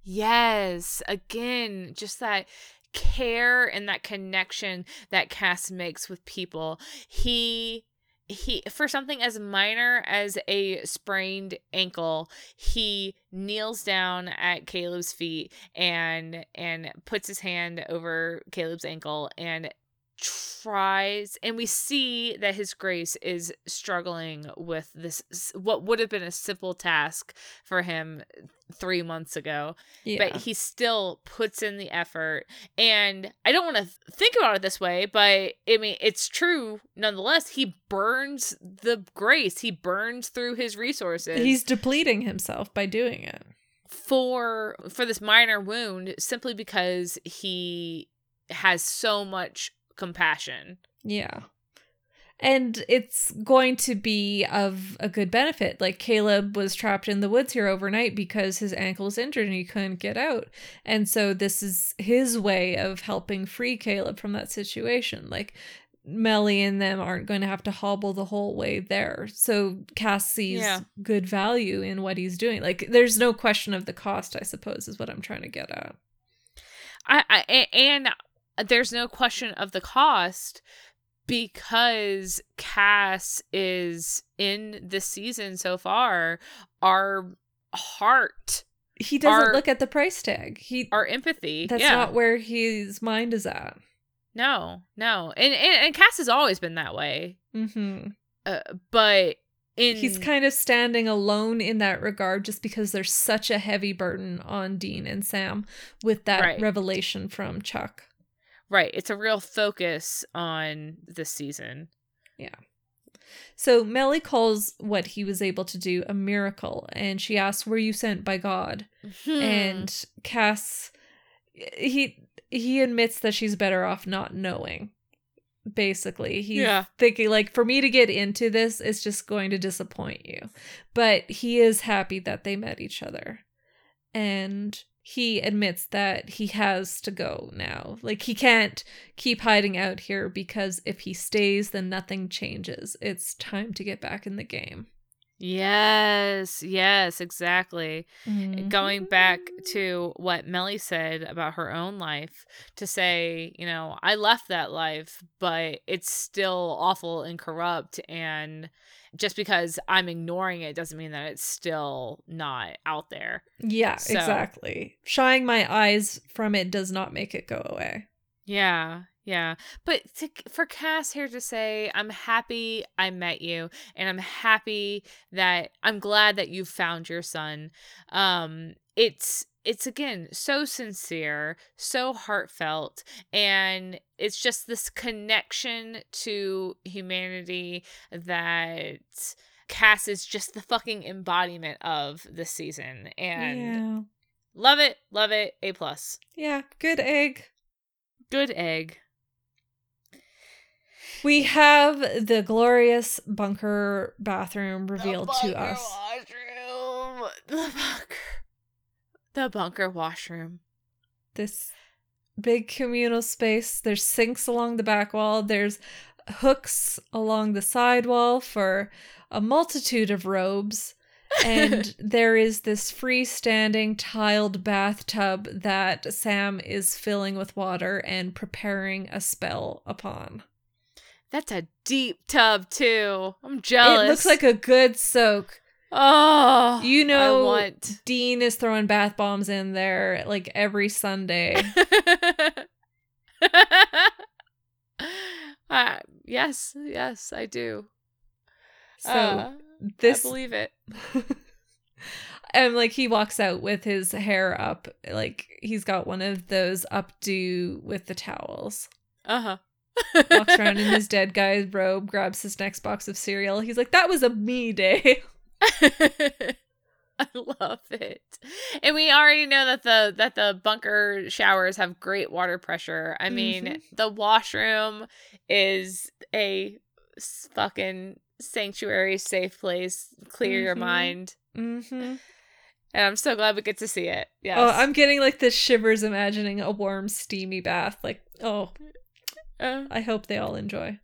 A: Yes, again, just that care and that connection that Cass makes with people. He he for something as minor as a sprained ankle, he kneels down at Caleb's feet and and puts his hand over Caleb's ankle and tries and we see that his grace is struggling with this what would have been a simple task for him 3 months ago
B: Yeah.
A: but he still puts in the effort and i don't want to think about it this way but i mean it's true nonetheless he burns the grace he burns through his resources
B: He's depleting himself by doing it.
A: for for this minor wound simply because he has so much compassion
B: Yeah. And it's going to be of a good benefit. Like Caleb was trapped in the woods here overnight because his ankle was injured and he couldn't get out. And so this is his way of helping free Caleb from that situation. Like Melly and them aren't going to have to hobble the whole way there. So Cass sees
A: Yeah.
B: good value in what he's doing. Like there's no question of the cost, I suppose, is what I'm trying to get at.
A: I, I and there's no question of the cost because Cass is in this season so far our heart,
B: He doesn't
A: Our-
B: look at the price tag. He
A: our empathy.
B: that's
A: yeah.
B: not where his mind is at.
A: no, no. And, and and Cass has always been that way.
B: Mm-hmm.
A: Uh, but in
B: He's kind of standing alone in that regard just because there's such a heavy burden on Dean and Sam with that
A: Right.
B: revelation from Chuck.
A: Right, it's a real focus on this season. Yeah.
B: So Melly calls what he was able to do a miracle, and she asks, "Were you sent by God?"
A: Hmm.
B: And Cass, he he admits that she's better off not knowing. Basically, he's
A: Yeah.
B: thinking like, for me to get into this, it's just going to disappoint you. But he is happy that they met each other, and he admits that he has to go now. Like he can't keep hiding out here because if he stays, then nothing changes. It's time to get back in the game.
A: Yes, yes, exactly.
B: Mm-hmm.
A: Going back to what Melly said about her own life, to say, you know, I left that life, but it's still awful and corrupt. And just because I'm ignoring it doesn't mean that it's still not out there.
B: Yeah,
A: So-
B: exactly. Shying my eyes from it does not make it go away.
A: Yeah, yeah. But to, for Cass here to say, I'm happy I met you, and I'm happy that I'm glad that you found your son. Um, it's it's again so sincere, so heartfelt, and it's just this connection to humanity that Cass is just the fucking embodiment of this season, and
B: yeah.
A: love it, love it, a plus.
B: Yeah, good egg.
A: Good egg.
B: We have the glorious bunker bathroom revealed
A: The
B: to us.
A: Washroom. The bunker. The bunker washroom.
B: This big communal space. There's sinks along the back wall. There's hooks along the side wall for a multitude of robes. and there is this freestanding tiled bathtub that Sam is filling with water and preparing a spell upon.
A: That's a deep tub too. I'm jealous.
B: It looks like a good soak.
A: Oh,
B: You know,
A: want.
B: Dean is throwing bath bombs in there like every Sunday.
A: uh, yes, yes, I do.
B: So
A: Uh,
B: this
A: I believe it.
B: and like he walks out with his hair up, like he's got one of those updo with the towels.
A: Uh huh.
B: Walks around in his dead guy's robe, grabs his next box of cereal. He's like, "That was a me day."
A: I love it. And we already know that the that the bunker showers have great water pressure. I mean,
B: Mhm.
A: the washroom is a fucking sanctuary safe place. Clear your
B: Mhm.
A: mind.
B: Mm-hmm.
A: And I'm so glad we get to see it. Yes.
B: Oh, I'm getting like the shivers imagining a warm, steamy bath. Like, oh,
A: Uh,
B: I hope they all enjoy.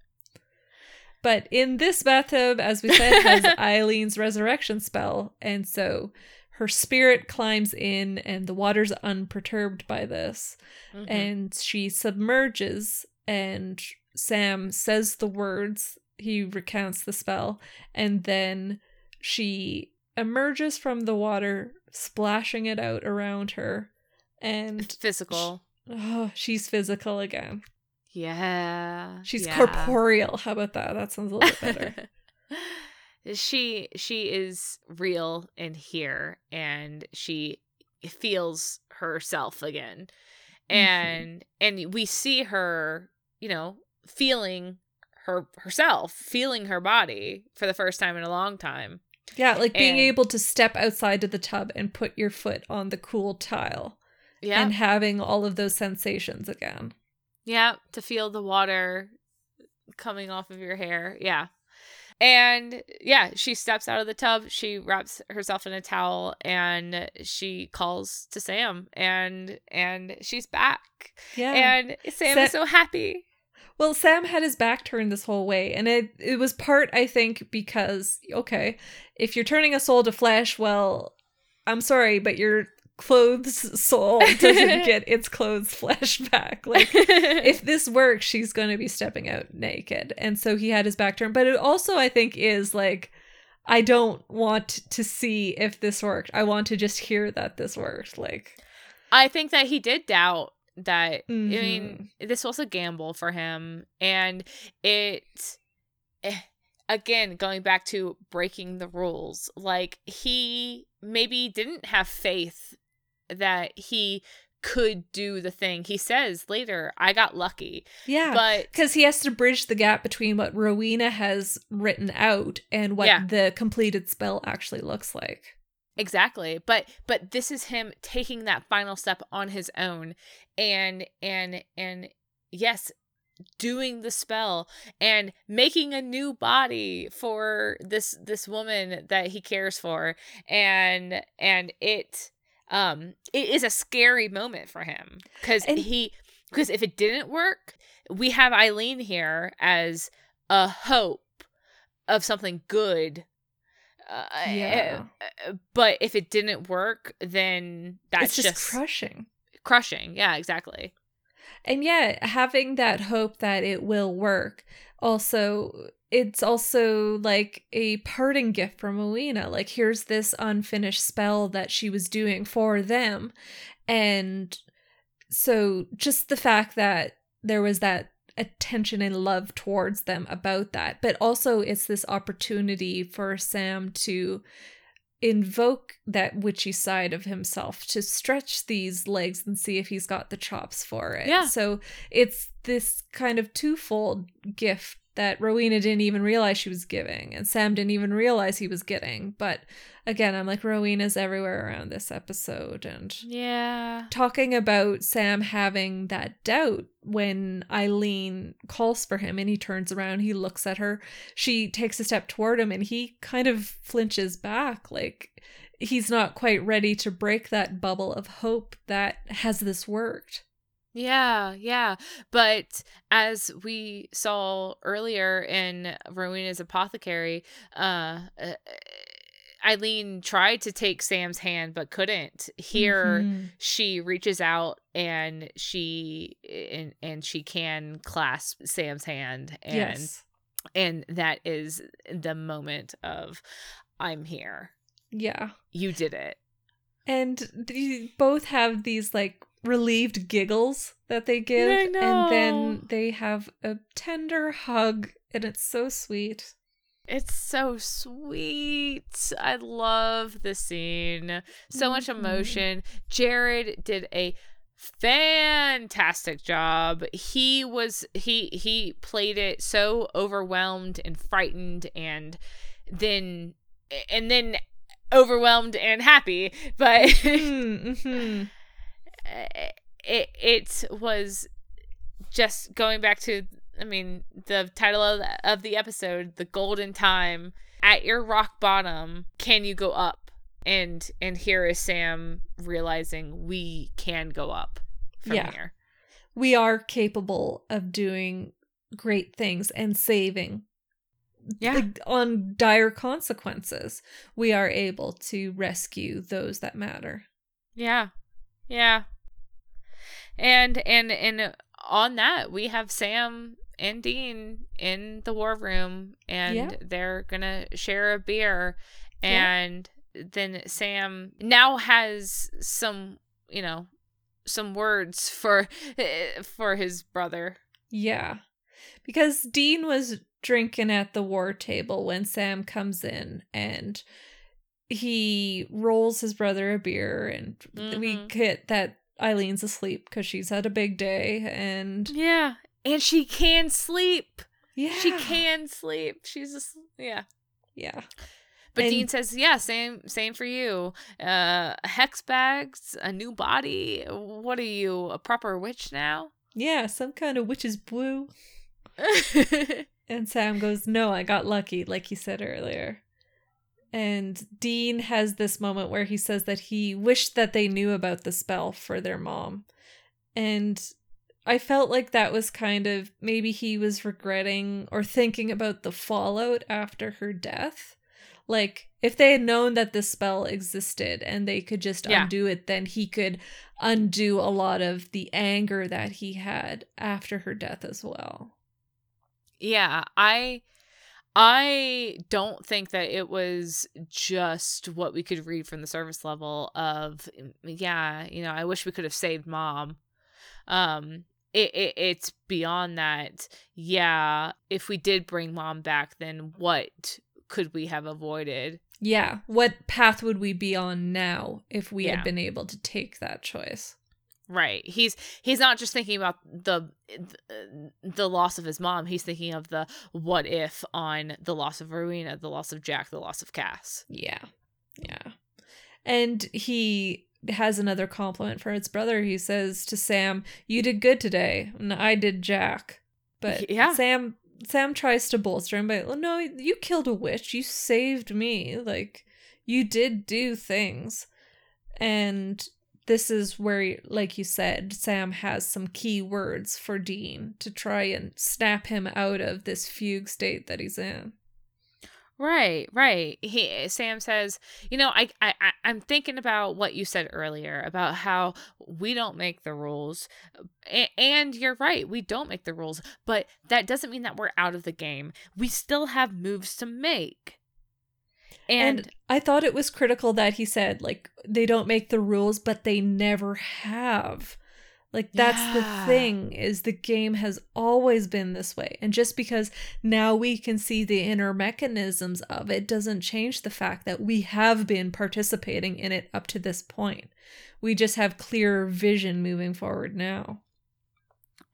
B: But in this bathtub, as we said, has Eileen's resurrection spell, and so her spirit climbs in, and the water's unperturbed by this,
A: mhm.
B: and she submerges, and Sam says the words. He recounts the spell, and then she emerges from the water, splashing it out around her, and
A: physical.
B: oh, she's physical again.
A: Yeah.
B: She's
A: yeah.
B: corporeal. How about that? That sounds a little bit better.
A: she she is real in here and she feels herself again.
B: Mhm.
A: And and we see her, you know, feeling her herself, feeling her body for the first time in a long time.
B: yeah, like being
A: And-
B: able to step outside of the tub and put your foot on the cool tile
A: Yeah.
B: and having all of those sensations again.
A: Yeah, to feel the water coming off of your hair. Yeah. And yeah, she steps out of the tub, she wraps herself in a towel and she calls to Sam and and she's back.
B: Yeah.
A: And Sam
B: Sa-
A: is so happy.
B: well, Sam had his back turned this whole way, and it it was part I think because okay, if you're turning a soul to flesh, well, I'm sorry, but your clothes soul doesn't get its clothes flesh back. Like if this works, she's going to be stepping out naked. And so he had his back turned. But it also, I think, is like, I don't want to see if this worked. I want to just hear that this worked. Like,
A: I think that he did doubt that I
B: Mm-hmm.
A: mean this was a gamble for him and it eh, again going back to breaking the rules like he maybe didn't have faith that he could do the thing he says later i got lucky
B: yeah.
A: but
B: because he has to bridge the gap between what Rowena has written out and what
A: Yeah.
B: the completed spell actually looks like.
A: exactly but but this is him taking that final step on his own and and and yes doing the spell and making a new body for this this woman that he cares for and and it um it is a scary moment for him because
B: And-
A: he because if it didn't work we have eileen here as a hope of something good Uh,
B: Yeah.
A: uh, but if it didn't work, then that's
B: it's just,
A: just,
B: crushing.
A: crushing. Yeah, exactly.
B: And yet having that hope that it will work. Also, it's also like a parting gift from Rowena. Like, here's this unfinished spell that she was doing for them. And so, just the fact that there was that attention and love towards them about that, but also it's this opportunity for Sam to invoke that witchy side of himself to stretch these legs and see if he's got the chops for it.
A: Yeah.
B: So it's this kind of twofold gift that Rowena didn't even realize she was giving, and Sam didn't even realize he was getting. But again, I'm like, Rowena's everywhere around this episode. And
A: Yeah.
B: talking about Sam having that doubt when Eileen calls for him and he turns around, he looks at her, she takes a step toward him and he kind of flinches back like he's not quite ready to break that bubble of hope that has this worked.
A: Yeah, yeah. But as we saw earlier in Rowena's apothecary, uh, uh, Eileen tried to take Sam's hand but couldn't. Here,
B: Mhm.
A: she reaches out and she and and she can clasp Sam's hand and
B: yes.
A: and that is the moment of I'm here.
B: Yeah.
A: You did it.
B: And they both have these like relieved giggles that they give and then they have a tender hug and it's so sweet.
A: It's so sweet. I love the scene. So much
B: Mhm.
A: emotion. Jared did a fantastic job. He was he he played it so overwhelmed and frightened and then and then overwhelmed and happy. But
B: mm-hmm.
A: it it was just going back to I mean the title of the, of the episode, the golden time. At your rock bottom, can you go up? And and here is Sam realizing we can go up from
B: Yeah.
A: here.
B: we are capable of doing great things and saving
A: Yeah.
B: on dire consequences we are able to rescue those that matter
A: Yeah. Yeah. And and and on that, we have Sam and Dean in the war room and
B: Yeah.
A: they're to share a beer
B: Yeah.
A: and then Sam now has some, you know, some words for for his brother.
B: yeah because dean was drinking at the war table when sam comes in and he rolls his brother a beer and we
A: Mhm.
B: get that eileen's asleep because she's had a big day and
A: Yeah. And she can sleep.
B: yeah
A: She can sleep. She's just yeah.
B: yeah
A: But
B: And-
A: Dean says, "Yeah, same, same for you. Uh, hex bags, a new body. What are you, a proper witch now?"
B: yeah some kind of witch's brew And Sam goes, No, I got lucky, like you said earlier. And Dean has this moment where he says that he wished that they knew about the spell for their mom. And I felt like that was kind of maybe he was regretting or thinking about the fallout after her death. Like, if they had known that this spell existed and they could just
A: Yeah.
B: undo it, then he could undo a lot of the anger that he had after her death as well.
A: yeah, I, I don't think that it was just what we could read from the service level of, yeah, you know, I wish we could have saved mom. Um, it, it it's beyond that. Yeah, if we did bring mom back, then what could we have avoided?
B: Yeah. What path would we be on now if we
A: Yeah.
B: had been able to take that choice?
A: Right. He's he's not just thinking about the the loss of his mom. He's thinking of the what if on the loss of Rowena, the loss of Jack, the loss of Cass.
B: Yeah. Yeah. And he has another compliment for his brother. He says to Sam, "You did good today, and I did Jack." But
A: Yeah.
B: Sam Sam tries to bolster him, but "Oh, no, you killed a witch. You saved me. Like you did do things. And this is where, like you said, Sam has some key words for Dean to try and snap him out of this fugue state that he's in.
A: Right, right. He Sam says, you know, I, I I'm thinking about what you said earlier about how we don't make the rules, and you're right, we don't make the rules, but that doesn't mean that we're out of the game. We still have moves to make, and,
B: And, I thought it was critical that he said, like, they don't make the rules, but they never have. Like, that's
A: Yeah.
B: the thing, is the game has always been this way. And just because now we can see the inner mechanisms of it doesn't change the fact that we have been participating in it up to this point. We just have clearer vision moving forward now.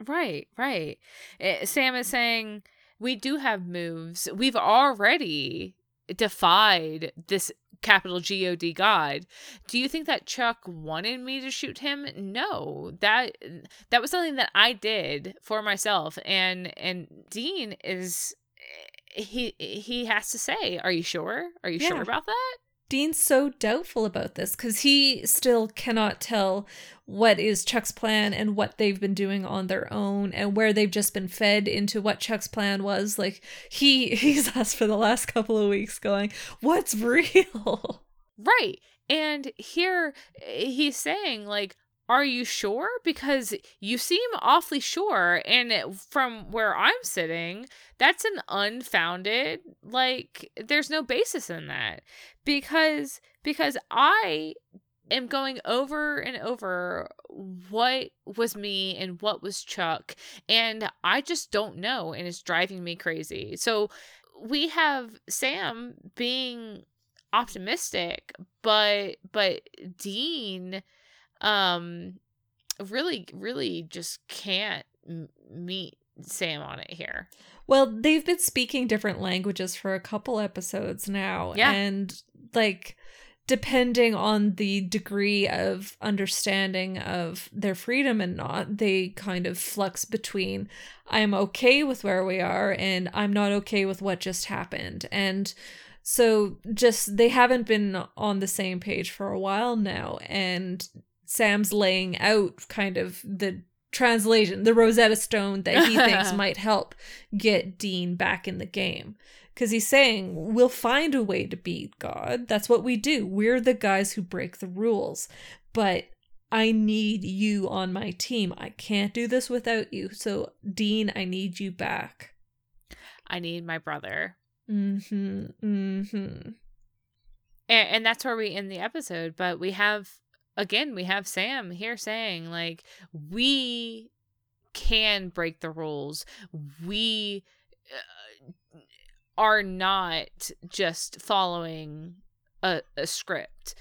A: right, right. Eh, Sam is saying we do have moves. We've already defied this capital G O D God. Do you think that Chuck wanted me to shoot him? No. That that was something that I did for myself and and Dean is eh, he he has to say, "Are you sure? Are you
B: Yeah.
A: sure about that?"
B: Dean's so doubtful about this because he still cannot tell what is Chuck's plan and what they've been doing on their own and where they've just been fed into what Chuck's plan was. Like he he's asked for the last couple of weeks going, What's real?
A: Right. And here eh, he's saying, like, are you sure? Because you seem awfully sure. And from where I'm sitting, that's an unfounded, like, there's no basis in that. Because, because I am going over and over what was me and what was Chuck. And I just don't know. And it's driving me crazy. So we have Sam being optimistic but but dean um really really just can't m- meet sam on it here
B: Well, they've been speaking different languages for a couple episodes now.
A: Yeah.
B: And like depending on the degree of understanding of their freedom and not, they kind of flux between I'm okay with where we are and I'm not okay with what just happened. And so just they haven't been on the same page for a while now and Sam's laying out kind of the translation, the Rosetta Stone that he thinks might help get Dean back in the game. Because he's saying, we'll find a way to beat God. That's what we do. We're the guys who break the rules. But I need you on my team. I can't do this without you. So, Dean, I need you back.
A: i need my brother
B: Mm hmm. Mm hmm.
A: and, and that's where we end the episode but we have again we have sam here saying like we can break the rules we uh, are not just following a, a script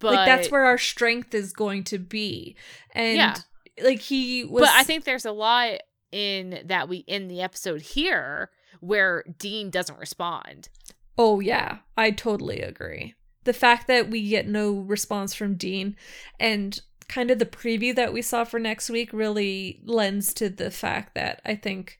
A: but
B: like, that's where our strength is going to be. And,
A: Yeah.
B: like, he was.
A: but i think there's a lot in that we end the episode here where dean doesn't respond
B: Oh, yeah, I totally agree. The fact that we get no response from Dean and kind of the preview that we saw for next week really lends to the fact that I think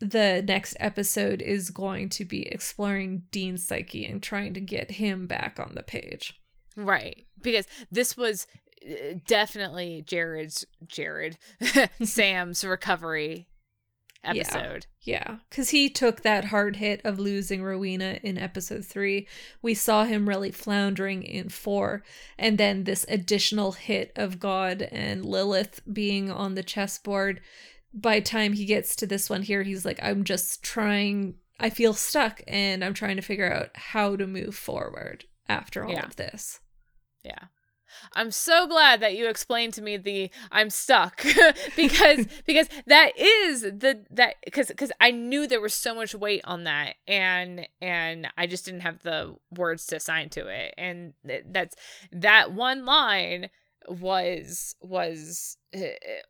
B: the next episode is going to be exploring Dean's psyche and trying to get him back on the page.
A: Right. Because this was uh, definitely Jared's Jared Sam's recovery. Episode.
B: Yeah, because he took that hard hit of losing Rowena in episode three. We saw him really floundering in four. And then this additional hit of God and Lilith being on the chessboard. By the time he gets to this one here, he's like, I'm just trying, I feel stuck and I'm trying to figure out how to move forward after all
A: Yeah.
B: of this.
A: Yeah. I'm so glad that you explained to me the I'm stuck because because that is the that because because I knew there was so much weight on that and and I just didn't have the words to assign to it and that's that one line was was uh,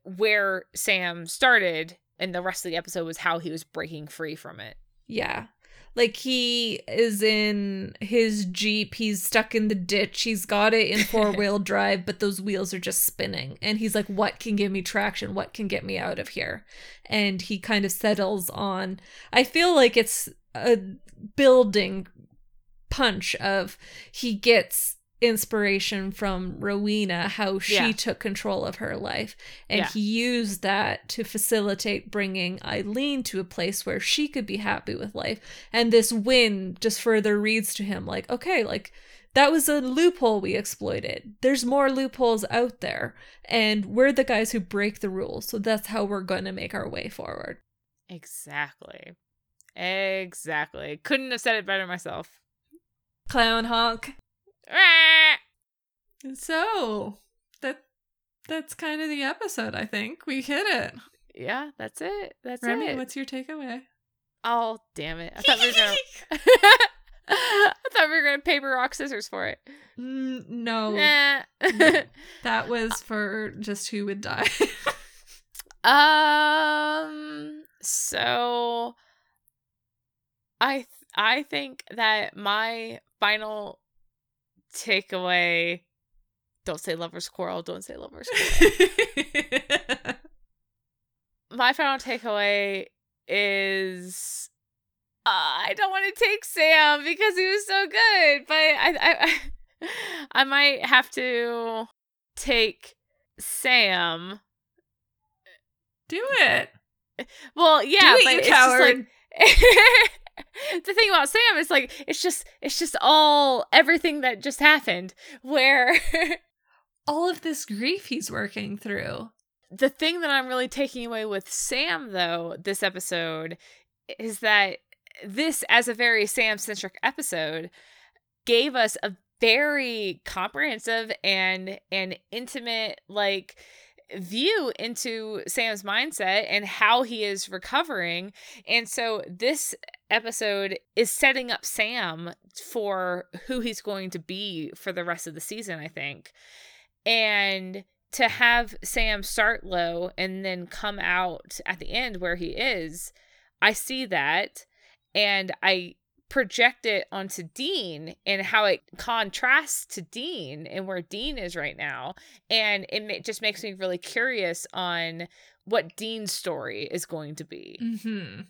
A: where Sam started and the rest of the episode was how he was breaking free from it.
B: Yeah. Like he is in his Jeep, he's stuck in the ditch, he's got it in four wheel drive, but those wheels are just spinning. And he's like, What can give me traction? What can get me out of here? And he kind of settles on, I feel like it's a building punch of he gets
C: inspiration from Rowena, how she
A: Yeah.
C: took control of her life. And
A: Yeah.
C: he used that to facilitate bringing Eileen to a place where she could be happy with life. And this win just further reads to him like, okay, like that was a loophole we exploited. There's more loopholes out there. And we're the guys who break the rules. So that's how we're going to make our way forward.
A: Exactly. Exactly. Couldn't have said it better myself.
C: Clown honk.
B: So that that's kind of the episode. I think we hit it.
A: Yeah, that's it. That's
B: Remy,
A: it.
B: what's your takeaway?
A: Oh, damn it. I thought we were gonna I thought we were gonna paper rock scissors for it.
B: Mm, no,
A: Nah.
B: that was for just who would die.
A: um so I th- I think that my final takeaway don't say lovers quarrel, don't say lovers quarrel. my final takeaway is uh, I don't want to take Sam because he was so good, but I I I might have to take Sam.
B: Do it.
A: Well, yeah,
B: Do it,
A: but
B: you
A: it's just like
B: coward.
A: the thing about Sam is like it's just it's just all everything that just happened where
B: All of this grief he's working through.
A: the thing that I'm really taking away with Sam, though, this episode, is that this, as a very Sam centric episode, gave us a very comprehensive and and intimate like view into Sam's mindset and how he is recovering. And so this episode is setting up Sam for who he's going to be for the rest of the season, I think. And to have Sam start low and then come out at the end where he is, I see that and I project it onto Dean and how it contrasts to Dean and where Dean is right now. And it just makes me really curious on what Dean's story is going to be
B: Mm-hmm.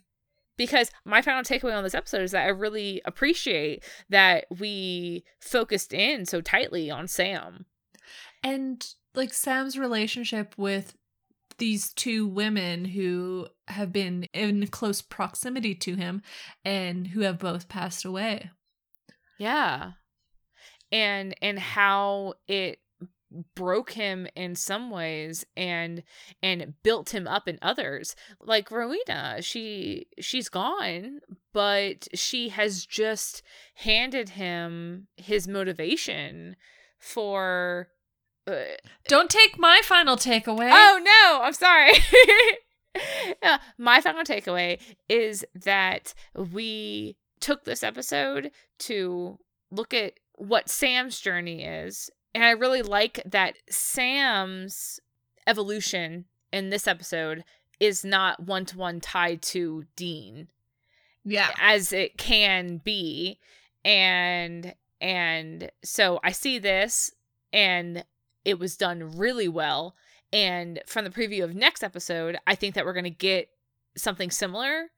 A: Because my final takeaway on this episode is that I really appreciate that we focused in so tightly on Sam.
B: And like Sam's relationship with these two women who have been in close proximity to him and who have both passed away.
A: Yeah. And and how it broke him in some ways and and built him up in others. Like Rowena, she she's gone, but she has just handed him his motivation for uh,
B: Don't take my final takeaway.
A: Oh no, I'm sorry. Yeah, my final takeaway is that we took this episode to look at what Sam's journey is. And I really like that Sam's evolution in this episode is not one to one tied to Dean
B: yeah.
A: as it can be and and so i see this and it was done really well and from the preview of next episode i think that we're going to get something similar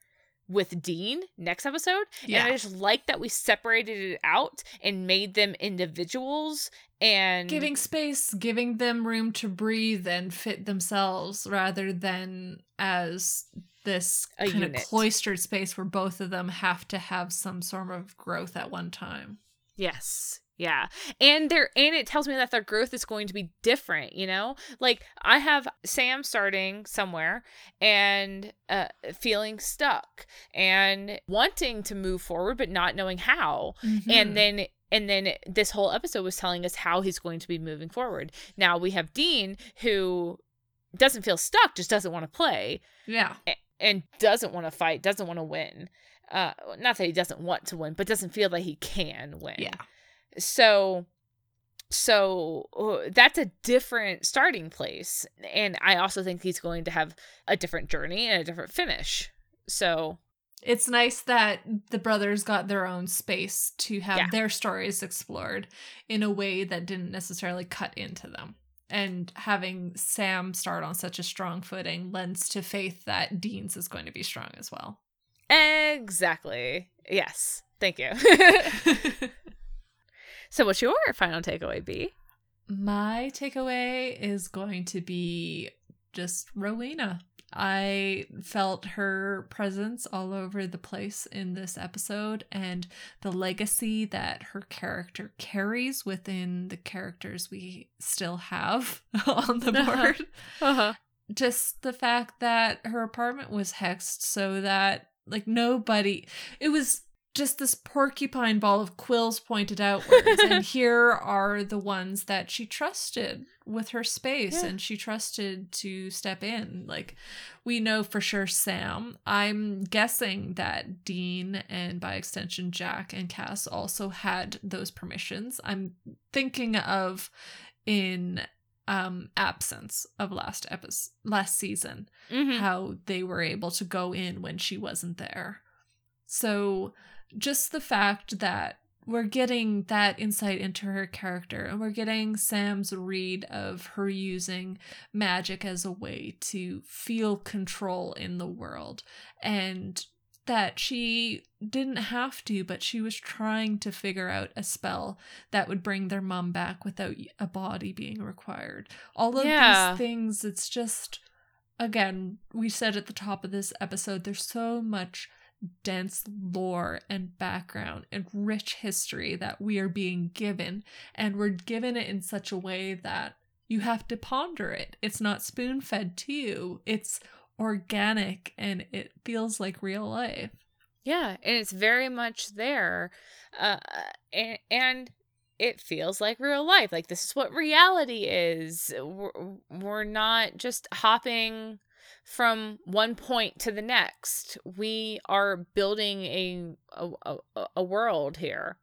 A: with dean next episode
B: Yeah.
A: and i just like that we separated it out and made them individuals and
B: Giving space, giving them room to breathe and fit themselves rather than as this
A: A
B: kind
A: unit.
B: of cloistered space where both of them have to have some sort of growth at one time.
A: Yes. Yeah. And there and it tells me that their growth is going to be different, you know? Like I have Sam starting somewhere and uh feeling stuck and wanting to move forward but not knowing how.
B: Mhm.
A: And then and then this whole episode was telling us how he's going to be moving forward. Now we have Dean who doesn't feel stuck, just doesn't want to play
B: yeah.
A: and doesn't want to fight, doesn't want to win. Uh not that he doesn't want to win, but doesn't feel that he can win
B: Yeah.
A: So so uh, that's a different starting place and i also think he's going to have a different journey and a different finish so
B: It's nice that the brothers got their own space to have
A: Yeah.
B: their stories explored in a way that didn't necessarily cut into them. And having Sam start on such a strong footing lends to faith that Dean's is going to be strong as well.
A: So, what's your final takeaway be?
B: My takeaway is going to be just Rowena. I felt her presence all over the place in this episode and the legacy that her character carries within the characters we still have on the board.
A: Uh-huh.
B: Just the fact that her apartment was hexed so that, like, nobody, it was just this porcupine ball of quills pointed outwards and here are the ones that she trusted with her space
A: Yeah.
B: and she trusted to step in like we know for sure sam i'm guessing that dean and by extension jack and cass also had those permissions i'm thinking of in um absence of last episode last season
A: Mhm.
B: how they were able to go in when she wasn't there. So, just the fact that we're getting that insight into her character and we're getting Sam's read of her using magic as a way to feel control in the world and that she didn't have to, but she was trying to figure out a spell that would bring their mom back without a body being required. All of
A: Yeah.
B: these things, it's just again, we said at the top of this episode, there's so much dense lore and background and rich history that we are being given, and we're given it in such a way that you have to ponder it. It's not spoon fed to you, it's organic and it feels like real life.
A: Yeah, and it's very much there. Uh, and, and it feels like real life. Like this is what reality is. We're, we're not just hopping from one point to the next. We are building a a, a, a world here.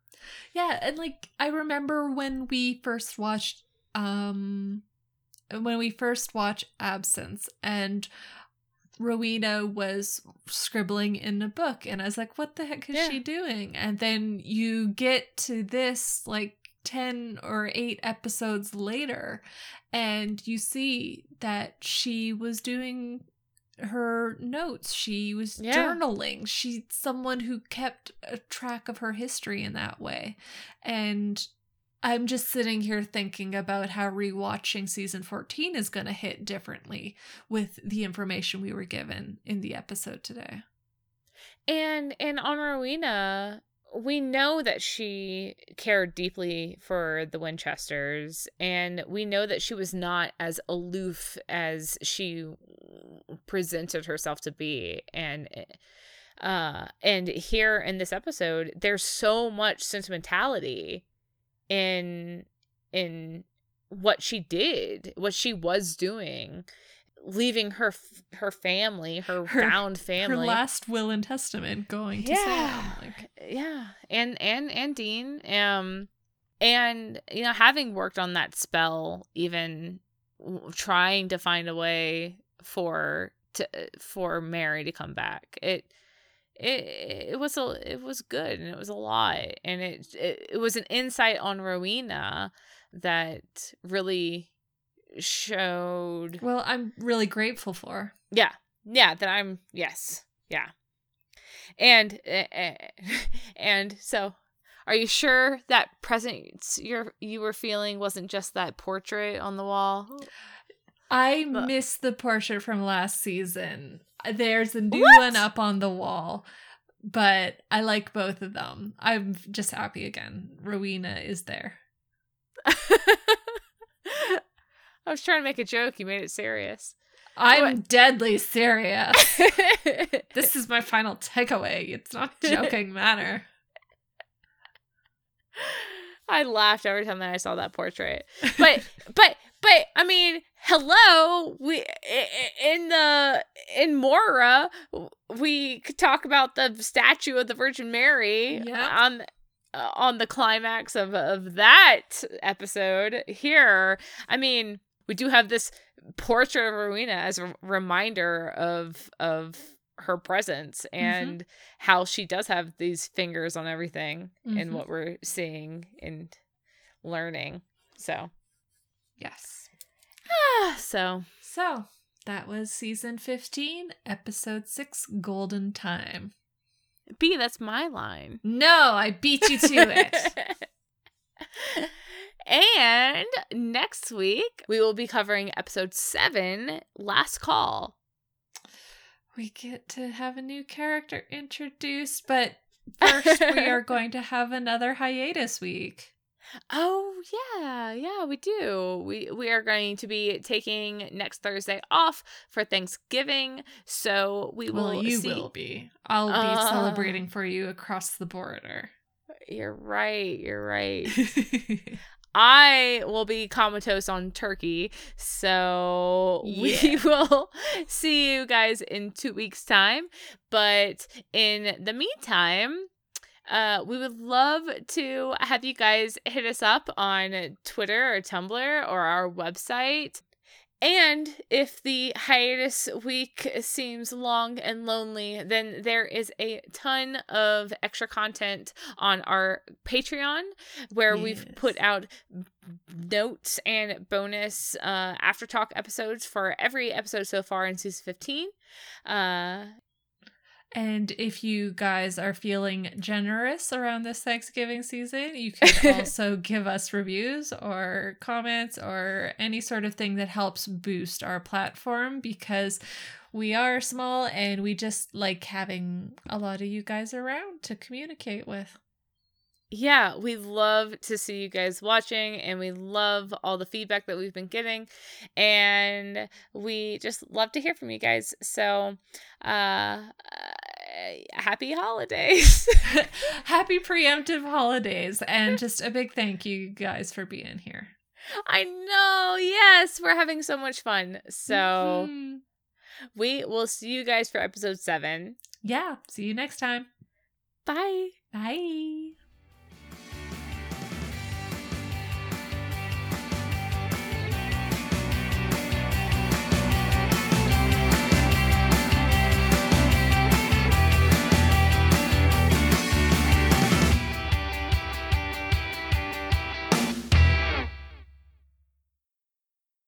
B: Yeah, and like I remember when we first watched um when we first watched Absence and Rowena was scribbling in a book and I was like, what the heck is
A: Yeah.
B: she doing? And then you get to this like 10 or 8 episodes later and you see that she was doing her notes. She was
A: Yeah.
B: journaling. She's someone who kept a track of her history in that way. And I'm just sitting here thinking about how rewatching season 14 is going to hit differently with the information we were given in the episode today.
A: And and on Rowena, we know that she cared deeply for the Winchesters, and we know that she was not as aloof as she presented herself to be. And uh and here in this episode, there's so much sentimentality in in what she did, what she was doing, leaving her f- her family, her,
B: Her-
A: found family
B: Her last will and testament going to
A: Yeah.
B: Sam. Like,
A: yeah and and and dean um and you know having worked on that spell even trying to find a way for to for mary to come back it it it was a it was good and it was a lot and it it, it was an insight on rowena that really showed
B: well, I'm really grateful for.
A: yeah. Yeah, that I'm yes. Yeah. And eh, eh, and so are you sure that presence you're you were feeling wasn't just that portrait on the wall?
B: I
A: But-
B: miss the portrait from last season. There's a new
A: What?
B: one up on the wall, but I like both of them. I'm just happy again. Rowena is there.
A: I was trying to make a joke, you made it serious.
B: I'm deadly serious. this is my final takeaway. It's not a joking matter.
A: I laughed every time that I saw that portrait. But but but I mean, hello, we in the in Mora, we could talk about the statue of the Virgin Mary
B: Yeah.
A: on uh, on the climax of of that episode here. I mean, we do have this portrait of Rowena as a reminder of of her presence and how she does have these fingers on everything in
B: Mhm.
A: what we're seeing and learning. So,
B: Yes.
A: ah, so
B: So that was season 15, episode 6, Golden Time.
A: B, that's my line.
B: No, I beat you to it.
A: And next week, we will be covering episode seven Last Call.
B: We get to have a new character introduced, but first we are going to have another hiatus week.
A: Oh yeah, yeah, we do. We we are going to be taking next Thursday off for Thanksgiving, so we will.
B: Well, you
A: see-
B: will be. I'll be
A: Uh.
B: celebrating for you across the border.
A: You're right. You're right. I will be comatose on turkey, so we will see you guys in two weeks' time. But in the meantime, uh, we would love to have you guys hit us up on Twitter or Tumblr or our website. And if the hiatus week seems long and lonely, then there is a ton of extra content on our Patreon where we've put out notes and bonus uh, after talk episodes for every episode so far in season 15. Uh,
B: And if you guys are feeling generous around this Thanksgiving season, you can also give us reviews or comments or any sort of thing that helps boost our platform because we are small and we just like having a lot of you guys around to communicate with.
A: yeah, we love to see you guys watching and we love all the feedback that we've been getting and we just love to hear from you guys. So, uh happy holidays.
B: Happy preemptive holidays and just a big thank you guys for being here.
A: I know. Yes, we're having so much fun. So,
B: Mhm.
A: we will see you guys for episode 7.
B: yeah, see you next time.
A: Bye.
B: Bye.